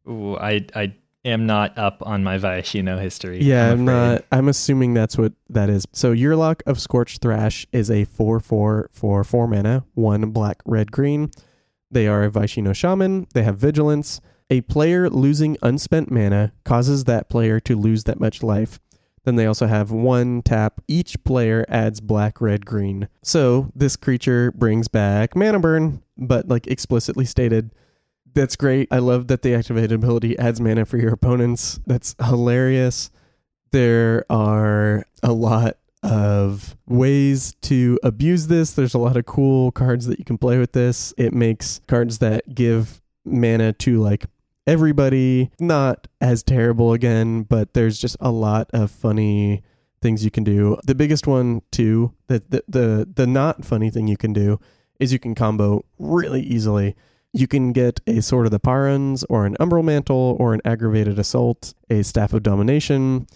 Ooh, I I am not up on my Viashino history. Yeah, I'm, I'm not. I'm assuming that's what that is. So Yurlok of Scorch Thrash is a 4 4 for 4 mana, 1 black, red, green. They are a Viashino Shaman. They have Vigilance. A player losing unspent mana causes that player to lose that much life. Then they also have one tap. Each player adds black, red, green. So this creature brings back mana burn, but like explicitly stated. That's great. I love that the activated ability adds mana for your opponents. That's hilarious. There are a lot of ways to abuse this. There's a lot of cool cards that you can play with this. It makes cards that give mana to like everybody not as terrible again, but there's just a lot of funny things you can do. The biggest one too, the the the, the not funny thing you can do is you can combo really easily. You can get a Sword of the Paruns or an Umbral Mantle or an Aggravated Assault, a Staff of Domination,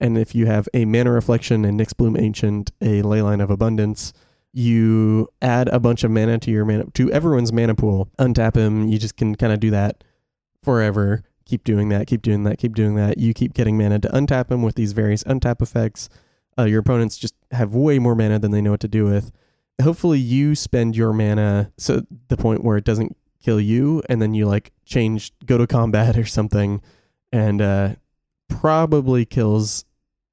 and if you have a Mana Reflection, a Nyx Bloom Ancient, a Leyline of Abundance, you add a bunch of mana to your mana to everyone's mana pool. Untap him. You just can kind of do that forever. Keep doing that. Keep doing that. Keep doing that. You keep getting mana to untap him with these various untap effects. Uh, your opponents just have way more mana than they know what to do with. Hopefully, you spend your mana so the point where it doesn't kill you, and then you like change, go to combat or something, and uh, probably kills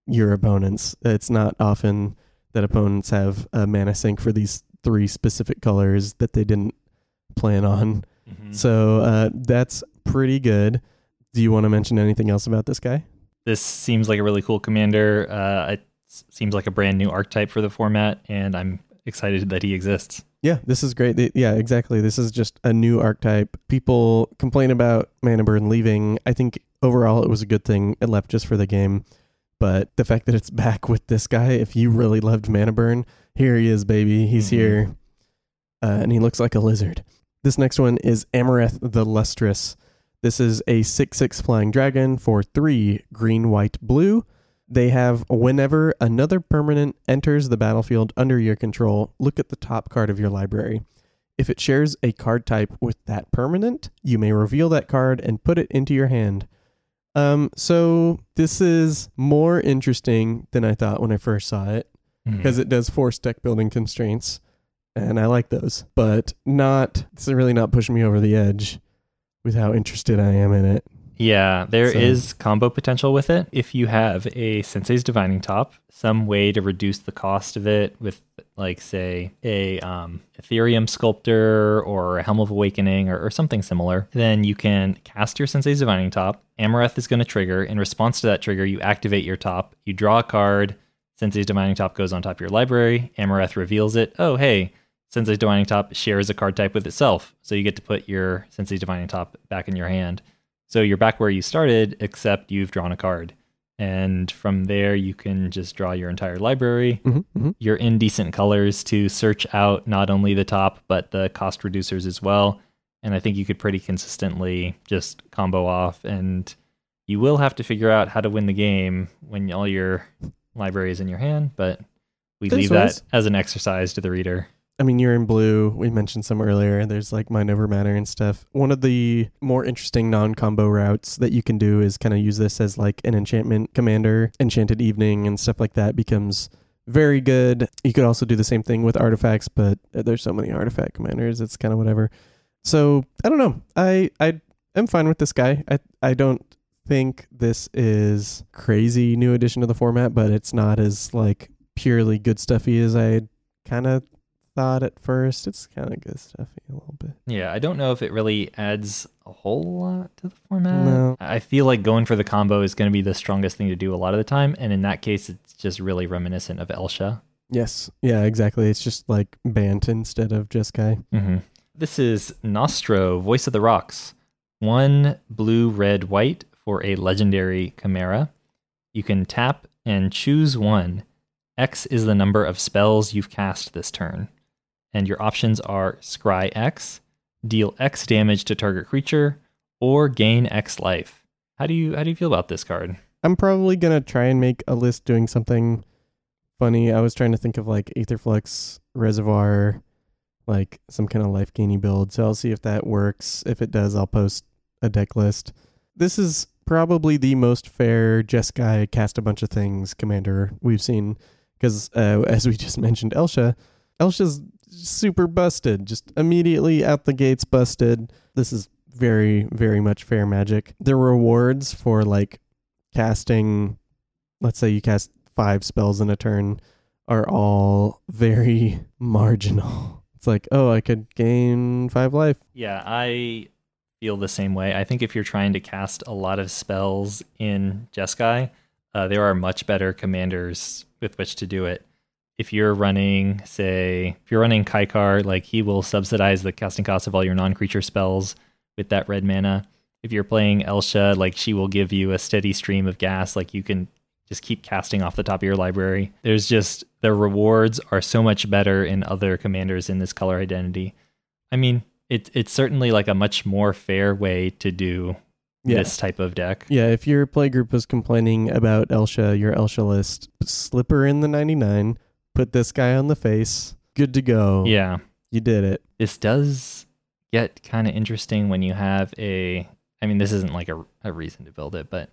your opponents. It's not often that opponents have a mana sink for these three specific colors that they didn't plan on. Mhm. So uh, that's pretty good. Do you want to mention anything else about this guy? this seems like a really cool commander. Uh, it seems like a brand new archetype for the format, and I'm excited that he exists. Yeah, this is great. Yeah, exactly. This is just a new archetype. People complain about Mana Burn leaving. I think overall it was a good thing. It left just for the game. But the fact that it's back with this guy, if you really loved Mana Burn, here he is, baby. He's Mhm. here. Uh, and he looks like a lizard. This next one is Amareth the Lustrous. This is a 6 6 flying dragon for 3 green, white, blue. They have whenever another permanent enters the battlefield under your control, look at the top card of your library. If it shares a card type with that permanent, you may reveal that card and put it into your hand. Um, so this is more interesting than I thought when I first saw it because it does force deck building constraints, and I like those, but not. It's really not pushing me over the edge with how interested I am in it. Yeah, there is So- combo potential with it. If you have a Sensei's Divining Top, some way to reduce the cost of it with, like, say, a um, Etherium Sculptor or a Helm of Awakening or, or something similar, then you can cast your Sensei's Divining Top. Amareth is going to trigger. In response to that trigger, you activate your top, you draw a card. Sensei's Divining Top goes on top of your library. Amareth reveals it. Oh, hey, Sensei's Divining Top shares a card type with itself. So you get to put your Sensei's Divining Top back in your hand. So you're back where you started, except you've drawn a card. And from there, you can just draw your entire library. Mm-hmm, mm-hmm. You're in decent colors to search out not only the top, but the cost reducers as well. And I think you could pretty consistently just combo off. And you will have to figure out how to win the game when all your library is in your hand. But we There's leave ways. that as an exercise to the reader. I mean, you're in blue. We mentioned some earlier. There's like mind over matter and stuff. One of the more interesting non combo routes that you can do is kind of use this as like an enchantment commander. Enchanted Evening and stuff like that becomes very good. You could also do the same thing with artifacts, but uh, there's so many artifact commanders. It's kind of whatever. So I don't know. I I am fine with this guy. I I don't think this is crazy new addition to the format, but it's not as like purely good stuffy as I kind of thought at first. It's kind of good stuffy a little bit. Yeah, I don't know if it really adds a whole lot to the format. No. I feel like going for the combo is going to be the strongest thing to do a lot of the time, and in that case, it's just really reminiscent of Elsha. Yes. Yeah, exactly. It's just like Bant instead of Jeskai. Mm-hmm. This is Gnostro, Voice of the Rocks. One blue, red, white for a legendary Chimera. You can tap and choose one. X is the number of spells you've cast this turn. And your options are Scry X, deal X damage to target creature, or gain X life. How do you how do you feel about this card? I'm probably to try and make a list doing something funny. I was trying to think of like Aetherflux, Reservoir, like some kind of life gainy build. So I'll see if that works. If it does, I'll post a deck list. This is probably the most fair Jeskai cast a bunch of things commander we've seen because uh, as we just mentioned Elsha, Elsha's super busted, just immediately out the gates busted. This is very very much fair magic. The rewards for like casting let's say you cast 5 spells in a turn are all very marginal. It's like, "Oh, I could gain 5 life." Yeah, I feel the same way. I think if you're trying to cast a lot of spells in Jeskai, uh, there are much better commanders with which to do it. If you're running, say, if you're running Kykar, like he will subsidize the casting cost of all your non-creature spells with that red mana. If you're playing Elsha, like she will give you a steady stream of gas, like you can just keep casting off the top of your library. There's just the rewards are so much better in other commanders in this color identity. I mean, it, it's certainly like a much more fair way to do Yeah. this type of deck. Yeah, if your playgroup was complaining about Elsha, your Elsha list, slipper in the 99, put this guy on the face, good to go. Yeah. You did it. This does get kind of interesting when you have a. I mean, this isn't like a, a reason to build it, but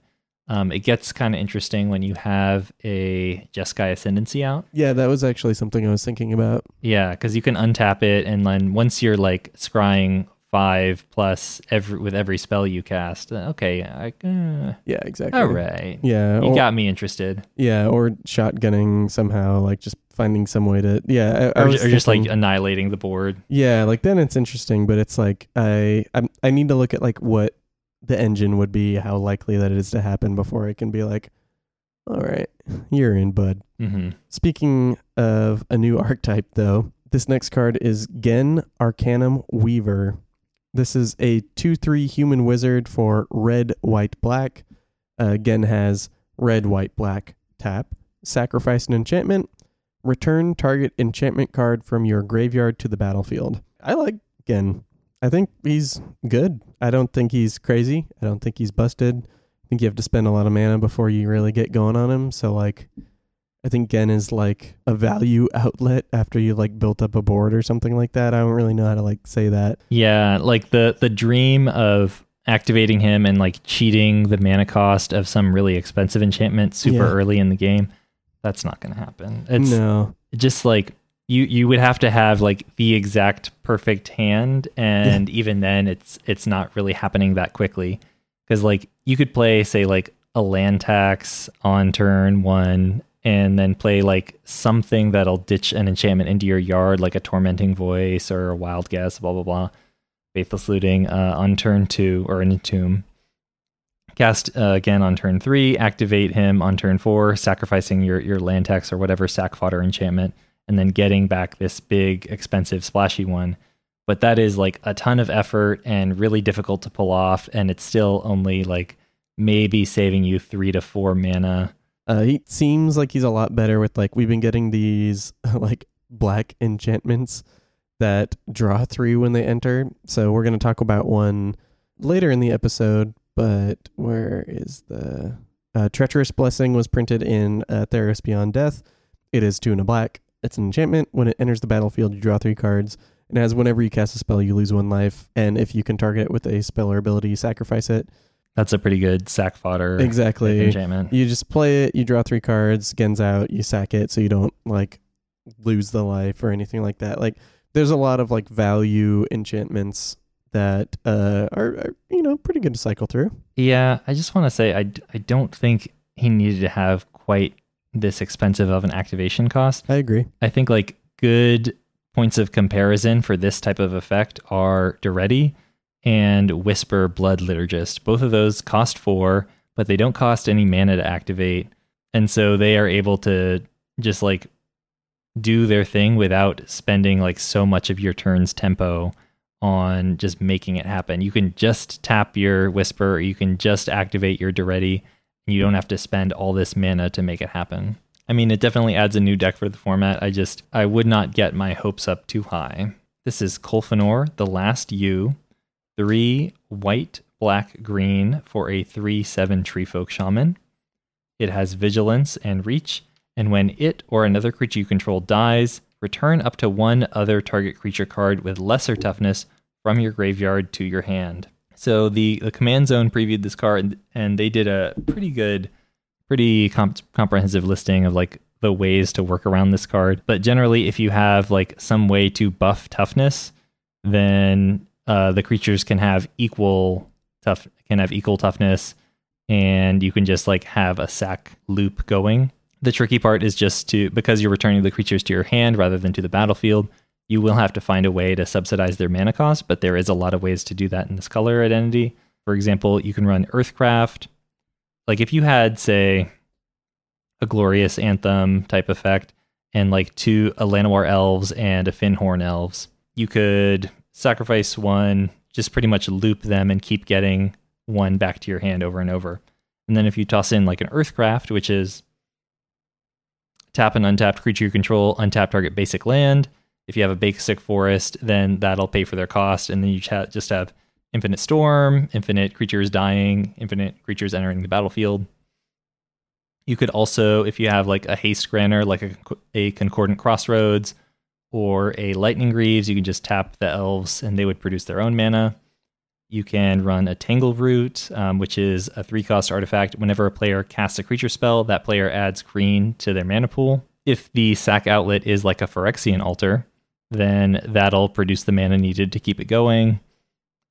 um, it gets kind of interesting when you have a Jeskai Ascendancy out. Yeah, that was actually something I was thinking about. Yeah, because you can untap it, and then once you're like scrying five plus every with every spell you cast, uh, okay, I, uh, Yeah, exactly. all right, Yeah, you or, got me interested, yeah, or shotgunning somehow, like just finding some way to yeah, I, I or, was or just like annihilating the board. yeah, like then it's interesting, but it's like I I'm, I need to look at like what the engine would be, how likely that it is to happen before I can be like, all right, you're in, bud. hmm Speaking of a new archetype, though, this next card is Ghen Arcanum Weaver. This is a 2 3 human wizard for red, white, black. Uh, Ghen has red, white, black, tap, sacrifice an enchantment, return target enchantment card from your graveyard to the battlefield. I like Ghen. I think he's good. I don't think he's crazy. I don't think he's busted. I think you have to spend a lot of mana before you really get going on him. So, like, I think Ghen is like a value outlet after you like built up a board or something like that. I don't really know how to like say that. Yeah, like the the dream of activating him and like cheating the mana cost of some really expensive enchantment super Yeah. early in the game. That's not going to happen. It's no. just like you you would have to have like the exact perfect hand and even then it's it's not really happening that quickly cuz like you could play say like a land tax on turn 1 and then play like something that'll ditch an enchantment into your yard like a tormenting voice or a wild guess blah blah blah faithless looting uh, on turn 2 or entomb cast uh, again on turn 3 activate him on turn 4 sacrificing your your land tax or whatever sack fodder enchantment and then getting back this big, expensive, splashy one. But that is like a ton of effort and really difficult to pull off. And it's still only like maybe saving you three to four mana. Uh, he seems like he's a lot better with like we've been getting these like black enchantments that draw three when they enter. So we're gonna talk about one later in the episode. But where is the uh, treacherous blessing was printed in uh, Theros Beyond Death. It is two and a black. It's an enchantment. When it enters the battlefield, you draw three cards. It has whenever you cast a spell, you lose one life. And if you can target it with a spell or ability, you sacrifice it. That's a pretty good sack fodder Exactly. enchantment. You just play it, you draw three cards, Ghen's out, you sack it so you don't like lose the life or anything like that. Like there's a lot of like value enchantments that uh are, are you know pretty good to cycle through. Yeah, I just want to say I, I don't think he needed to have quite this expensive of an activation cost. I agree. I think like good points of comparison for this type of effect are Daretti and Whisper Blood Liturgist. Both of those cost four, but they don't cost any mana to activate. And so they are able to just like do their thing without spending like so much of your turn's tempo on just making it happen. You can just tap your Whisper, or you can just activate your Daretti, and you don't have to spend all this mana to make it happen. I mean, it definitely adds a new deck for the format. I just, I would not get my hopes up too high. This is Colfenor, The Last Yew, three white, black, green for a 3 7 Tree Folk Shaman. It has Vigilance and Reach, and when it or another creature you control dies, return up to one other target creature card with lesser toughness from your graveyard to your hand. So the, the command zone previewed this card, and they did a pretty good, pretty comp- comprehensive listing of like the ways to work around this card. But generally, if you have like some way to buff toughness, then uh, the creatures can have equal tough can have equal toughness, and you can just like have a sack loop going. The tricky part is just to because you're returning the creatures to your hand rather than to the battlefield. You will have to find a way to subsidize their mana cost, but there is a lot of ways to do that in this color identity. For example, you can run Earthcraft. Like if you had, say, a glorious anthem type effect and like two a Llanowar elves and a Fyndhorn elves, you could sacrifice one, just pretty much loop them and keep getting one back to your hand over and over. And then if you toss in like an Earthcraft, which is tap an untapped creature you control, untap target basic land. If you have a basic forest, then that'll pay for their cost, and then you just have infinite storm, infinite creatures dying, infinite creatures entering the battlefield. You could also, if you have like a haste granter, like a, a concordant crossroads or a lightning greaves, you can just tap the elves and they would produce their own mana. You can run a Tangleroot, um, which is a three cost artifact. Whenever a player casts a creature spell, that player adds green to their mana pool. If the sack outlet is like a Phyrexian altar, then that'll produce the mana needed to keep it going.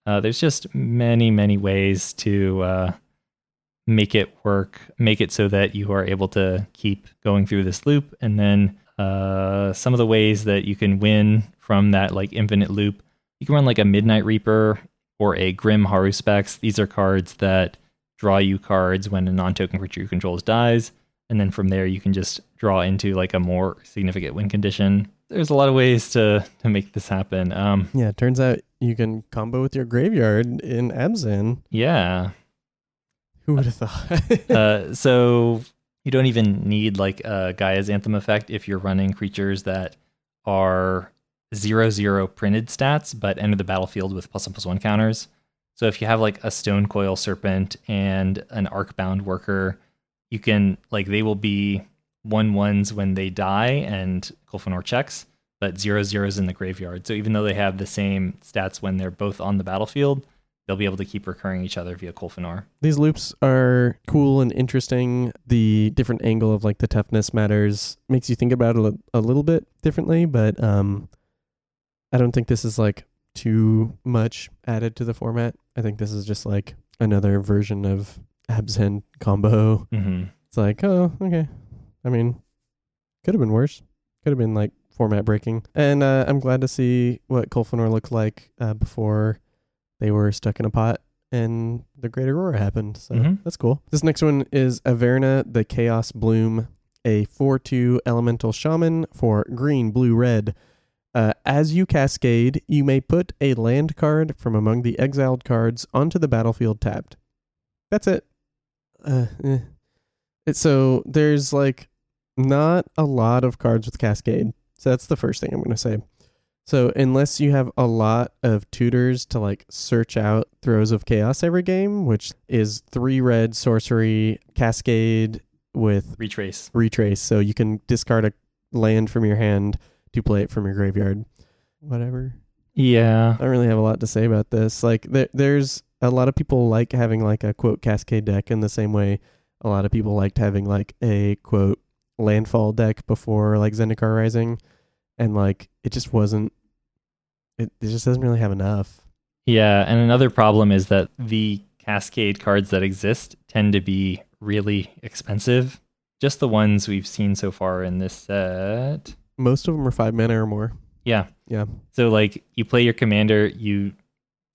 Uh, there's just many, many ways to uh, make it work, make it so that you are able to keep going through this loop. And then uh, some of the ways that you can win from that like infinite loop, you can run like a Midnight Reaper or a Grim Haruspex. These are cards that draw you cards when a non-token creature you controls dies, and then from there you can just draw into like a more significant win condition. There's a lot of ways to to make this happen. Um, yeah, it turns out you can combo with your graveyard in Abzan. Yeah. Who would have thought? uh, so you don't even need like a Gaea's Anthem effect if you're running creatures that are zero zero printed stats, but enter the battlefield with plus one plus one counters. So if you have like a Stonecoil Serpent and an Arcbound Worker, you can like they will be one ones when they die and Colfenor checks, but zero zeros in the graveyard. So even though they have the same stats when they're both on the battlefield, they'll be able to keep recurring each other via Colfenor. These loops are cool and interesting. The different angle of like the toughness matters makes you think about it a little bit differently, but um I don't think this is like too much added to the format. I think this is just like another version of Abzan combo. Mm-hmm. It's like, oh, okay. I mean, could have been worse. Could have been like format breaking. And uh, I'm glad to see what Colfenor looked like uh, before they were stuck in a pot and the Great Aurora happened. So mm-hmm. that's cool. This next one is Averna, the Chaos Bloom, a 4 2 elemental shaman for green, blue, red. Uh, as you cascade, you may put a land card from among the exiled cards onto the battlefield tapped. That's it. Uh, eh. it so there's like not a lot of cards with cascade. So that's the first thing I'm going to say. So unless you have a lot of tutors to like search out Throes of Chaos every game, which is three red sorcery cascade with retrace. Retrace. So you can discard a land from your hand to play it from your graveyard. Whatever. Yeah. I don't really have a lot to say about this. Like there, there's a lot of people like having like a quote cascade deck in the same way a lot of people liked having like a quote landfall deck before like Zendikar Rising and like it just wasn't it, it just doesn't really have enough. Yeah, and another problem is that the cascade cards that exist tend to be really expensive. Just the ones we've seen so far in this set most of them are five mana or more. Yeah. Yeah. So like you play your commander, you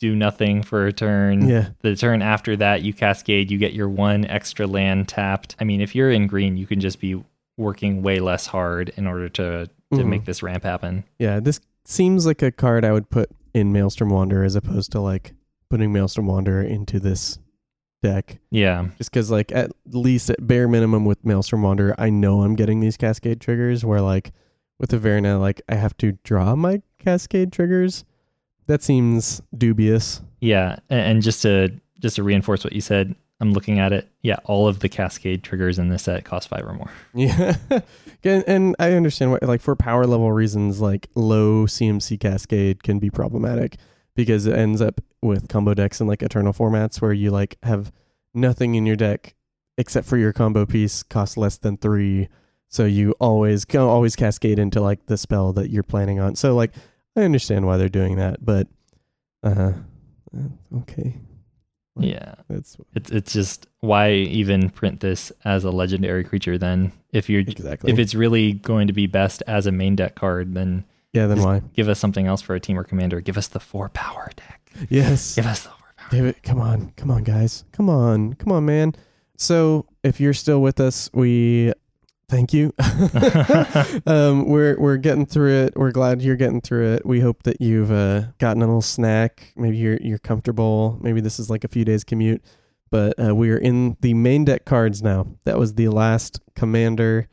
do nothing for a turn. Yeah. The turn after that, you cascade, you get your one extra land tapped. I mean, if you're in green, you can just be working way less hard in order to to Mhm. make this ramp happen. Yeah, this seems like a card I would put in Maelstrom Wanderer as opposed to like putting Maelstrom Wanderer into this deck. Yeah. Just because, like, at least at bare minimum with Maelstrom Wanderer, I know I'm getting these Cascade triggers. Where like with the Verna, like I have to draw my Cascade triggers. That seems dubious. Yeah. And just to just to reinforce what you said, I'm looking at it. Yeah, all of the cascade triggers in this set cost five or more. Yeah, and, and I understand what Like for power level reasons, like low CMC Cascade can be problematic because it ends up with combo decks and like eternal formats where you like have nothing in your deck except for your combo piece costs less than three. So you always can always cascade into like the spell that you're planning on. So like I understand why they're doing that, but uh, uh, okay, Like, Yeah. that's It's it's just why even print this as a legendary creature then if you're exactly if it's really going to be best as a main deck card, then yeah. Then why? give us something else for a team or commander. Give us the four power deck. Yes. Give us the four power. David, come on, come on, guys, come on, come on, man. So if you're still with us, we thank you. um, we're we're getting through it. We're glad you're getting through it. We hope that you've uh, gotten a little snack. Maybe you're you're comfortable. Maybe this is like a few days commute. But uh, we are in the main deck cards now. That was the last commander.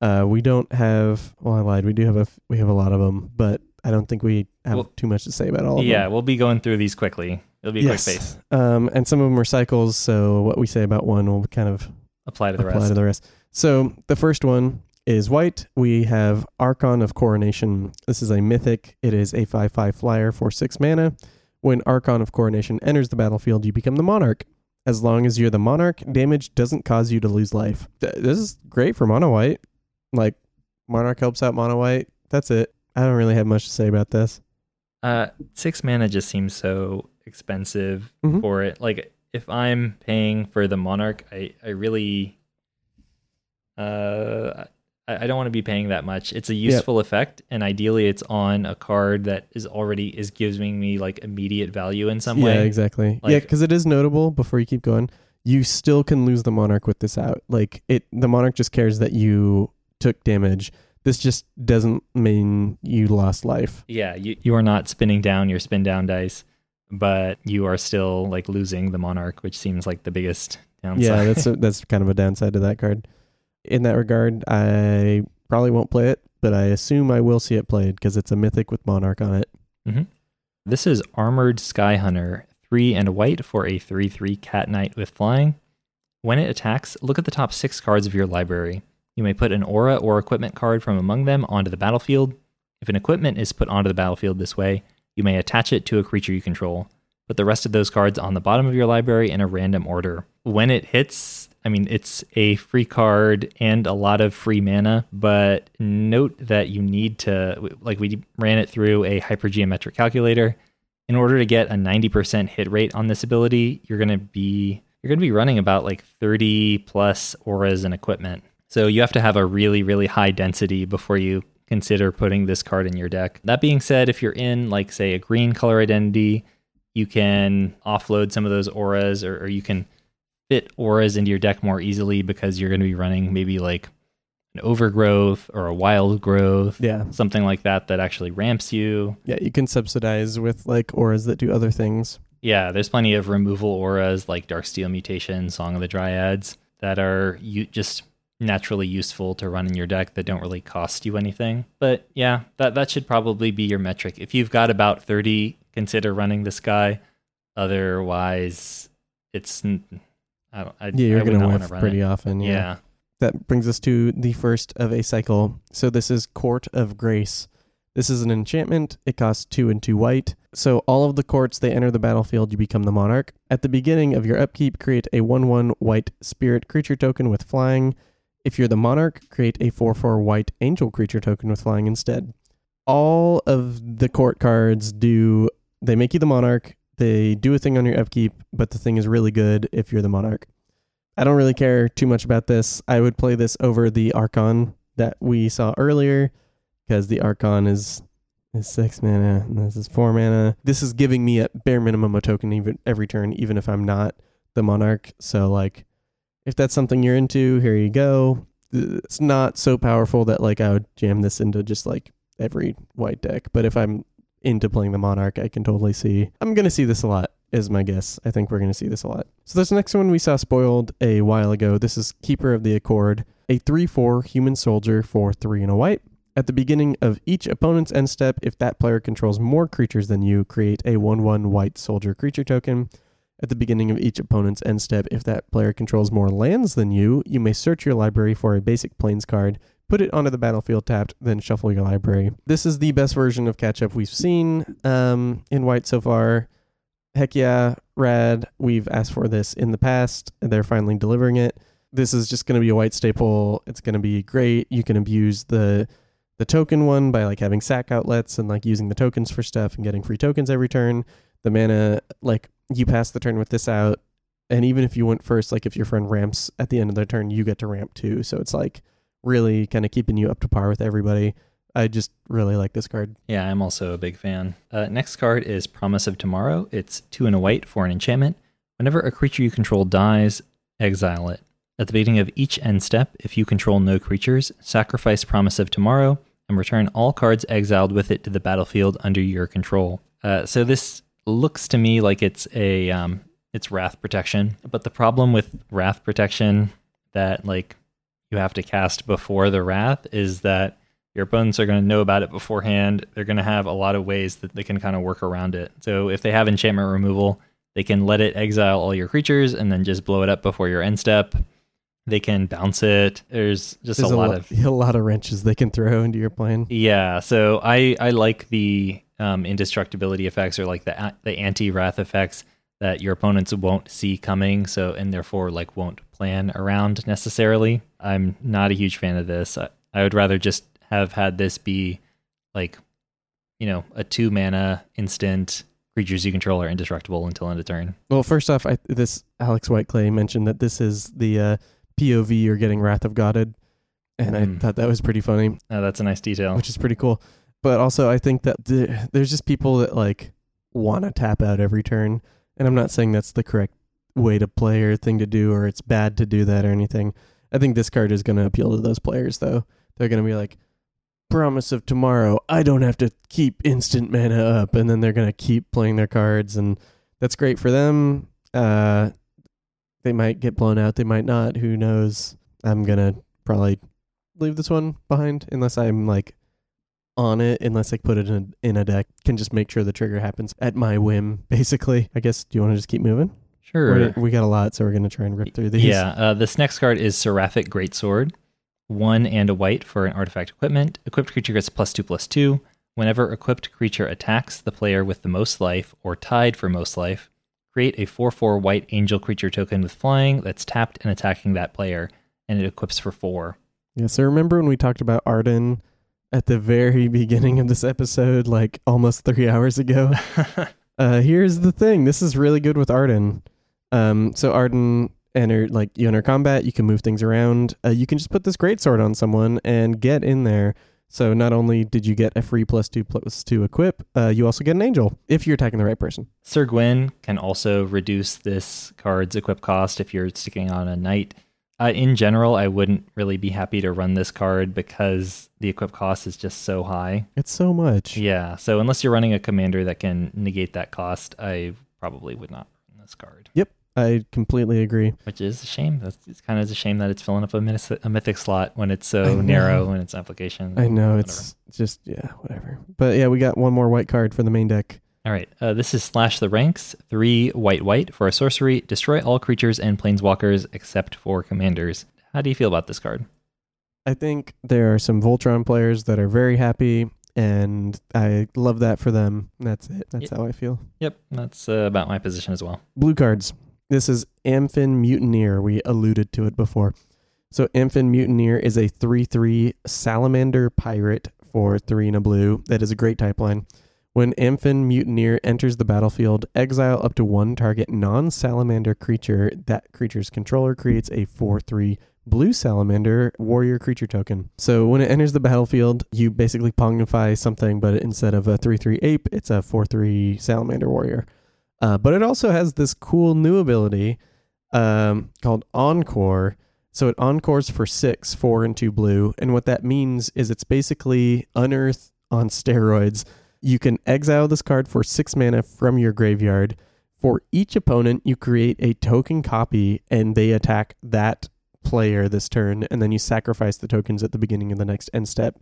Uh, we don't have. Well, I lied. We do have a. We have a lot of them, but I don't think we have Well, too much to say about all of them. Yeah, we'll be going through these quickly. It'll be a Yes. quick pace. Um, and some of them are cycles, so what we say about one will kind of Apply to the apply rest. to the rest. So the first one is white. We have Archon of Coronation. This is a mythic. It is a 5 5 flyer for 6 mana. When Archon of Coronation enters the battlefield, you become the monarch. As long as you're the monarch, damage doesn't cause you to lose life. This is great for mono white. Like, monarch helps out mono white. That's it. I don't really have much to say about this. Uh, six mana just seems so expensive Mhm. for it. Like if I'm paying for the monarch, I I really uh I, I don't want to be paying that much. It's a useful effect, and ideally, it's on a card that is already is giving me like immediate value in some yeah, way. Yeah, exactly. yeah, because it is notable. Before you keep going, you still can lose the monarch with this out. Like it, the monarch just cares that you took damage. This just doesn't mean you lost life. Yeah, you you are not spinning down your spin down dice, but you are still like losing the monarch, which seems like the biggest downside. Yeah, that's a, that's kind of a downside to that card. In that regard, I probably won't play it, but I assume I will see it played because it's a mythic with monarch on it. Mm-hmm. This is Armored Skyhunter, 3 and white for a 3 3 cat knight with flying. When it attacks, look at the top 6 cards of your library. You may put an aura or equipment card from among them onto the battlefield. If an equipment is put onto the battlefield this way, you may attach it to a creature you control. Put the rest of those cards on the bottom of your library in a random order. When it hits, I mean, it's a free card and a lot of free mana, but note that you need to, like, we ran it through a hypergeometric calculator. In order to get a 90% hit rate on this ability, you're going to be you're going to be running about like 30 plus auras and equipment. So you have to have a really really high density before you consider putting this card in your deck. That being said, if you're in like say a green color identity, you can offload some of those auras or, or you can fit auras into your deck more easily because you're going to be running maybe like an overgrowth or a wild growth, Yeah, something like that that actually ramps you. yeah, you can subsidize with like auras that do other things. Yeah, there's plenty of removal auras like Darksteel Mutation, Song of the Dryads that are you just naturally useful to run in your deck that don't really cost you anything. But yeah, that that should probably be your metric. If you've got about 30, consider running this guy. Otherwise, it's I don't I, Yeah, you're I gonna whiff pretty it. often. Yeah. that brings us to the first of a cycle. So this is Court of Grace. This is an enchantment. It costs two and two white. So all of the courts they enter the battlefield, you become the monarch. At the beginning of your upkeep, create a one-one white spirit creature token with flying. If you're the monarch, create a four-four white angel creature token with flying instead. All of the court cards do they make you the monarch. They do a thing on your upkeep, but the thing is really good if you're the monarch. I don't really care too much about this. I would play this over the Archon that we saw earlier because the Archon is is six mana, and this is four mana. This is giving me at bare minimum a token even every turn, even if I'm not the monarch. So like, if that's something you're into, here you go. It's not so powerful that like I would jam this into just like every white deck. But if I'm into playing the monarch, I can totally see. I'm gonna see this a lot. Is my guess. I think we're going to see this a lot. So, this next one we saw spoiled a while ago. This is Keeper of the Accord, a 3 4 human soldier for 3 and a white. At the beginning of each opponent's end step, if that player controls more creatures than you, create a 1 1 white soldier creature token. At the beginning of each opponent's end step, if that player controls more lands than you, you may search your library for a basic plains card, put it onto the battlefield tapped, then shuffle your library. This is the best version of catch up we've seen um, in white so far. Heck yeah, rad. We've asked for this in the past, and they're finally delivering it. This is just going to be a white staple. It's going to be great. You can abuse the the token one by like having sack outlets and like using the tokens for stuff and getting free tokens every turn. The mana, like you pass the turn with this out, and even if you went first, like if your friend ramps at the end of their turn, you get to ramp too. So it's like really kind of keeping you up to par with everybody. I just really like this card. Yeah, I'm also a big fan. Uh, next card is Promise of Tomorrow. It's two and a white for an enchantment. Whenever a creature you control dies, exile it. At the beginning of each end step, if you control no creatures, sacrifice Promise of Tomorrow and return all cards exiled with it to the battlefield under your control. Uh, so this looks to me like it's a um, it's wrath protection, but the problem with wrath protection that like you have to cast before the wrath is that your opponents are going to know about it beforehand. They're going to have a lot of ways that they can kind of work around it. So if they have enchantment removal, they can let it exile all your creatures and then just blow it up before your end step. They can bounce it. There's just There's a, a, lot lo- of a lot of wrenches they can throw into your plan. yeah. So I I like the um, indestructibility effects or like the the anti wrath effects that your opponents won't see coming. So and therefore like won't plan around necessarily. I'm not a huge fan of this. I, I would rather just have had this be like you know a two mana instant creatures you control are indestructible until end of turn. Well, first off, I, this Alex Whiteclay mentioned that this is the uh, POV you're getting Wrath of Godded, and I Mm. thought that was pretty funny, Uh, that's a nice detail. which is pretty cool. But also, I think that the, there's just people that like want to tap out every turn, and I'm not saying that's the correct way to play or thing to do, or it's bad to do that or anything. I think this card is going to appeal to those players, though. They're going to be like, promise of tomorrow. I don't have to keep instant mana up, and then they're gonna keep playing their cards, and that's great for them. Uh, they might get blown out, they might not. Who knows? I'm gonna probably leave this one behind unless I'm like on it, unless I put it in a, in a deck. Can just make sure the trigger happens at my whim, basically. I guess. Do you want to just keep moving? sure. We're- we got a lot, so we're gonna try and rip through these. Yeah, uh, this next card is Seraphic Greatsword. One and a white for an artifact equipment. Equipped creature gets plus two plus two. Whenever equipped creature attacks the player with the most life or tied for most life, create a 4 4 white angel creature token with flying that's tapped and attacking that player, and it equips for 4. Yeah, so remember when we talked about Ardenn at the very beginning of this episode, like almost three hours ago? uh, here's the thing. This is really good with Ardenn. Um, so Ardenn enter like you enter combat, you can move things around. Uh, you can just put this greatsword on someone and get in there. So not only did you get a free plus two plus two equip, uh, you also get an angel if you're attacking the right person. Syr Gwyn can also reduce this card's equip cost if you're sticking on a knight. Uh, in general, I wouldn't really be happy to run this card because the equip cost is just so high. It's so much. Yeah, so unless you're running a commander that can negate that cost, I probably would not run this card, Yep. I completely agree. which is a shame. That's it's kind of a shame that it's filling up a, myth- a mythic slot when it's so narrow in its application. I know Whatever. it's just yeah, whatever. But yeah, we got one more white card for the main deck. All right, uh, this is Slash the Ranks, three white white for a sorcery. Destroy all creatures and planeswalkers except for commanders. How do you feel about this card? I think there are some Voltron players that are very happy, and I love that for them. That's it. That's Yep. how I feel. Yep, that's uh, about my position as well. Blue cards. This is Amphin Mutineer. We alluded to it before. So Amphin Mutineer is a 3-3 salamander pirate for 3 and a blue. That is a great type line. When Amphin Mutineer enters the battlefield, exile up to one target non-salamander creature. That creature's controller creates a 4-3 blue salamander warrior creature token. So when it enters the battlefield, you basically pongify something, but instead of a 3 3 ape, it's a 4 3 salamander warrior. Uh, but it also has this cool new ability um, called Encore. So it encores for six, four, and two blue. And what that means is it's basically Unearth on steroids. You can exile this card for six mana from your graveyard. For each opponent, you create a token copy and they attack that player this turn. And then you sacrifice the tokens at the beginning of the next end step.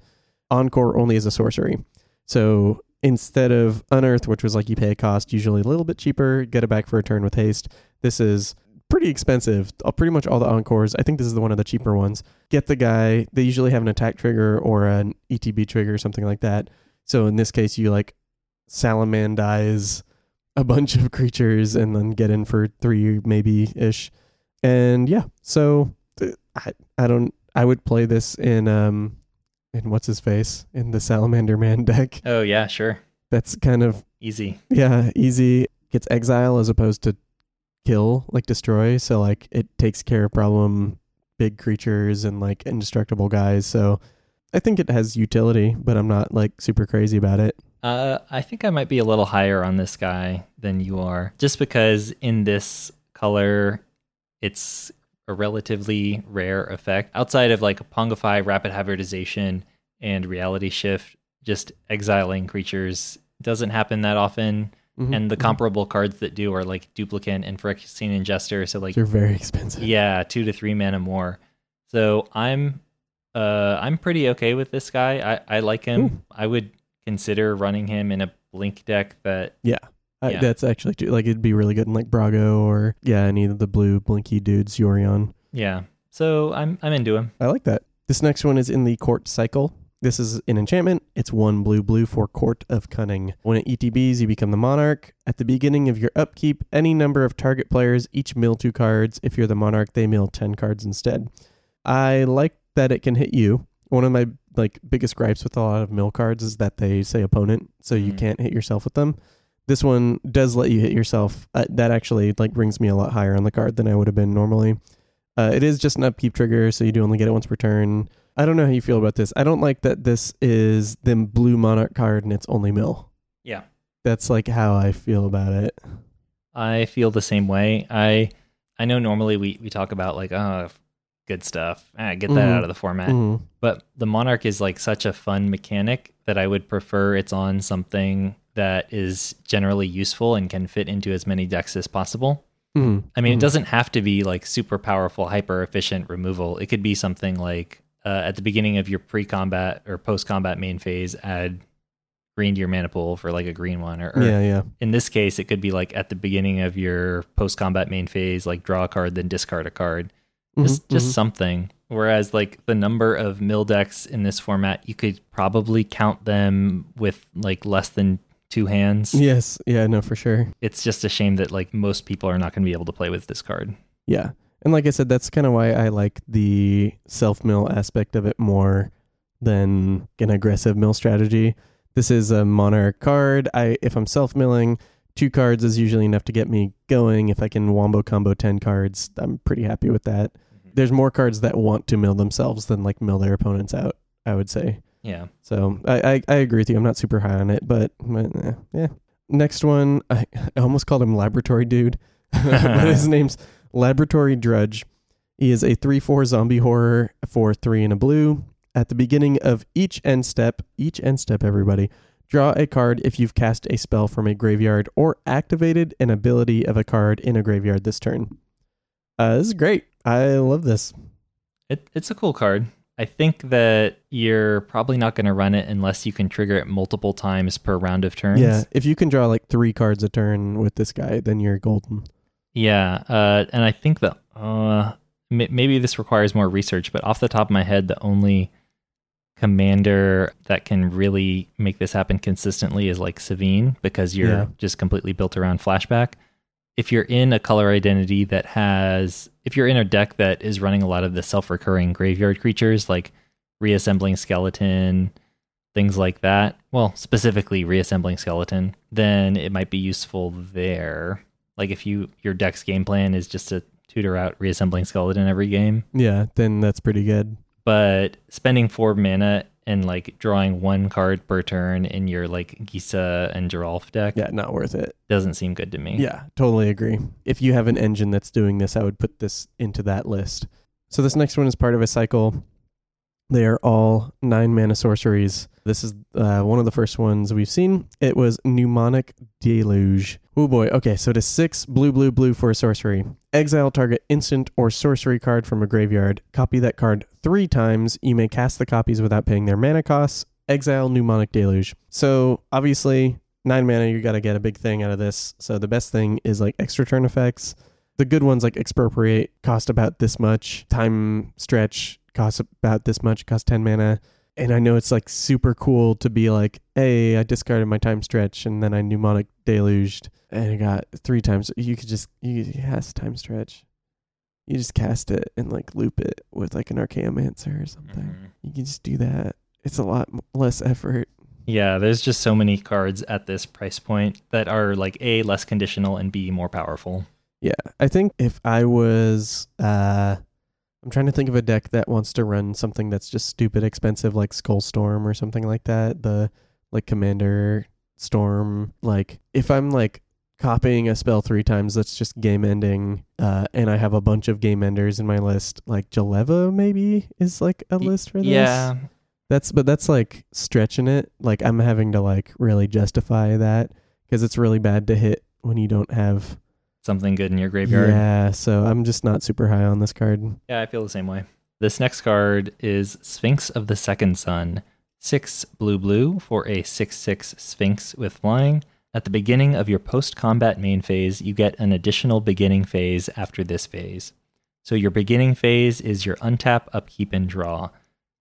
Encore only is a sorcery. So instead of Unearth, which was like you pay a cost, usually a little bit cheaper, get it back for a turn with haste. This is pretty expensive. Uh, Pretty much all the encores. I think this is the one of the cheaper ones. Get the guy. They usually have an attack trigger or an ETB trigger or something like that. So in this case, you like salamandize a bunch of creatures and then get in for three maybe ish. And yeah, so I I don't I would play this in um in what's his face in the Salamander Man deck. Oh yeah, sure. That's kind of Easy. yeah, easy. Gets exile as opposed to kill, like destroy. So like it takes care of problem big creatures and like indestructible guys. So I think it has utility, but I'm not like super crazy about it. Uh, I think I might be a little higher on this guy than you are, just because in this color, it's a relatively rare effect. Outside of like Pongify, Rapid Hybridization, and Reality Shift, just exiling creatures doesn't happen that often. Mhm, And the mhm. comparable cards that do are like duplicate and Phyrexian Ingester. So like they're very expensive. yeah, two to three mana more. So I'm uh I'm pretty okay with this guy. I, I like him. Cool. I would consider running him in a blink deck that I, Yeah. That's actually too, like it'd be really good in like Brago or yeah, any of the blue blinky dudes, Yorion. yeah. So I'm I'm into him. I like that. This next one is in the court cycle. This is an enchantment. It's one blue blue for Court of Cunning. When it ETBs, you become the monarch. At the beginning of your upkeep, any number of target players each mill two cards. If you're the monarch, they mill ten cards instead. I like that it can hit you. One of my like biggest gripes with a lot of mill cards is that they say opponent, so you Mhm. can't hit yourself with them. This one does let you hit yourself. Uh, that actually like brings me a lot higher on the card than I would have been normally. Uh, it is just an upkeep trigger, so you do only get it once per turn. I don't know how you feel about this. I don't like that this is the blue monarch card and it's only mill. Yeah. That's like how I feel about it. I feel the same way. I I know normally we, we talk about like oh good stuff. Ah, get that Mhm. out of the format. Mhm. But the monarch is like such a fun mechanic that I would prefer it's on something that is generally useful and can fit into as many decks as possible. Mhm. I mean, it doesn't have to be like super powerful, hyper efficient removal. It could be something like uh, at the beginning of your pre combat or post combat main phase, add green to your mana pool for like a green one. Or, or Yeah, yeah. in this case, it could be like at the beginning of your post combat main phase, like draw a card, then discard a card. Just Mhm, just mhm. something. Whereas like the number of mill decks in this format, you could probably count them with like less than two hands. Yes, yeah, no, for sure. It's just a shame that like most people are not going to be able to play with this card. Yeah. And like I said, that's kind of why I like the self mill aspect of it more than an aggressive mill strategy. This is a monarch card. I if I'm self milling, two cards is usually enough to get me going. If I can wombo combo ten cards, I'm pretty happy with that. There's more cards that want to mill themselves than like mill their opponents out, I would say. Yeah. So I, I, I agree with you. I'm not super high on it, but, but eh, yeah. Next one, I, I almost called him Laboratory Dude, but his name's Laboratory Drudge. He is a 3 4 zombie horror for 3 and a blue. At the beginning of each end step, each end step, everybody, draw a card if you've cast a spell from a graveyard or activated an ability of a card in a graveyard this turn. Uh, this is great. I love this. It, it's a cool card. I think that you're probably not going to run it unless you can trigger it multiple times per round of turns. Yeah, if you can draw like three cards a turn with this guy, then you're golden. Yeah. Uh, and I think that uh, maybe this requires more research, but off the top of my head, the only commander that can really make this happen consistently is like Sevinne because you're Yeah. just completely built around flashback. If you're in a color identity that has, if you're in a deck that is running a lot of the self recurring graveyard creatures like reassembling skeleton, things like that, well, specifically reassembling skeleton, then it might be useful there. Like if you your deck's game plan is just to tutor out reassembling skeleton every game. Yeah, then that's pretty good. But spending four mana and like drawing one card per turn in your like Gisa and Geralf deck Yeah, not worth it. doesn't seem good to me. Yeah, totally agree. If you have an engine that's doing this, I would put this into that list. So this next one is part of a cycle. They are all nine mana sorceries. This is uh, one of the first ones we've seen. It was Mnemonic Deluge. Oh boy. Okay, so it is six blue, blue, blue for a sorcery. Exile target instant or sorcery card from a graveyard. Copy that card three times. You may cast the copies without paying their mana costs. Exile Mnemonic Deluge. So obviously, nine mana, you got to get a big thing out of this. So the best thing is like extra turn effects. The good ones like expropriate cost about this much. Time stretch costs about this much. Cost ten mana. And I know it's like super cool to be like, hey, I discarded my time stretch and then I mnemonic deluged and I got three times. You could just you yes time stretch. You just cast it and like loop it with like an archaeomancer or something. Mhm. You can just do that. It's a lot less effort. Yeah, there's just so many cards at this price point that are like A, less conditional, and B, more powerful. Yeah, I think if I was, uh, I'm trying to think of a deck that wants to run something that's just stupid expensive, like Skull Storm or something like that. The like Commander Storm. Like if I'm like copying a spell three times, that's just game ending. Uh, and I have a bunch of game enders in my list. Like Jeleva maybe is like a list for this. Yeah, That's but that's like stretching it. Like I'm having to like really justify that because it's really bad to hit when you don't have something good in your graveyard. yeah, so I'm just not super high on this card. Yeah, I feel the same way. This next card is Sphinx of the Second Sun. Six blue blue for a 6 6 Sphinx with flying. At the beginning of your post combat main phase, you get an additional beginning phase after this phase. So your beginning phase is your untap, upkeep, and draw.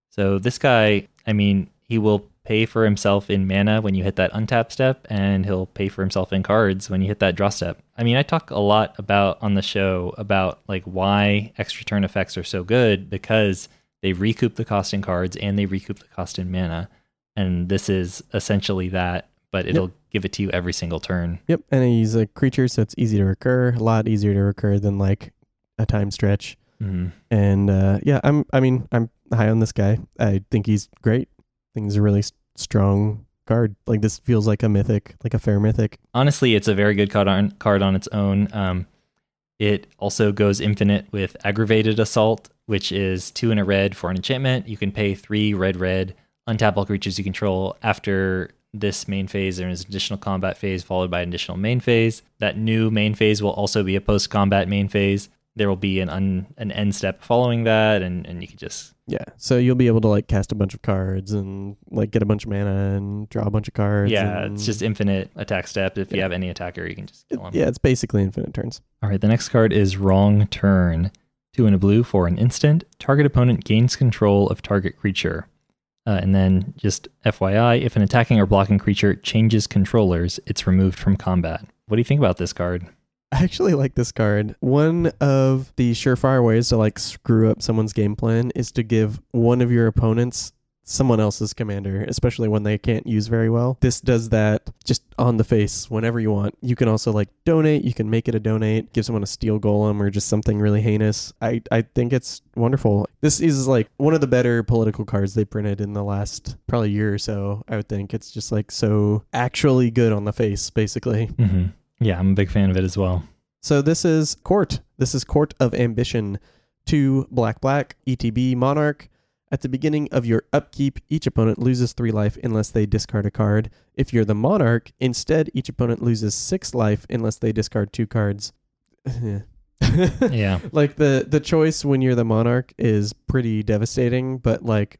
So this guy, I mean, he will pay for himself in mana when you hit that untap step, and he'll pay for himself in cards when you hit that draw step. I mean, I talk a lot about on the show about like why extra turn effects are so good because they recoup the cost in cards and they recoup the cost in mana. And this is essentially that, but it'll give it to you every single turn. Yep, and he's a creature, so it's easy to recur. A lot easier to recur than like a time stretch. Mhm. And uh, yeah, I'm. I mean, I'm high on this guy. I think he's great. I think he's a really strong card. Like this feels like a mythic, like a fair mythic. honestly, it's a very good card on card on its own. Um, it also goes infinite with aggravated assault, which is two in a red for an enchantment. You can pay three red red, untap all creatures you control. After this main phase, there is an additional combat phase followed by an additional main phase. That new main phase will also be a post combat main phase. There will be an un, an end step following that, and, and you can just Yeah, so you'll be able to like cast a bunch of cards and like get a bunch of mana and draw a bunch of cards. yeah, and- it's just infinite attack step. If you have any attacker, you can just kill him. yeah, it's basically infinite turns. All right, the next card is Wrong Turn. Two in a blue for an instant. Target opponent gains control of target creature. Uh, and then, just FYI, if an attacking or blocking creature changes controllers, it's removed from combat. What do you think about this card? I actually like this card. One of the surefire ways to like screw up someone's game plan is to give one of your opponents someone else's commander, especially when they can't use very well. This does that just on the face whenever you want. You can also like donate, you can make it a donate, give someone a steel golem or just something really heinous. I, I think it's wonderful. This is like one of the better political cards they printed in the last probably year or so. I would think it's just like so actually good on the face, basically. Mm-hmm. Yeah, I'm a big fan of it as well. So this is Court. This is Court of Ambition. Two black black ETB Monarch. At the beginning of your upkeep, each opponent loses three life unless they discard a card. If you're the Monarch, instead each opponent loses six life unless they discard two cards. Yeah. like the the choice when you're the Monarch is pretty devastating, but like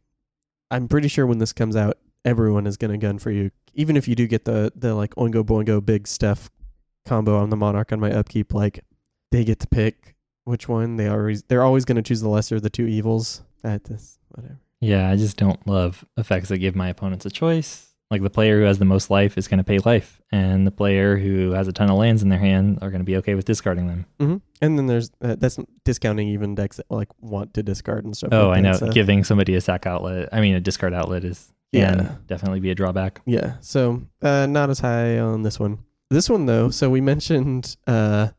I'm pretty sure when this comes out, everyone is gonna gun for you. Even if you do get the the like oingo boingo big stuff combo on the Monarch on my upkeep, like they get to pick which one. They always they're always gonna choose the lesser of the two evils. At this whatever. Yeah, I just don't love effects that give my opponents a choice. Like the player who has the most life is going to pay life, and the player who has a ton of lands in their hand are going to be okay with discarding them. hmm And then there's uh, that's discounting even decks that like want to discard and stuff. Oh, like I know. so- Giving somebody a sack outlet, I mean, a discard outlet is Yeah. definitely be a drawback. Yeah. So uh, not as high on this one. This one though. So we mentioned uh,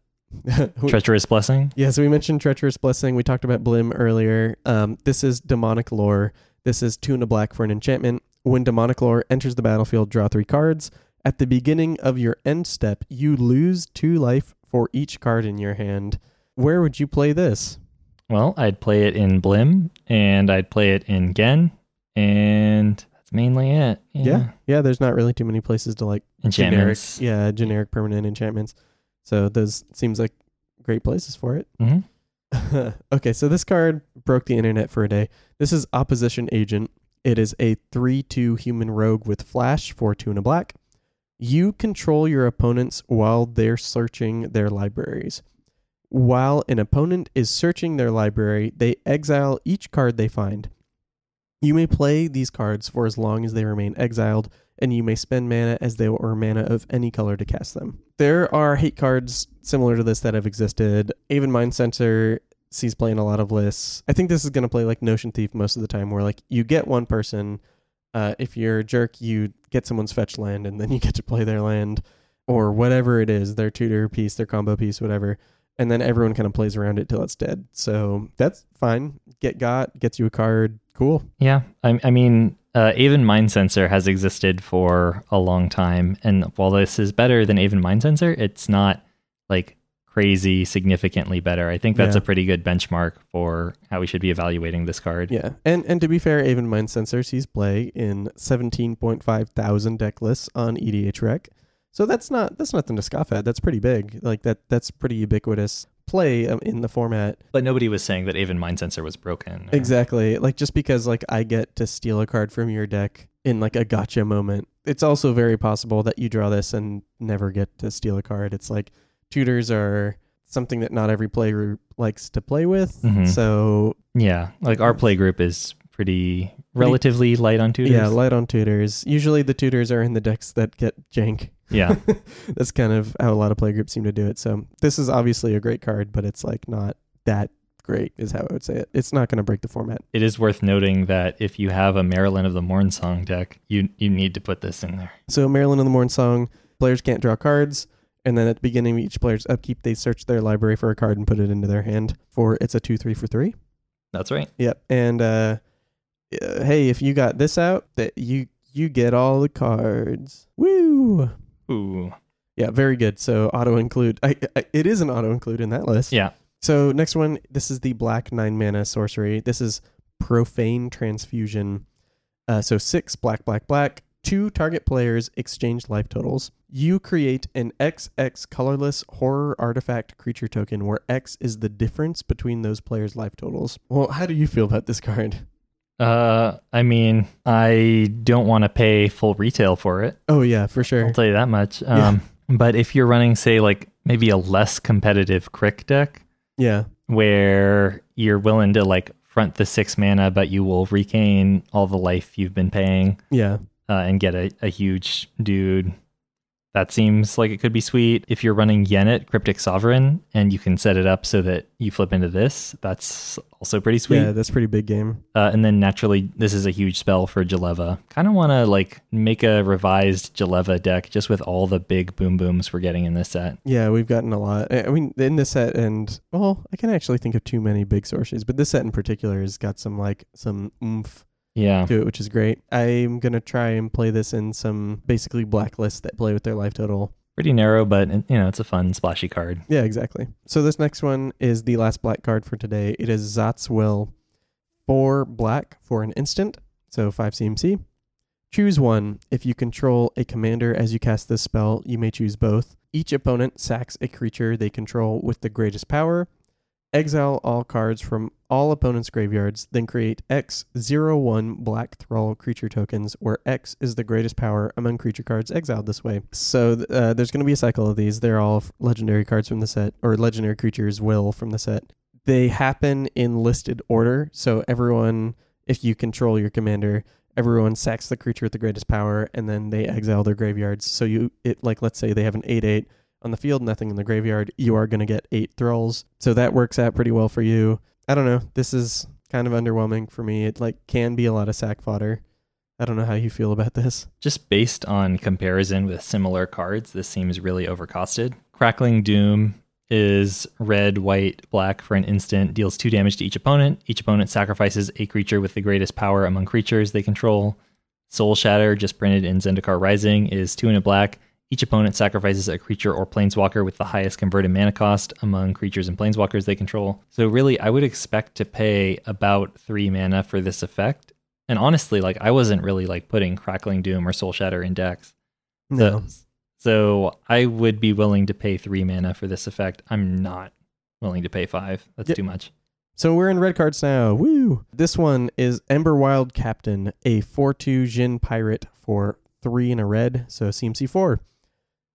Treacherous Blessing. Yeah, so we mentioned Treacherous Blessing. We talked about Blim earlier. Um, this is Demonic Lore. This is two and a black for an enchantment. When Demonic Lore enters the battlefield, draw three cards. At the beginning of your end step, you lose two life for each card in your hand. Where would you play this? Well, I'd play it in Blim, and I'd play it in Gen, and that's mainly it. Yeah. Yeah, there's not really too many places to like Enchantments. generic, yeah, generic permanent enchantments. So those seems like great places for it. hmm okay, so this card broke the internet for a day. This is Opposition Agent. It is a 3 2 human rogue with flash for 2 and a black. You control your opponents while they're searching their libraries. While an opponent is searching their library, they exile each card they find. You may play these cards for as long as they remain exiled, and you may spend mana as they were mana of any color to cast them. There are hate cards similar to this that have existed. Aven Mindcensor sees playing a lot of lists. I think this is going to play like Notion Thief most of the time, where like you get one person. Uh, if you're a jerk, you get someone's fetch land, and then you get to play their land or whatever it is, their tutor piece, their combo piece, whatever. And then everyone kind of plays around it till it's dead. So that's fine. Get got gets you a card. Cool. Yeah, I, I mean, uh, Aven Mindcensor has existed for a long time, and while this is better than Aven Mindcensor, it's not like crazy significantly better. I think that's Yeah. a pretty good benchmark for how we should be evaluating this card. Yeah, and and to be fair, Aven Mindcensor sees play in 17.5 thousand deck lists on EDHREC, so that's not that's nothing to scoff at. That's pretty big. Like that that's pretty ubiquitous play um, in the format. But nobody was saying that Aven Mindcensor was broken. or- Exactly. Like just because like I get to steal a card from your deck in like a gotcha moment, it's also very possible that you draw this and never get to steal a card. It's like tutors are something that not every player likes to play with. Mhm. So Yeah, like our play group is pretty relatively light on tutors. yeah, light on tutors. Usually the tutors are in the decks that get jank. Yeah. That's kind of how a lot of playgroups seem to do it. So this is obviously a great card, but it's like not that great, is how I would say it. It's not going to break the format. It is worth noting that if you have a Maralen of the Mornsong deck, you you need to put this in there. So Maralen of the Mornsong, players can't draw cards, and then at the beginning of each player's upkeep, they search their library for a card and put it into their hand. For it's a two three for three. That's right. Yep. And uh, uh, hey, if you got this out, that you you get all the cards. Woo! Ooh. Yeah, very good. So auto include. I, I, it is an auto include in that list. Yeah. So next one, this is the black nine mana sorcery. This is profane transfusion. Uh, so six black, black, black. Two target players exchange life totals. You create an XX colorless horror artifact creature token where X is the difference between those players' life totals. Well, how do you feel about this card? Uh, I mean, I don't want to pay full retail for it. Oh yeah, for sure. I'll tell you that much. Yeah. Um, but if you're running, say, like maybe a less competitive K'rrik deck Yeah, where you're willing to like front the six mana, but you will regain all the life you've been paying yeah, uh, and get a, a huge dude. That seems like it could be sweet. If you're running Yenet, Cryptic Sovereign, and you can set it up so that you flip into this, that's also pretty sweet. yeah. That's pretty big game. Uh, and then naturally, this is a huge spell for Jeleva. Kind of want to like make a revised Jeleva deck just with all the big boom booms we're getting in this set. Yeah, we've gotten a lot. I I mean, in this set, and well, I can actually think of too many big sources, but this set in particular has got some like some oomph Yeah. to it, which is great. I'm gonna try and play this in some basically blacklists that play with their life total. Pretty narrow, but you know, it's a fun, splashy card. Yeah, exactly. So this next one is the last black card for today. It is Szat's Will. Four black for an instant, so five CMC. Choose one. If you control a commander as you cast this spell, you may choose both. Each opponent sacks a creature they control with the greatest power. Exile all cards from all opponents' graveyards, then create X 01 black thrall creature tokens, where X is the greatest power among creature cards exiled this way. So uh, there's going to be a cycle of these. They're all legendary cards from the set, or legendary creatures will from the set. They happen in listed order. So everyone, if you control your commander, everyone sacks the creature with the greatest power, and then they exile their graveyards. So you, it like let's say they have an eight eight on the field, nothing in the graveyard. You are going to get eight thralls. So that works out pretty well for you. I don't know. This is kind of underwhelming for me. It like can be a lot of sack fodder. I don't know how you feel about this. Just based on comparison with similar cards, this seems really overcosted. Crackling Doom is red, white, black for an instant, deals two damage to each opponent. Each opponent sacrifices a creature with the greatest power among creatures they control. Soul Shatter, just printed in Zendikar Rising, is two and a black. Each opponent sacrifices a creature or planeswalker with the highest converted mana cost among creatures and planeswalkers they control. So, really, I would expect to pay about three mana for this effect. And honestly, like, I wasn't really like putting Crackling Doom or Soul Shatter in decks. No. So, so I would be willing to pay three mana for this effect. I'm not willing to pay five. That's too much. So we're in red cards now. Woo! This one is Emberwilde Captain, a 4 2 Djinn pirate for 3 and a red, so CMC 4.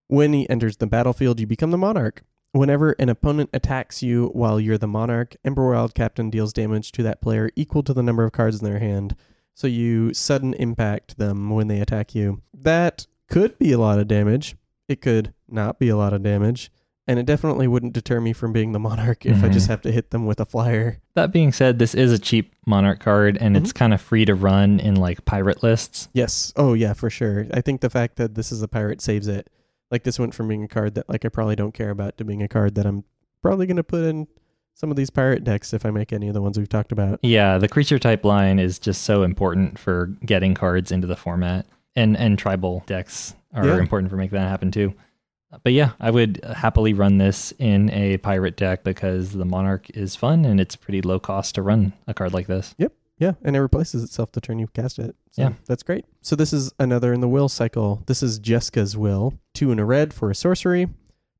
When he enters the battlefield, you become the monarch. Whenever an opponent attacks you while you're the monarch, Emberwilde Captain deals damage to that player equal to the number of cards in their hand. So you sudden impact them when they attack you. That could be a lot of damage. It could not be a lot of damage. And it definitely wouldn't deter me from being the monarch if I Mhm. just have to hit them with a flyer. That being said, this is a cheap Monarch card and it's kind of free to run in like pirate lists. Yes. Oh yeah, for sure. I think the fact that this is a pirate saves it. Like this went from being a card that like I probably don't care about to being a card that I'm probably gonna put in some of these pirate decks if I make any of the ones we've talked about. Yeah, the creature type line is just so important for getting cards into the format. And and tribal decks are Yeah. important for making that happen too. But yeah, I would happily run this in a pirate deck because the Monarch is fun and it's pretty low cost to run a card like this. Yeah, and it replaces itself the turn you cast it. So Yeah. that's great. So this is another in the will cycle. This is Jeska's will. Two in a red for a sorcery.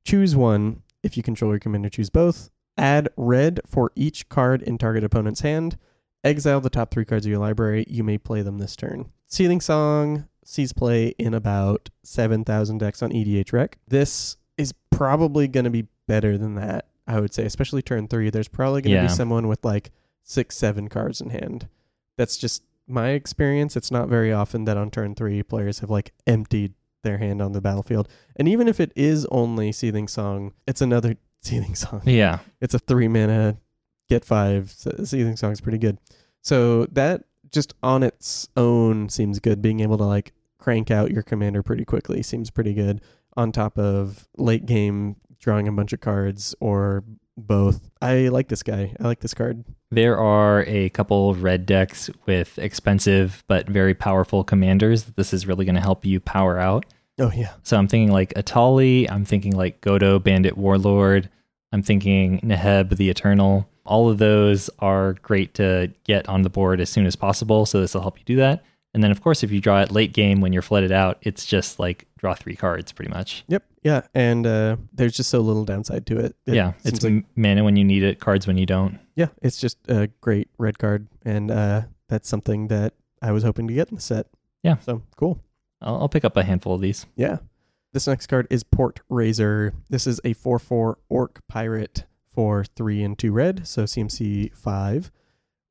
Choose one. If you control your commander, choose both. Add red for each card in target opponent's hand. Exile the top three cards of your library. You may play them this turn. Seething Song sees play in about 7,000 decks on EDH Rec. This is probably going to be better than that, I would say, especially turn three. There's probably going to Yeah. be someone with like six, seven cards in hand. That's just my experience. It's not very often that on turn three, players have like emptied their hand on the battlefield. And even if it is only Seething Song, it's another Seething Song. Yeah. It's a three mana, get five. Seething Song is pretty good. So that just on its own seems good. Being able to like crank out your commander pretty quickly seems pretty good. On top of late game drawing a bunch of cards or both. I like this guy. I like this card. There are a couple red decks with expensive but very powerful commanders that this is really going to help you power out. Oh yeah. So I'm thinking like Etali, I'm thinking like Godo Bandit Warlord, I'm thinking Neheb the Eternal. All of those are great to get on the board as soon as possible, so this will help you do that. And then of course if you draw it late game when you're flooded out, it's just like draw three cards pretty much. Yep. Yeah. And uh, there's just so little downside to it. It yeah, it's like- mana when you need it, cards when you don't. yeah, it's just a great red card, and uh, that's something that I was hoping to get in the set. Yeah. So cool. I'll, I'll pick up a handful of these. Yeah. This next card is Port Razer. This is a 4 4 Orc Pirate for 3 and 2 red, so CMC 5.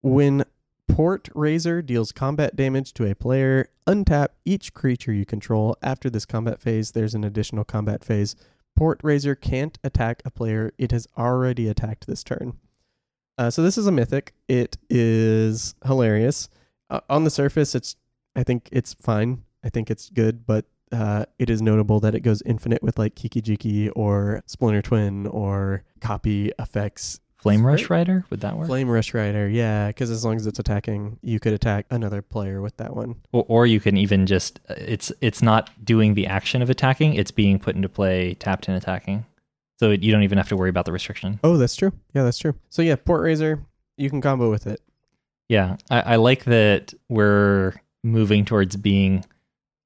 When Port Razer deals combat damage to a player, untap each creature you control. After this combat phase, there's an additional combat phase. Port Razer can't attack a player it has already attacked this turn. Uh, so this is a mythic. It is hilarious. Uh, on the surface, it's I think it's fine. I think it's good, but uh, it is notable that it goes infinite with like Kiki Jiki or Splinter Twin or copy effects. Flamerush Rider, would that work? Flamerush Rider, yeah, because as long as it's attacking, you could attack another player with that one. or, or you can even just it's it's not doing the action of attacking it's being put into play tapped and attacking so it, you don't even have to worry about the restriction Oh, that's true. Yeah, that's true. So yeah, Port Razer, you can combo with it. yeah i, I like that we're moving towards being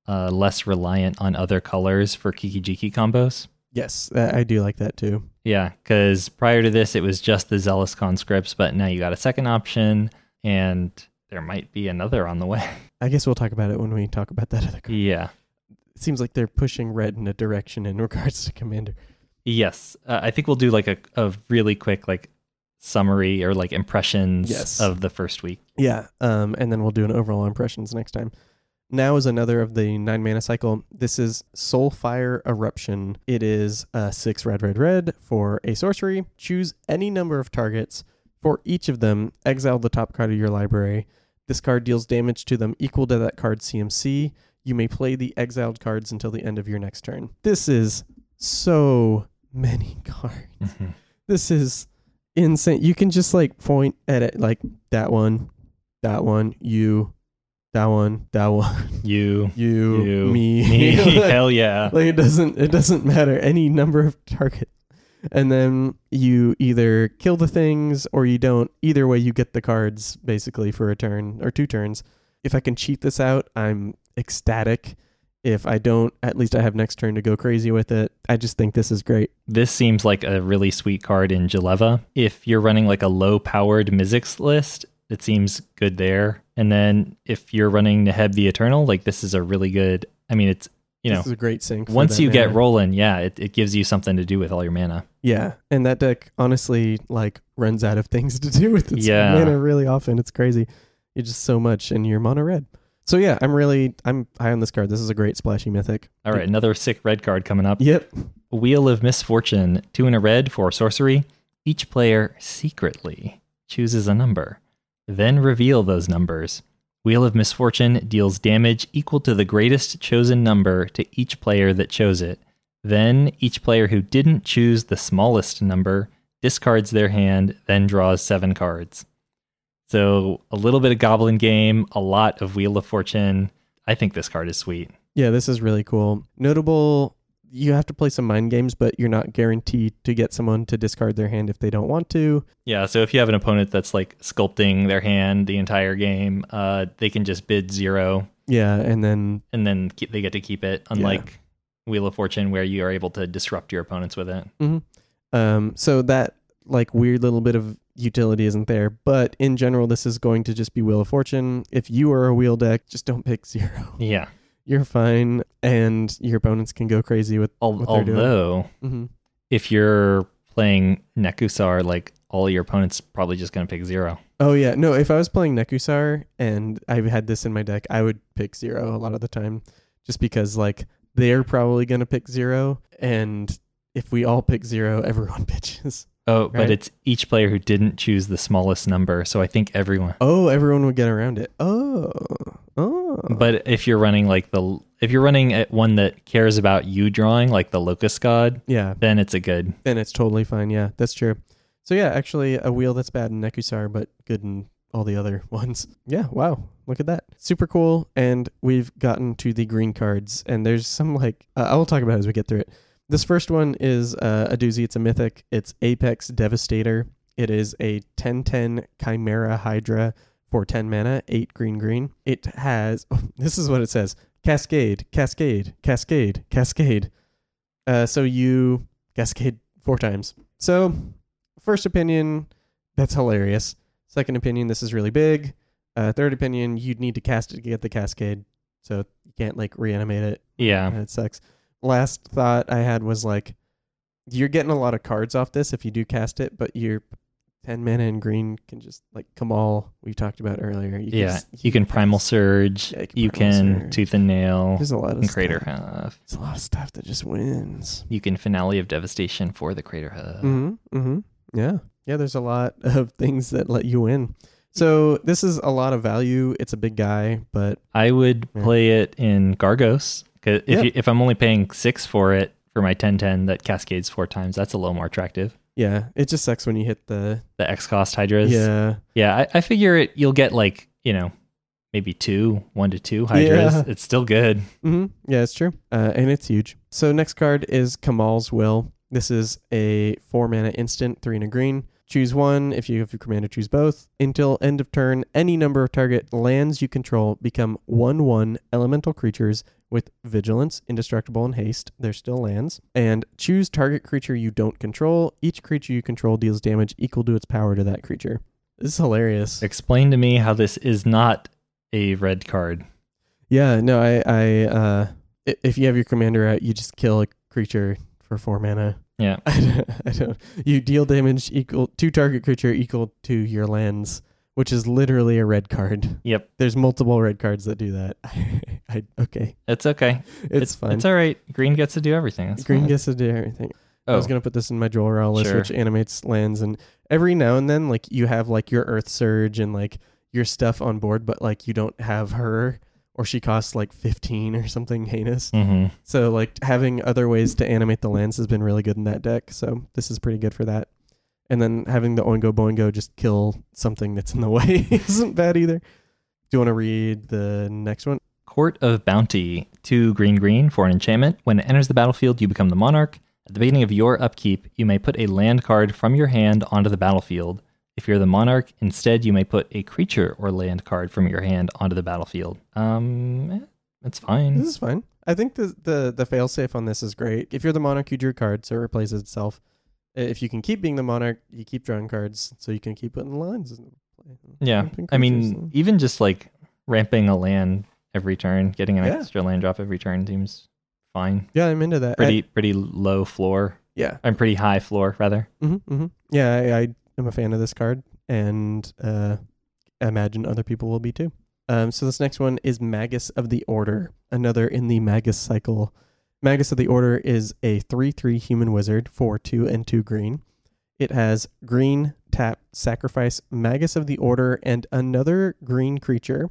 uh, less reliant on other colors for kiki jiki combos Yes, uh, I do like that too. Yeah because prior to this it was just the zealous conscripts but now you got a second option and there might be another on the way I guess we'll talk about it when we talk about that other card. yeah It seems like they're pushing red in a direction in regards to Commander. Yes, uh, I think we'll do like a, a really quick like summary or like impressions Yes. of the first week. Yeah, um, and then we'll do an overall impressions next time. Now is another of the nine mana cycle. This is Soulfire Eruption. It is a six red, red, red for a sorcery. Choose any number of targets. For each of them, exile the top card of your library. This card deals damage to them equal to that card's CMC. You may play the exiled cards until the end of your next turn. This is so many cards. Mhm. This is insane. You can just like point at it like that one, that one, you, that one, that one, You, you, you, me. me, hell yeah. like, it doesn't it doesn't matter any number of targets. And then you either kill the things or you don't. Either way you get the cards basically for a turn or two turns. If I can cheat this out, I'm ecstatic. If I don't, at least I have next turn to go crazy with it. I just think this is great. This seems like a really sweet card in Jeleva. If you're running like a low powered Mizzix list, it seems good there. And then if you're running Neheb the Eternal, like this is a really good. I mean, it's you know this is a great sink. for once you get rolling, yeah, it, it gives you something to do with all your mana. Yeah, and that deck honestly like runs out of things to do with its Yeah. mana really often. It's crazy. You just so much, and you're mono red. So yeah, I'm really I'm high on this card. This is a great splashy mythic. All right, another sick red card coming up. Yep. Wheel of Misfortune, two in a red for sorcery. Each player secretly chooses a number, then reveal those numbers. Wheel of Misfortune deals damage equal to the greatest chosen number to each player that chose it. Then each player who didn't choose the smallest number discards their hand, then draws seven cards. So a little bit of Goblin Game, a lot of Wheel of Fortune. I think this card is sweet. Yeah, this is really cool. Notable. You have to play some mind games, but you're not guaranteed to get someone to discard their hand if they don't want to. Yeah, so if you have an opponent that's like sculpting their hand the entire game, uh, they can just bid zero Yeah, and then and then keep, they get to keep it. Unlike Wheel of Fortune, where you are able to disrupt your opponents with it. Um, so that like weird little bit of utility isn't there, but in general, this is going to just be Wheel of Fortune. If you are a wheel deck, just don't pick zero. Yeah. You're fine, and your opponents can go crazy with. Al- What they're doing. although, hmm if you're playing Nekusar, like all your opponents probably just going to pick zero. Oh yeah, no. If I was playing Nekusar and I had this in my deck, I would pick zero a lot of the time, just because like they're probably gonna pick zero, and if we all pick zero, everyone pitches. Oh, but it's each player who didn't choose the smallest number. So I think everyone. Oh, everyone would get around it. Oh, oh. But if you're running like the if you're running at one that cares about you drawing, like the Locust God, yeah, then it's a good. then it's totally fine. Yeah, that's true. So yeah, actually, a wheel that's bad in Nekusar, but good in all the other ones. Yeah, wow, look at that, super cool. And we've gotten to the green cards, and there's some like uh, I will talk about it as we get through it. This first one is uh, a doozy. It's a mythic. It's Apex Devastator. It is a 10-10 Chimera Hydra for 10 mana, 8 green green. It has this is what it says. Cascade, cascade, cascade, cascade. Uh, so you cascade four times. So first opinion, that's hilarious. Second opinion, this is really big. Uh, third opinion, you'd need to cast it to get the cascade, so you can't like reanimate it. Yeah. it sucks. Last thought I had was like, you're getting a lot of cards off this if you do cast it, but your ten mana in green can just like Kamahl we talked about earlier. You can Yeah. just- You can Primal Surge. Yeah, you you can Primal can Surge. Tooth and Nail. There's a lot of Crater stuff. Hoof. There's a lot of stuff that just wins. You can Finale of Devastation for the Craterhoof. Mm-hmm. Mm-hmm. Yeah. Yeah, there's a lot of things that let you win. So this is a lot of value. It's a big guy, but I would Yeah. play it in Gargos. If, Yeah. you, if I'm only paying six for it for my 1010 that cascades four times, that's a little more attractive. yeah, it just sucks when you hit the The X cost Hydras. yeah. Yeah, I, I figure it you'll get like, you know, maybe two, one to two Hydras. Yeah. It's still good. hmm Yeah, it's true. Uh, and it's huge. So next card is Kamahl's Will. This is a four mana instant, three and a green. Choose one. If you have your commander, choose both. Until end of turn, any number of target lands you control become one one elemental creatures with vigilance, indestructible, and haste. They're still lands. And choose target creature you don't control. Each creature you control deals damage equal to its power to that creature. This is hilarious. Explain to me how this is not a red card. Yeah, no, I, I, uh, if you have your commander out, you just kill a creature for four mana. Yeah. I don't, I don't. You deal damage equal to target creature equal to your lands, which is literally a red card. Yep. There's multiple red cards that do that. I, okay, It's okay. it's, fine. It's all right. Green gets to do everything. It's Green fine. gets to do everything. I Oh, was gonna put this in my Jolrael list, Sure. which animates lands, and every now and then, like you have like your Earth Surge and like your stuff on board, but like you don't have her or she costs like 15 or something heinous. hmm So like having other ways to animate the lands has been really good in that deck. So this is pretty good for that. And then having the Oingo Boingo just kill something that's in the way isn't bad either. Do you want to read the next one? Court of Bounty, two green green for an enchantment. When it enters the battlefield, you become the monarch. At the beginning of your upkeep, you may put a land card from your hand onto the battlefield. If you're the monarch, instead you may put a creature or land card from your hand onto the battlefield. Um, eh, that's fine. This is fine. I think the the the failsafe on this is great. If you're the monarch, you drew cards, so it replaces itself. If you can keep being the monarch, you keep drawing cards, so you can keep putting lines. in play. Yeah, I mean, even just like ramping a land every turn, getting an Yeah. extra land drop every turn seems fine. yeah, I'm into that. I- Pretty pretty low floor. yeah, I'm pretty high floor rather. hmm hmm Yeah, I, I am a fan of this card, and uh, imagine other people will be too. Um, so this next one is Magus of the Order, another in the Magus cycle. Magus of the Order is a three-three human wizard for two and two green. It has green tap sacrifice Magus of the Order and another green creature.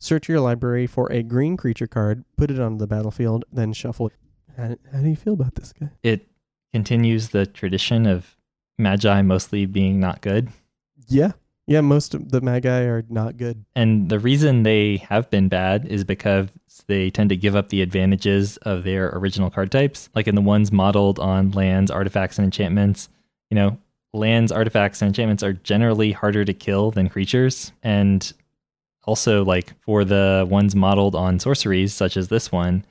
Search your library for a green creature card, put it onto the battlefield, then shuffle. How, how do you feel about this guy? It continues the tradition of magi mostly being not good. Yeah. Yeah, most of the Magi are not good. And the reason they have been bad is because they tend to give up the advantages of their original card types. Like in the ones modeled on lands, artifacts, and enchantments, you know, lands, artifacts, and enchantments are generally harder to kill than creatures. And also, like for the ones modeled on sorceries, such as this one,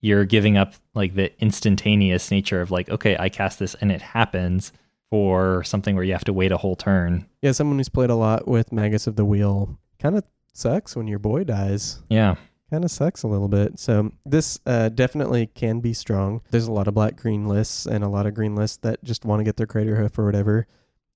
you're giving up like the instantaneous nature of like, okay, I cast this and it happens for something where you have to wait a whole turn. Yeah, someone who's played a lot with Magus of the Wheel kind of sucks when your boy dies. Yeah. Kind of sucks a little bit. So this uh, definitely can be strong. There's a lot of black green lists and a lot of green lists that just want to get their craterhoof or whatever.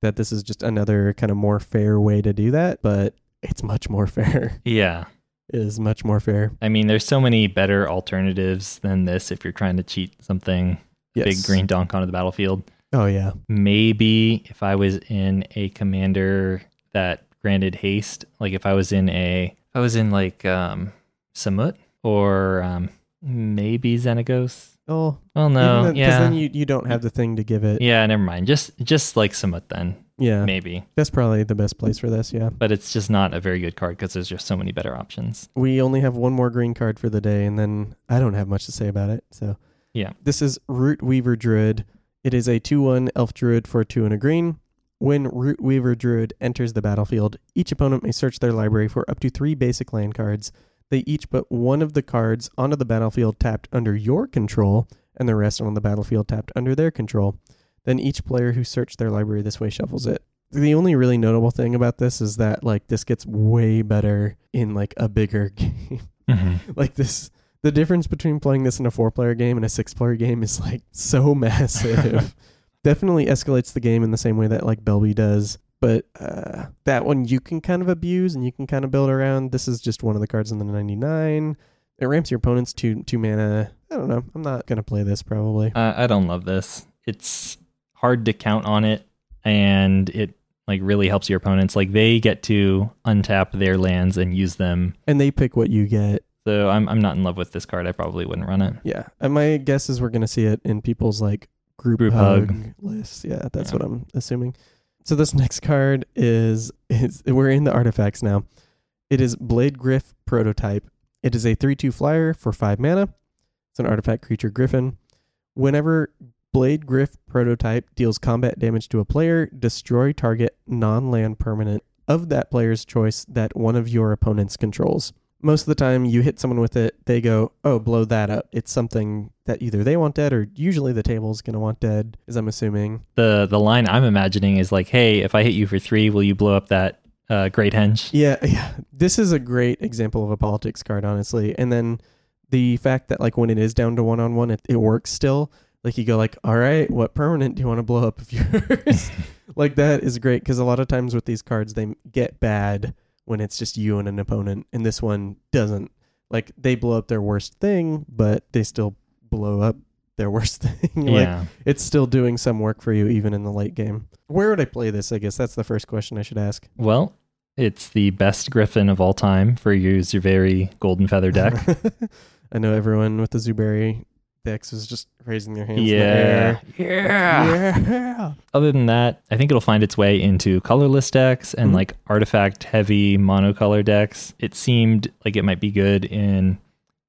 That this is just another kind of more fair way to do that, but it's much more fair. Yeah. It is much more fair. I mean, there's so many better alternatives than this if you're trying to cheat something Yes. big green donk onto the battlefield. Oh yeah. Maybe if I was in a commander that granted haste, like if I was in a I was in like um, Samut or um, maybe Xenagos. Oh Well, no, because yeah, then you you don't have the thing to give it. yeah, never mind. Just just like Samut then, Yeah, maybe. that's probably the best place for this. Yeah. But it's just not a very good card because there's just so many better options. we only have one more green card for the day, and then I don't have much to say about it. So, Yeah. This is Rootweaver Druid. It is a 2 1 elf druid for 2 and a green. When Rootweaver Druid enters the battlefield, each opponent may search their library for up to three basic land cards. They each put one of the cards onto the battlefield tapped under your control, and the rest on the battlefield tapped under their control. Then each player who searched their library this way shuffles it. The only really notable thing about this is that like this gets way better in like a bigger game. Mm-hmm. like this the difference between playing this in a four player game and a six player game is like so massive. Definitely escalates the game in the same way that like Belby does. But uh, that one you can kind of abuse and you can kind of build around. This is just one of the cards in the 99. It ramps your opponent's to two mana. I don't know. I'm not gonna play this probably. Uh, I don't love this. It's hard to count on it, and it like really helps your opponents. Like they get to untap their lands and use them. And they pick what you get. So I'm I'm not in love with this card. I probably wouldn't run it. Yeah. And my guess is we're gonna see it in people's like group, Group hug, hug. lists. Yeah, that's Yeah. what I'm assuming. So this next card is is we're in the artifacts now. It is Blade Griff prototype. It is a 3-2 flyer for 5 mana. It's an artifact creature griffin. Whenever Blade Griff prototype deals combat damage to a player, destroy target non-land permanent of that player's choice that one of your opponents controls. Most of the time, you hit someone with it, they go, "Oh, blow that up." It's something that either they want dead, or usually the table's gonna want dead, as I'm assuming. The the line I'm imagining is like, hey, if I hit you for three, will you blow up that uh, great henge? Yeah, yeah. This is a great example of a politics card, honestly. And then the fact that like when it is down to one on one, it it works still. Like you go like, all right, what permanent do you want to blow up of yours? like that is great because a lot of times with these cards they get bad when it's just you and an opponent, and this one doesn't. Like they blow up their worst thing, but they still blow up their worst thing. like yeah. it's still doing some work for you even in the late game. Where would I play this? I guess that's the first question I should ask. Well, It's the best Griffin of all time for your Zuberi Golden Feather deck. I know everyone with the Zuberi decks is just raising their hands. in the yeah. air. Yeah. Yeah. Other than that, I think it'll find its way into colorless decks and Mhm. like artifact heavy monocolor decks. It seemed like it might be good in,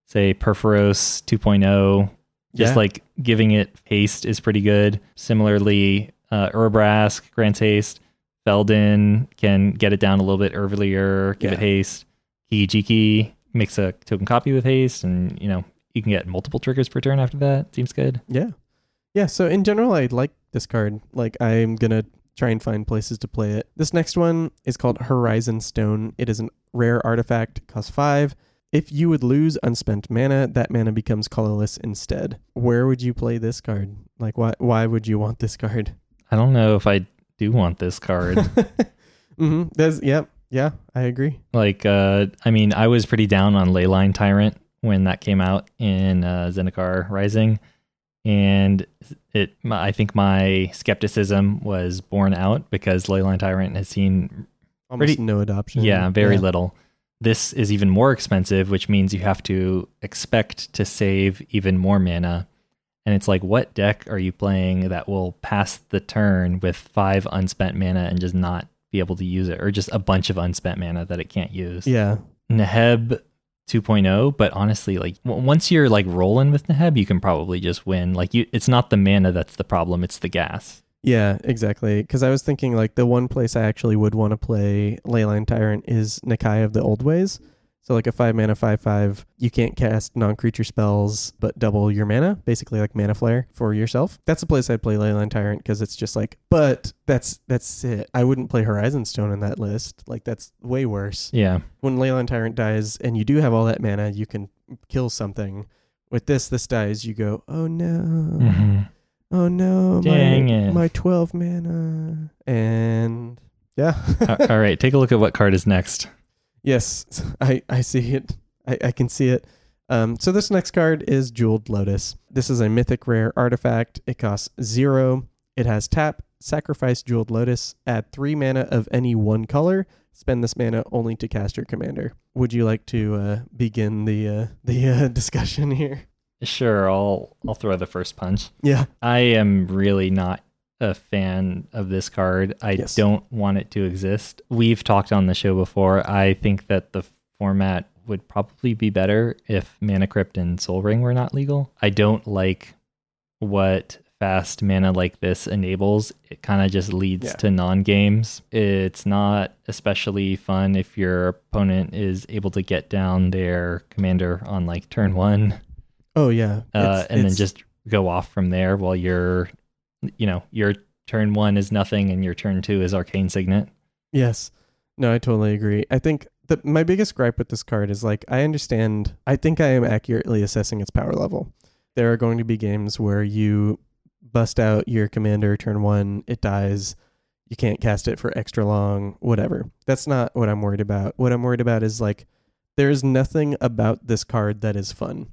say, Purphoros 2.0. Just Yeah. like giving it haste is pretty good. Similarly, uh, Urabrask grants haste. Feldon can get it down a little bit earlier, give Yeah. it haste. Kiki Jiki makes a token copy with haste, and you know you can get multiple triggers per turn after that. Seems good. Yeah. Yeah. So in general, I like this card. Like I'm gonna try and find places to play it. This next one is called Horizon Stone. It is a rare artifact, costs five. If you would lose unspent mana, that mana becomes colorless instead. Where would you play this card? Like why why would you want this card? I don't know if I do want this card. mm-hmm. There's yep, yeah, I agree. like uh i mean i was pretty down on leyline tyrant when that came out in uh zendikar rising. And it i think my skepticism was borne out because leyline tyrant has seen Almost Pretty- no adoption. yeah very little. This is even more expensive which means you have to expect to save even more mana. And it's like what deck are you playing that will pass the turn with five unspent mana and just not be able to use it? Or just a bunch of unspent mana that it can't use? Yeah. Neheb 2.0, but honestly, like w- once you're like rolling with Neheb, you can probably just win. Like you, it's not the mana that's the problem; it's the gas. Yeah, exactly. Because I was thinking like the one place I actually would want to play Leyline Tyrant is Nikya of the Old Ways. So like a five mana five five, you can't cast non creature spells but double your mana, basically like mana flare for yourself. That's the place I'd play Leyline Tyrant because it's just like, but that's that's it. I wouldn't play Horizon Stone in that list. Like that's way worse. Yeah, When Leyline Tyrant dies and you do have all that mana, you can kill something. With this, this dies, you go, oh no. Mhm. Oh no, Dang my, it. my 12 mana. And yeah. All right, take a look at what card is next. Yes, I, I see it. I, I can see it. Um, so this next card is Jeweled Lotus. This is a mythic rare artifact. It costs zero. It has tap, sacrifice Jeweled Lotus, add three mana of any one color. Spend this mana only to cast your commander. Would you like to uh, begin the uh, the uh, discussion here? Sure, I'll I'll throw the first punch. Yeah. I am really not a fan of this card. I Yes. don't want it to exist. We've talked on the show before. I think that the format would probably be better if Mana Crypt and Sol Ring were not legal. I don't like what fast mana like this enables. It kind of just leads Yeah. to non games. It's not especially fun if your opponent is able to get down their commander on like turn one Oh yeah. uh, and then just go off from there while your you know your turn one is nothing and your turn two is arcane signet Yes. No, I totally agree. I think that my biggest gripe with this card is like I understand I think I am accurately assessing its power level. There are going to be games where you bust out your commander turn 1, it dies, you can't cast it for extra long, whatever. That's not what I'm worried about. What I'm worried about is like there's nothing about this card that is fun.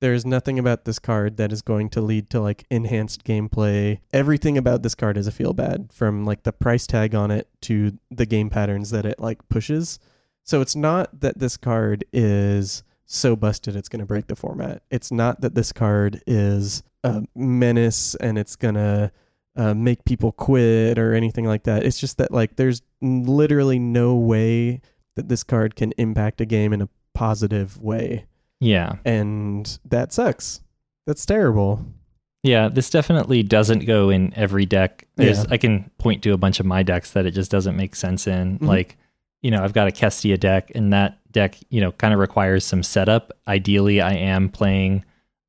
There's nothing about this card that is going to lead to like enhanced gameplay. Everything about this card is a feel bad from like the price tag on it to the game patterns that it like pushes. So it's not that this card is so busted it's going to break the format. It's not that this card is a menace and it's going to uh, make people quit or anything like that. It's just that like there's literally no way that this card can impact a game in a positive way yeah and that sucks. That's terrible. yeah this definitely doesn't go in every deck There's, Yeah. i can point to a bunch of my decks that it just doesn't make sense in Mhm. like you know i've got a kestia deck and that deck you know kind of requires some setup ideally i am playing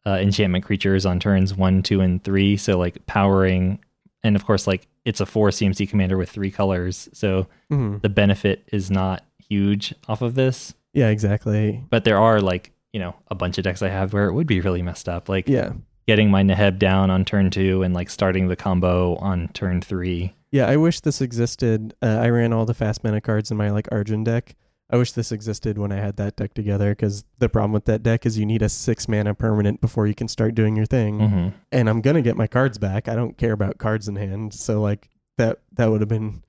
uh, enchantment creatures on turns one two and three so like powering and of course like it's a four cmc commander with three colors so hmm the benefit is not huge off of this. Yeah, exactly. But there are like, you know, a bunch of decks I have where it would be really messed up. Like Yeah. getting my Neheb down on turn two and like starting the combo on turn three. Yeah, I wish this existed. Uh, I ran all the fast mana cards in my like Arjun deck. I wish this existed when I had that deck together because the problem with that deck is you need a six mana permanent before you can start doing your thing. hmm And I'm gonna get my cards back. I don't care about cards in hand, so like that that would have been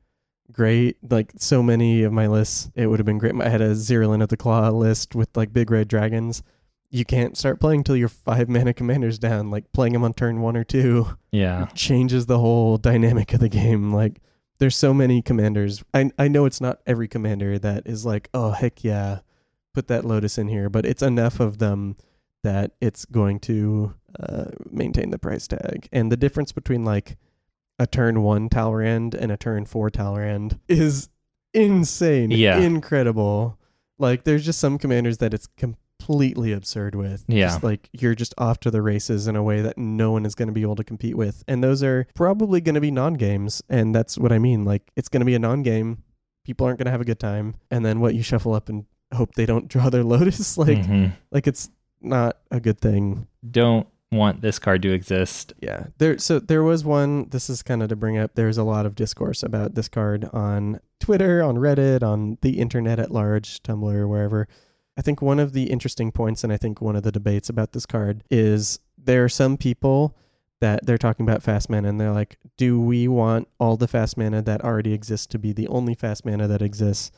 great. Like so many of my lists, it would have been great. I had a Zirilan of the Claw list with like big red dragons. You can't start playing till your five mana commanders down. Like playing them on turn one or two Yeah. changes the whole dynamic of the game. Like there's so many commanders. I I know it's not every commander that is like, oh heck yeah, put that Lotus in here, but it's enough of them that it's going to uh, maintain the price tag. And the difference between like a turn one Talrand and a turn four Talrand is insane. Yeah. Incredible. Like there's just some commanders that it's completely absurd with. Yeah. Just like you're just off to the races in a way that no one is going to be able to compete with. And those are probably going to be non-games. And that's what I mean. Like it's going to be a non-game. People aren't going to have a good time. And then what you shuffle up and hope they don't draw their lotus like Mhm. like it's not a good thing. Don't want this card to exist. Yeah. There so there was one this is kind of to bring up there's a lot of discourse about this card on Twitter, on Reddit, on the internet at large, Tumblr, wherever. I think one of the interesting points and I think one of the debates about this card is there are some people that they're talking about fast mana and they're like, do we want all the fast mana that already exists to be the only fast mana that exists?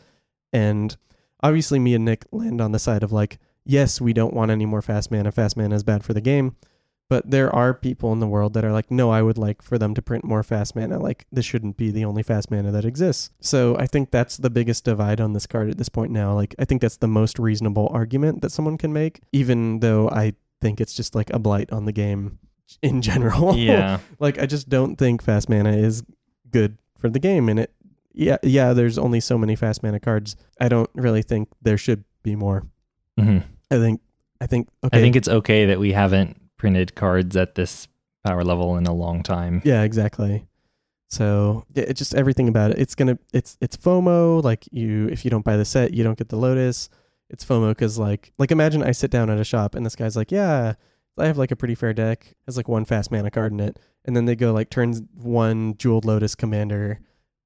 And obviously me and Nick land on the side of like, yes, we don't want any more fast mana. Fast mana is bad for the game. But there are people in the world that are like, no, I would like for them to print more fast mana. Like, this shouldn't be the only fast mana that exists. So I think that's the biggest divide on this card at this point now. Like, I think that's the most reasonable argument that someone can make, even though I think it's just like a blight on the game in general. Yeah. like, I just don't think fast mana is good for the game. And it, yeah, yeah, there's only so many fast mana cards. I don't really think there should be more. hmm I think, I think, okay. I think it's okay that we haven't printed cards at this power level in a long time. Yeah, exactly. So yeah, it just everything about it. It's gonna it's it's FOMO. Like you, if you don't buy the set, you don't get the Lotus. It's FOMO because like like imagine I sit down at a shop and this guy's like, yeah, I have like a pretty fair deck. Has like one fast mana card in it, and then they go like turns one jeweled Lotus commander.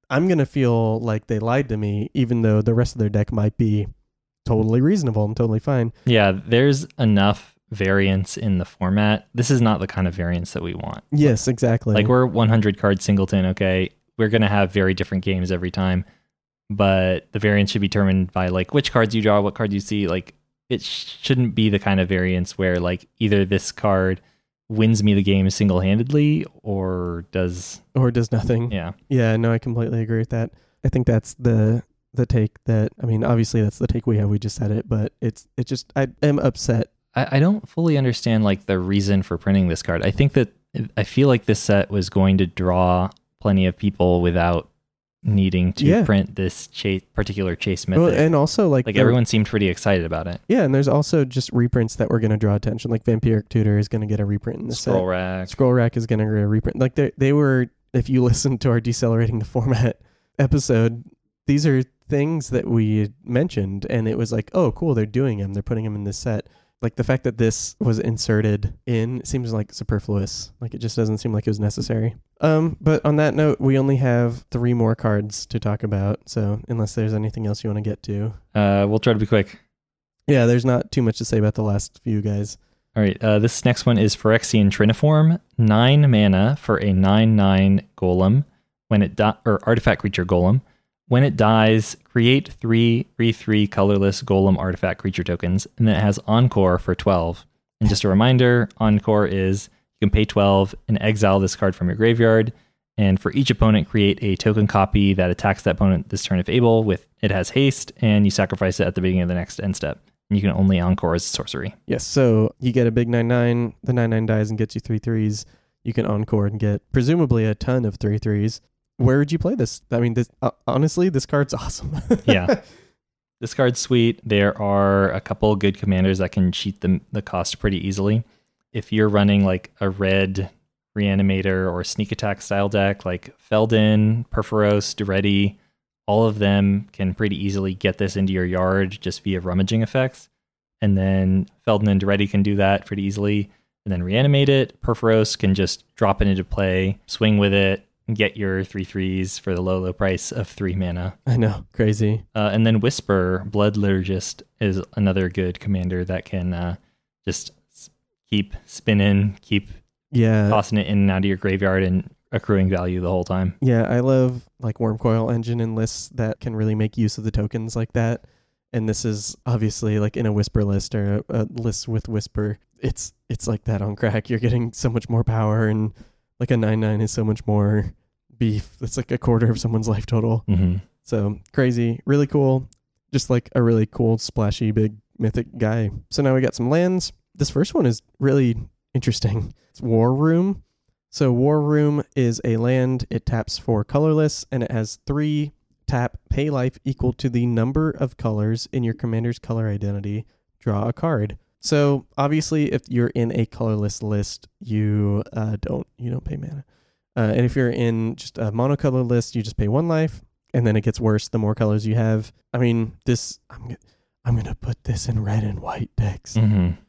I'm gonna feel like they lied to me, even though the rest of their deck might be totally reasonable and totally fine. Yeah, there's enough variance in the format. This is not the kind of variance that we want. Yes, exactly. Like we're 100 card singleton, okay? We're going to have very different games every time, but the variance should be determined by like which cards you draw, what cards you see. Like it shouldn't be the kind of variance where like either this card wins me the game single-handedly or does or does nothing. yeah. Yeah, no, I completely agree with that. I think that's the the take that I mean, obviously that's the take we have. We just said it, but it's it just I am upset. I, I don't fully understand like the reason for printing this card. I think that I feel like this set was going to draw plenty of people without needing to Yeah. print this chase, particular chase method. Well, and also like like the- everyone seemed pretty excited about it. Yeah, and there's also just reprints that were going to draw attention. Like Vampiric Tutor is going to get a reprint in the set. Scroll set. rack. Scroll Rack is going to get a reprint. Like they they were. If you listen to our decelerating the format episode, these are things that we mentioned, and it was like, oh, cool, they're doing them. They're putting them in this set. Like the fact that this was inserted in seems like superfluous. Like it just doesn't seem like it was necessary. Um, but on that note, we only have three more cards to talk about. So unless there's anything else you want to get to, Uh, we'll try to be quick. yeah, there's not too much to say about the last few guys. All right. Uh, this next one is Phyrexian Triniform, nine mana for a nine nine golem. When it di- or artifact creature golem. When it dies, create three three three colorless golem artifact creature tokens, and then it has Encore for twelve. And just a reminder, Encore is you can pay twelve and exile this card from your graveyard. And for each opponent, create a token copy that attacks that opponent this turn if able. With it has haste, and you sacrifice it at the beginning of the next end step. And you can only Encore as sorcery. Yes, so you get a big nine nine. The nine nine dies and gets you three threes. You can encore and get presumably a ton of three threes. Where would you play this? I mean, this uh, honestly, this card's awesome. Yeah. This card's sweet. There are a couple good commanders that can cheat the, the cost pretty easily. If you're running like a red reanimator or sneak attack style deck like Feldon, Purphoros, Daretti, all of them can pretty easily get this into your yard just via rummaging effects. And then Feldon and Daretti can do that pretty easily. And then reanimate it. Purphoros can just drop it into play, swing with it, get your three threes for the low, low price of three mana. I know, crazy. Uh, and then Whisper, Blood Liturgist, is another good commander that can uh, just keep spinning, keep Yeah, tossing it in and out of your graveyard and accruing value the whole time. Yeah, I love like Wormcoil engine and lists that can really make use of the tokens like that. And this is obviously like in a whisper list or a, a list with whisper. It's it's like that on crack. You're getting so much more power and like a nine nine is so much more beef. That's like a quarter of someone's life total. Mm-hmm. So crazy, really cool. Just like a really cool, splashy, big mythic guy. So now we got some lands. This first one is really interesting. It's War Room. So War Room is a land. It taps for colorless and it has three tap pay life equal to the number of colors in your commander's color identity. Draw a card. So obviously, if you're in a colorless list, you uh, don't you don't pay mana. Uh, and if you're in just a monocolor list, you just pay one life, and then it gets worse the more colors you have. I mean, this I'm I'm gonna put this in red and white decks. Mm-hmm.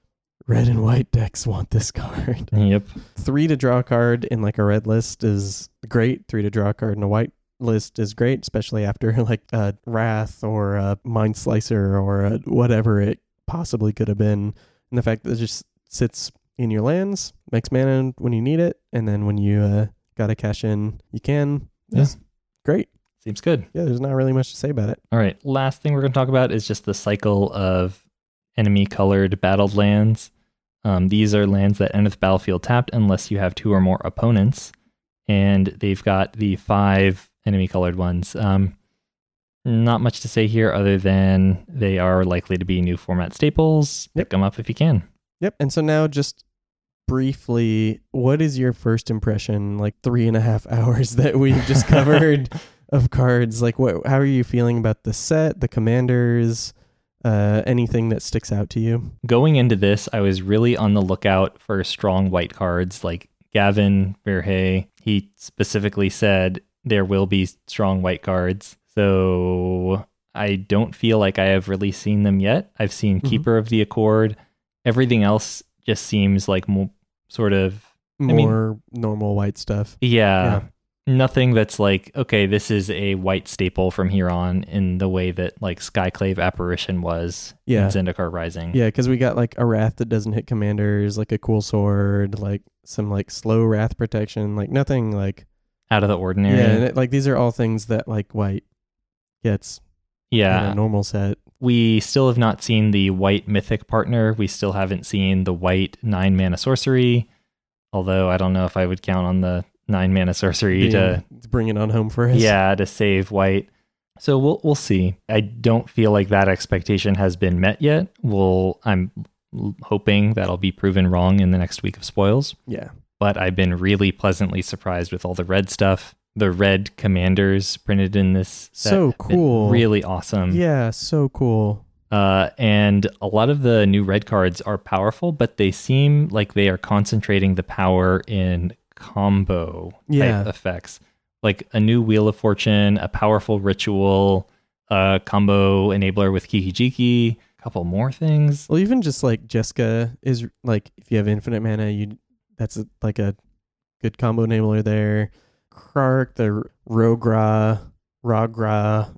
Red and white decks want this card. Yep. Three to draw a card in like a red list is great. Three to draw a card in a white list is great, especially after like a Wrath or a Mindslicer or a whatever it possibly could have been. And the fact that it just sits in your lands, makes mana when you need it, and then when you uh, gotta cash in, you can. Yeah. Great. Seems good. Yeah, there's not really much to say about it. All right. Last thing we're going to talk about is just the cycle of enemy colored battled lands. Um, these are lands that end with battlefield tapped unless you have two or more opponents. And they've got the five enemy colored ones. Um, not much to say here other than they are likely to be new format staples. Pick Yep. them up if you can. Yep. And so now just briefly, what is your first impression, like three and a half hours that we've just covered of cards? Like what how are you feeling about the set, the commanders, uh, anything that sticks out to you? Going into this, I was really on the lookout for strong white cards like Gavin Verhey. He specifically said there will be strong white cards. So I don't feel like I have really seen them yet. I've seen Mhm. Keeper of the Accord. Everything else just seems like more sort of More mean- normal white stuff. yeah, nothing that's like okay, this is a white staple from here on in the way that like Skyclave Apparition was Yeah. in Zendikar Rising. Yeah, because we got like a wrath that doesn't hit commanders, like a cool sword, like some like slow wrath protection, like nothing like Out of the ordinary. yeah, and it, like these are all things that like white gets yeah. in a normal set. We still have not seen the white mythic partner. We still haven't seen the white nine mana sorcery. Although I don't know if I would count on the nine mana sorcery to Being- bring it on home for us. yeah to save white. So we'll we'll see. I don't feel like that expectation has been met yet. We'll I'm hoping that'll be proven wrong in the next week of spoils. yeah, But I've been really pleasantly surprised with all the red stuff. The red commanders printed in this set So cool. really awesome. yeah, so cool. Uh, and a lot of the new red cards are powerful, but they seem like they are concentrating the power in combo Yeah. type effects. Like a new Wheel of Fortune, a powerful ritual, a combo enabler with Kiki Jiki, a couple more things. Well, even just like Jeska is like if you have infinite mana, you that's a, like a good combo enabler there. Krark, the Rogra, Rogra,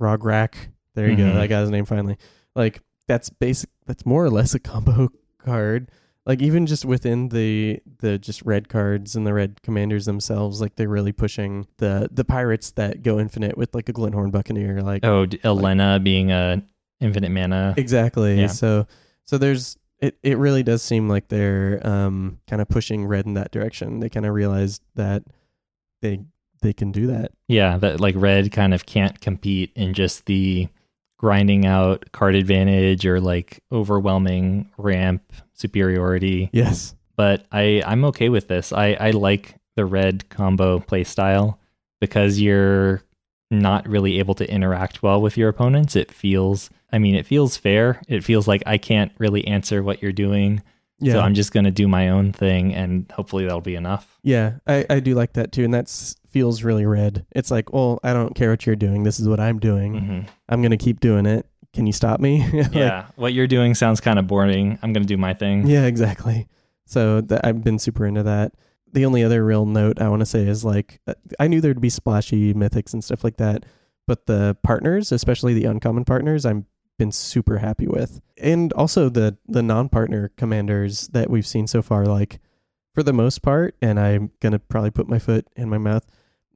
Rograkh. There you Mhm. go. I got his name finally. Like that's basic. That's more or less a combo card. Like even just within the the just red cards and the red commanders themselves, like they're really pushing the the pirates that go infinite with like a Glinthorn Buccaneer. Like Oh, Alena being a infinite mana. Exactly. Yeah. So so there's it, it really does seem like they're um kind of pushing red in that direction. They kind of realized that they they can do that. Yeah, that like red kind of can't compete in just the grinding out card advantage or like overwhelming ramp superiority. Yes. But I I'm okay with this. I I like the red combo play style because you're not really able to interact well with your opponents. It feels I mean, it feels fair. It feels like I can't really answer what you're doing. Yeah. So I'm just going to do my own thing and hopefully that'll be enough. yeah. I I do like that too and that feels really red. It's like, "Well, I don't care what you're doing. This is what I'm doing. Mhm. I'm going to keep doing it. Can you stop me?" Like, Yeah, what you're doing sounds kind of boring. I'm going to do my thing. Yeah, exactly. So th- I've been super into that. The only other real note I want to say is like uh, I knew there'd be splashy mythics and stuff like that, but the partners, especially the uncommon partners, I'm been super happy with, and also the the non-partner commanders that we've seen so far, like for the most part, and I'm gonna probably put my foot in my mouth.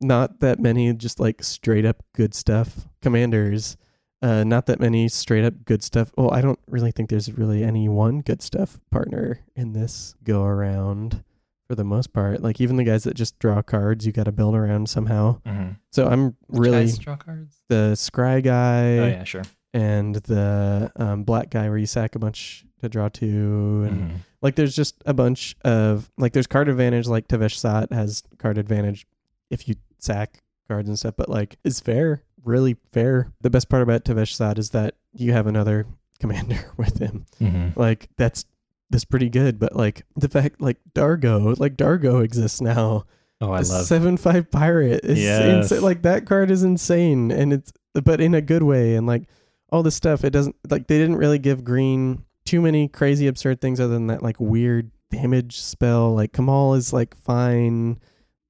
Not that many just like straight up good stuff commanders. Uh, not that many straight up good stuff. Well, I don't really think there's really any one good stuff partner in this go around for the most part. Like even the guys that just draw cards, you got to build around somehow. Mm-hmm. So I'm really draw cards. the scry guy Oh yeah, sure. And the um, black guy where you sack a bunch to draw two and Mhm. like there's just a bunch of like there's card advantage like Tevesh Szat has card advantage if you sack cards and stuff, but like it's fair, really fair. The best part about Tevesh Szat is that you have another commander with him. Mhm. Like that's that's pretty good, but like the fact like Dargo, like Dargo exists now. Oh, I love. seven five pirate. Is Yes. insa- like that card is insane, and it's but in a good way, and like all this stuff. It doesn't like they didn't really give green too many crazy absurd things other than that like weird damage spell. Like Kamahl is like fine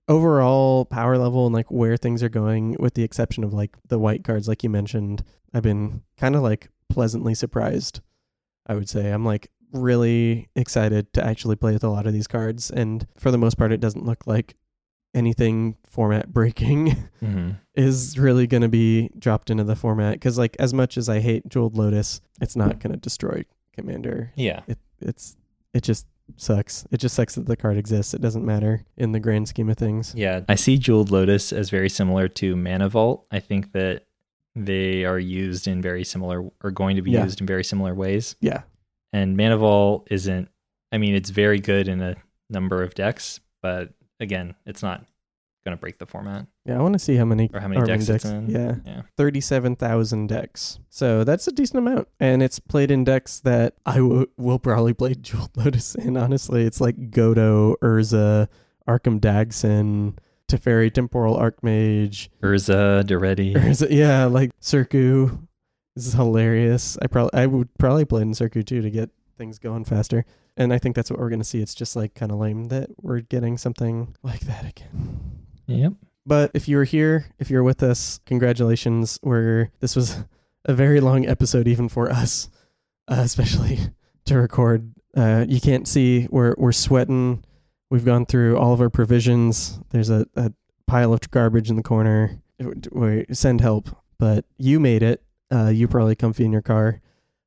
overall power level and like where things are going, with the exception of like the white cards, like you mentioned. I've been kind of like pleasantly surprised. I would say I'm like really excited to actually play with a lot of these cards, and for the most part, it doesn't look like anything format breaking Mhm. is really going to be dropped into the format because like as much as i hate jeweled lotus it's not going to destroy commander Yeah. it it's it just sucks it just sucks that the card exists it doesn't matter in the grand scheme of things Yeah, I see Jeweled Lotus as very similar to Mana Vault. I think that they are used in very similar, or going to be Yeah. used in very similar ways. yeah And Mana Vault isn't. I mean, it's very good in a number of decks, but again, it's not going to break the format yeah i want to see how many or how many decks, it's in. yeah yeah. 37,000 decks. So that's a decent amount. And it's played in decks that I w- will probably play Jeweled Lotus in, honestly. It's like Godo, Urza, Arcum Dagsson, Teferi Temporal Archmage. Urza, Duretti. Urza, yeah, like Circu. This is hilarious. I probably I would probably play in Circu too to get things going faster. And I think that's what we're going to see. It's just like kind of lame that we're getting something like that again. Yep. But if you were here, if you're with us, congratulations. We're this was a very long episode even for us, uh, especially to record. Uh, you can't see we're we're sweating. We've gone through all of our provisions. There's a, a pile of garbage in the corner. We send help, but you made it. Uh, you probably comfy in your car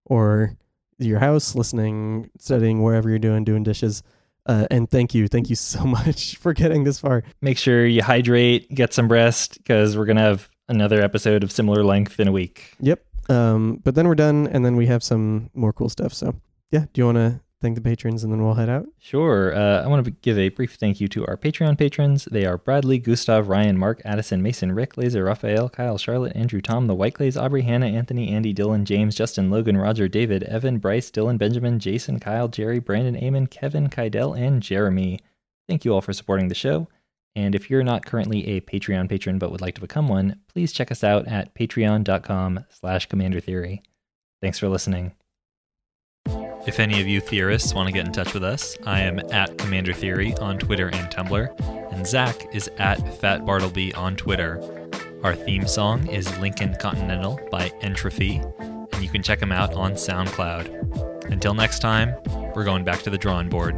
or your house, listening, studying, wherever you're doing, doing dishes. Uh, and thank you, thank you so much for getting this far. Make sure you hydrate, get some rest, because we're going to have another episode of similar length in a week. Yep. Um, but then we're done, and then we have some more cool stuff. So, yeah, do you want to thank the patrons, and then we'll head out? Sure. Uh, I want to give a brief thank you to our Patreon patrons. They are Bradley, Gustav, Ryan, Mark, Addison, Mason, Rick, Laser, Raphael, Kyle, Charlotte, Andrew, Tom, The White Clays, Aubrey, Hannah, Anthony, Andy, Dylan, James, Justin, Logan, Roger, David, Evan, Bryce, Dylan, Benjamin, Jason, Kyle, Jerry, Brandon, Amon, Kevin, Kydell, and Jeremy. Thank you all for supporting the show. And if you're not currently a Patreon patron but would like to become one, please check us out at patreon.com slash commander theory. Thanks for listening. If any of you theorists want to get in touch with us, I am at Commander Theory on Twitter and Tumblr, and Zach is at Fat Bartleby on Twitter. Our theme song is Lincoln Continental by Entropy, and you can check them out on SoundCloud. Until next time, we're going back to the drawing board.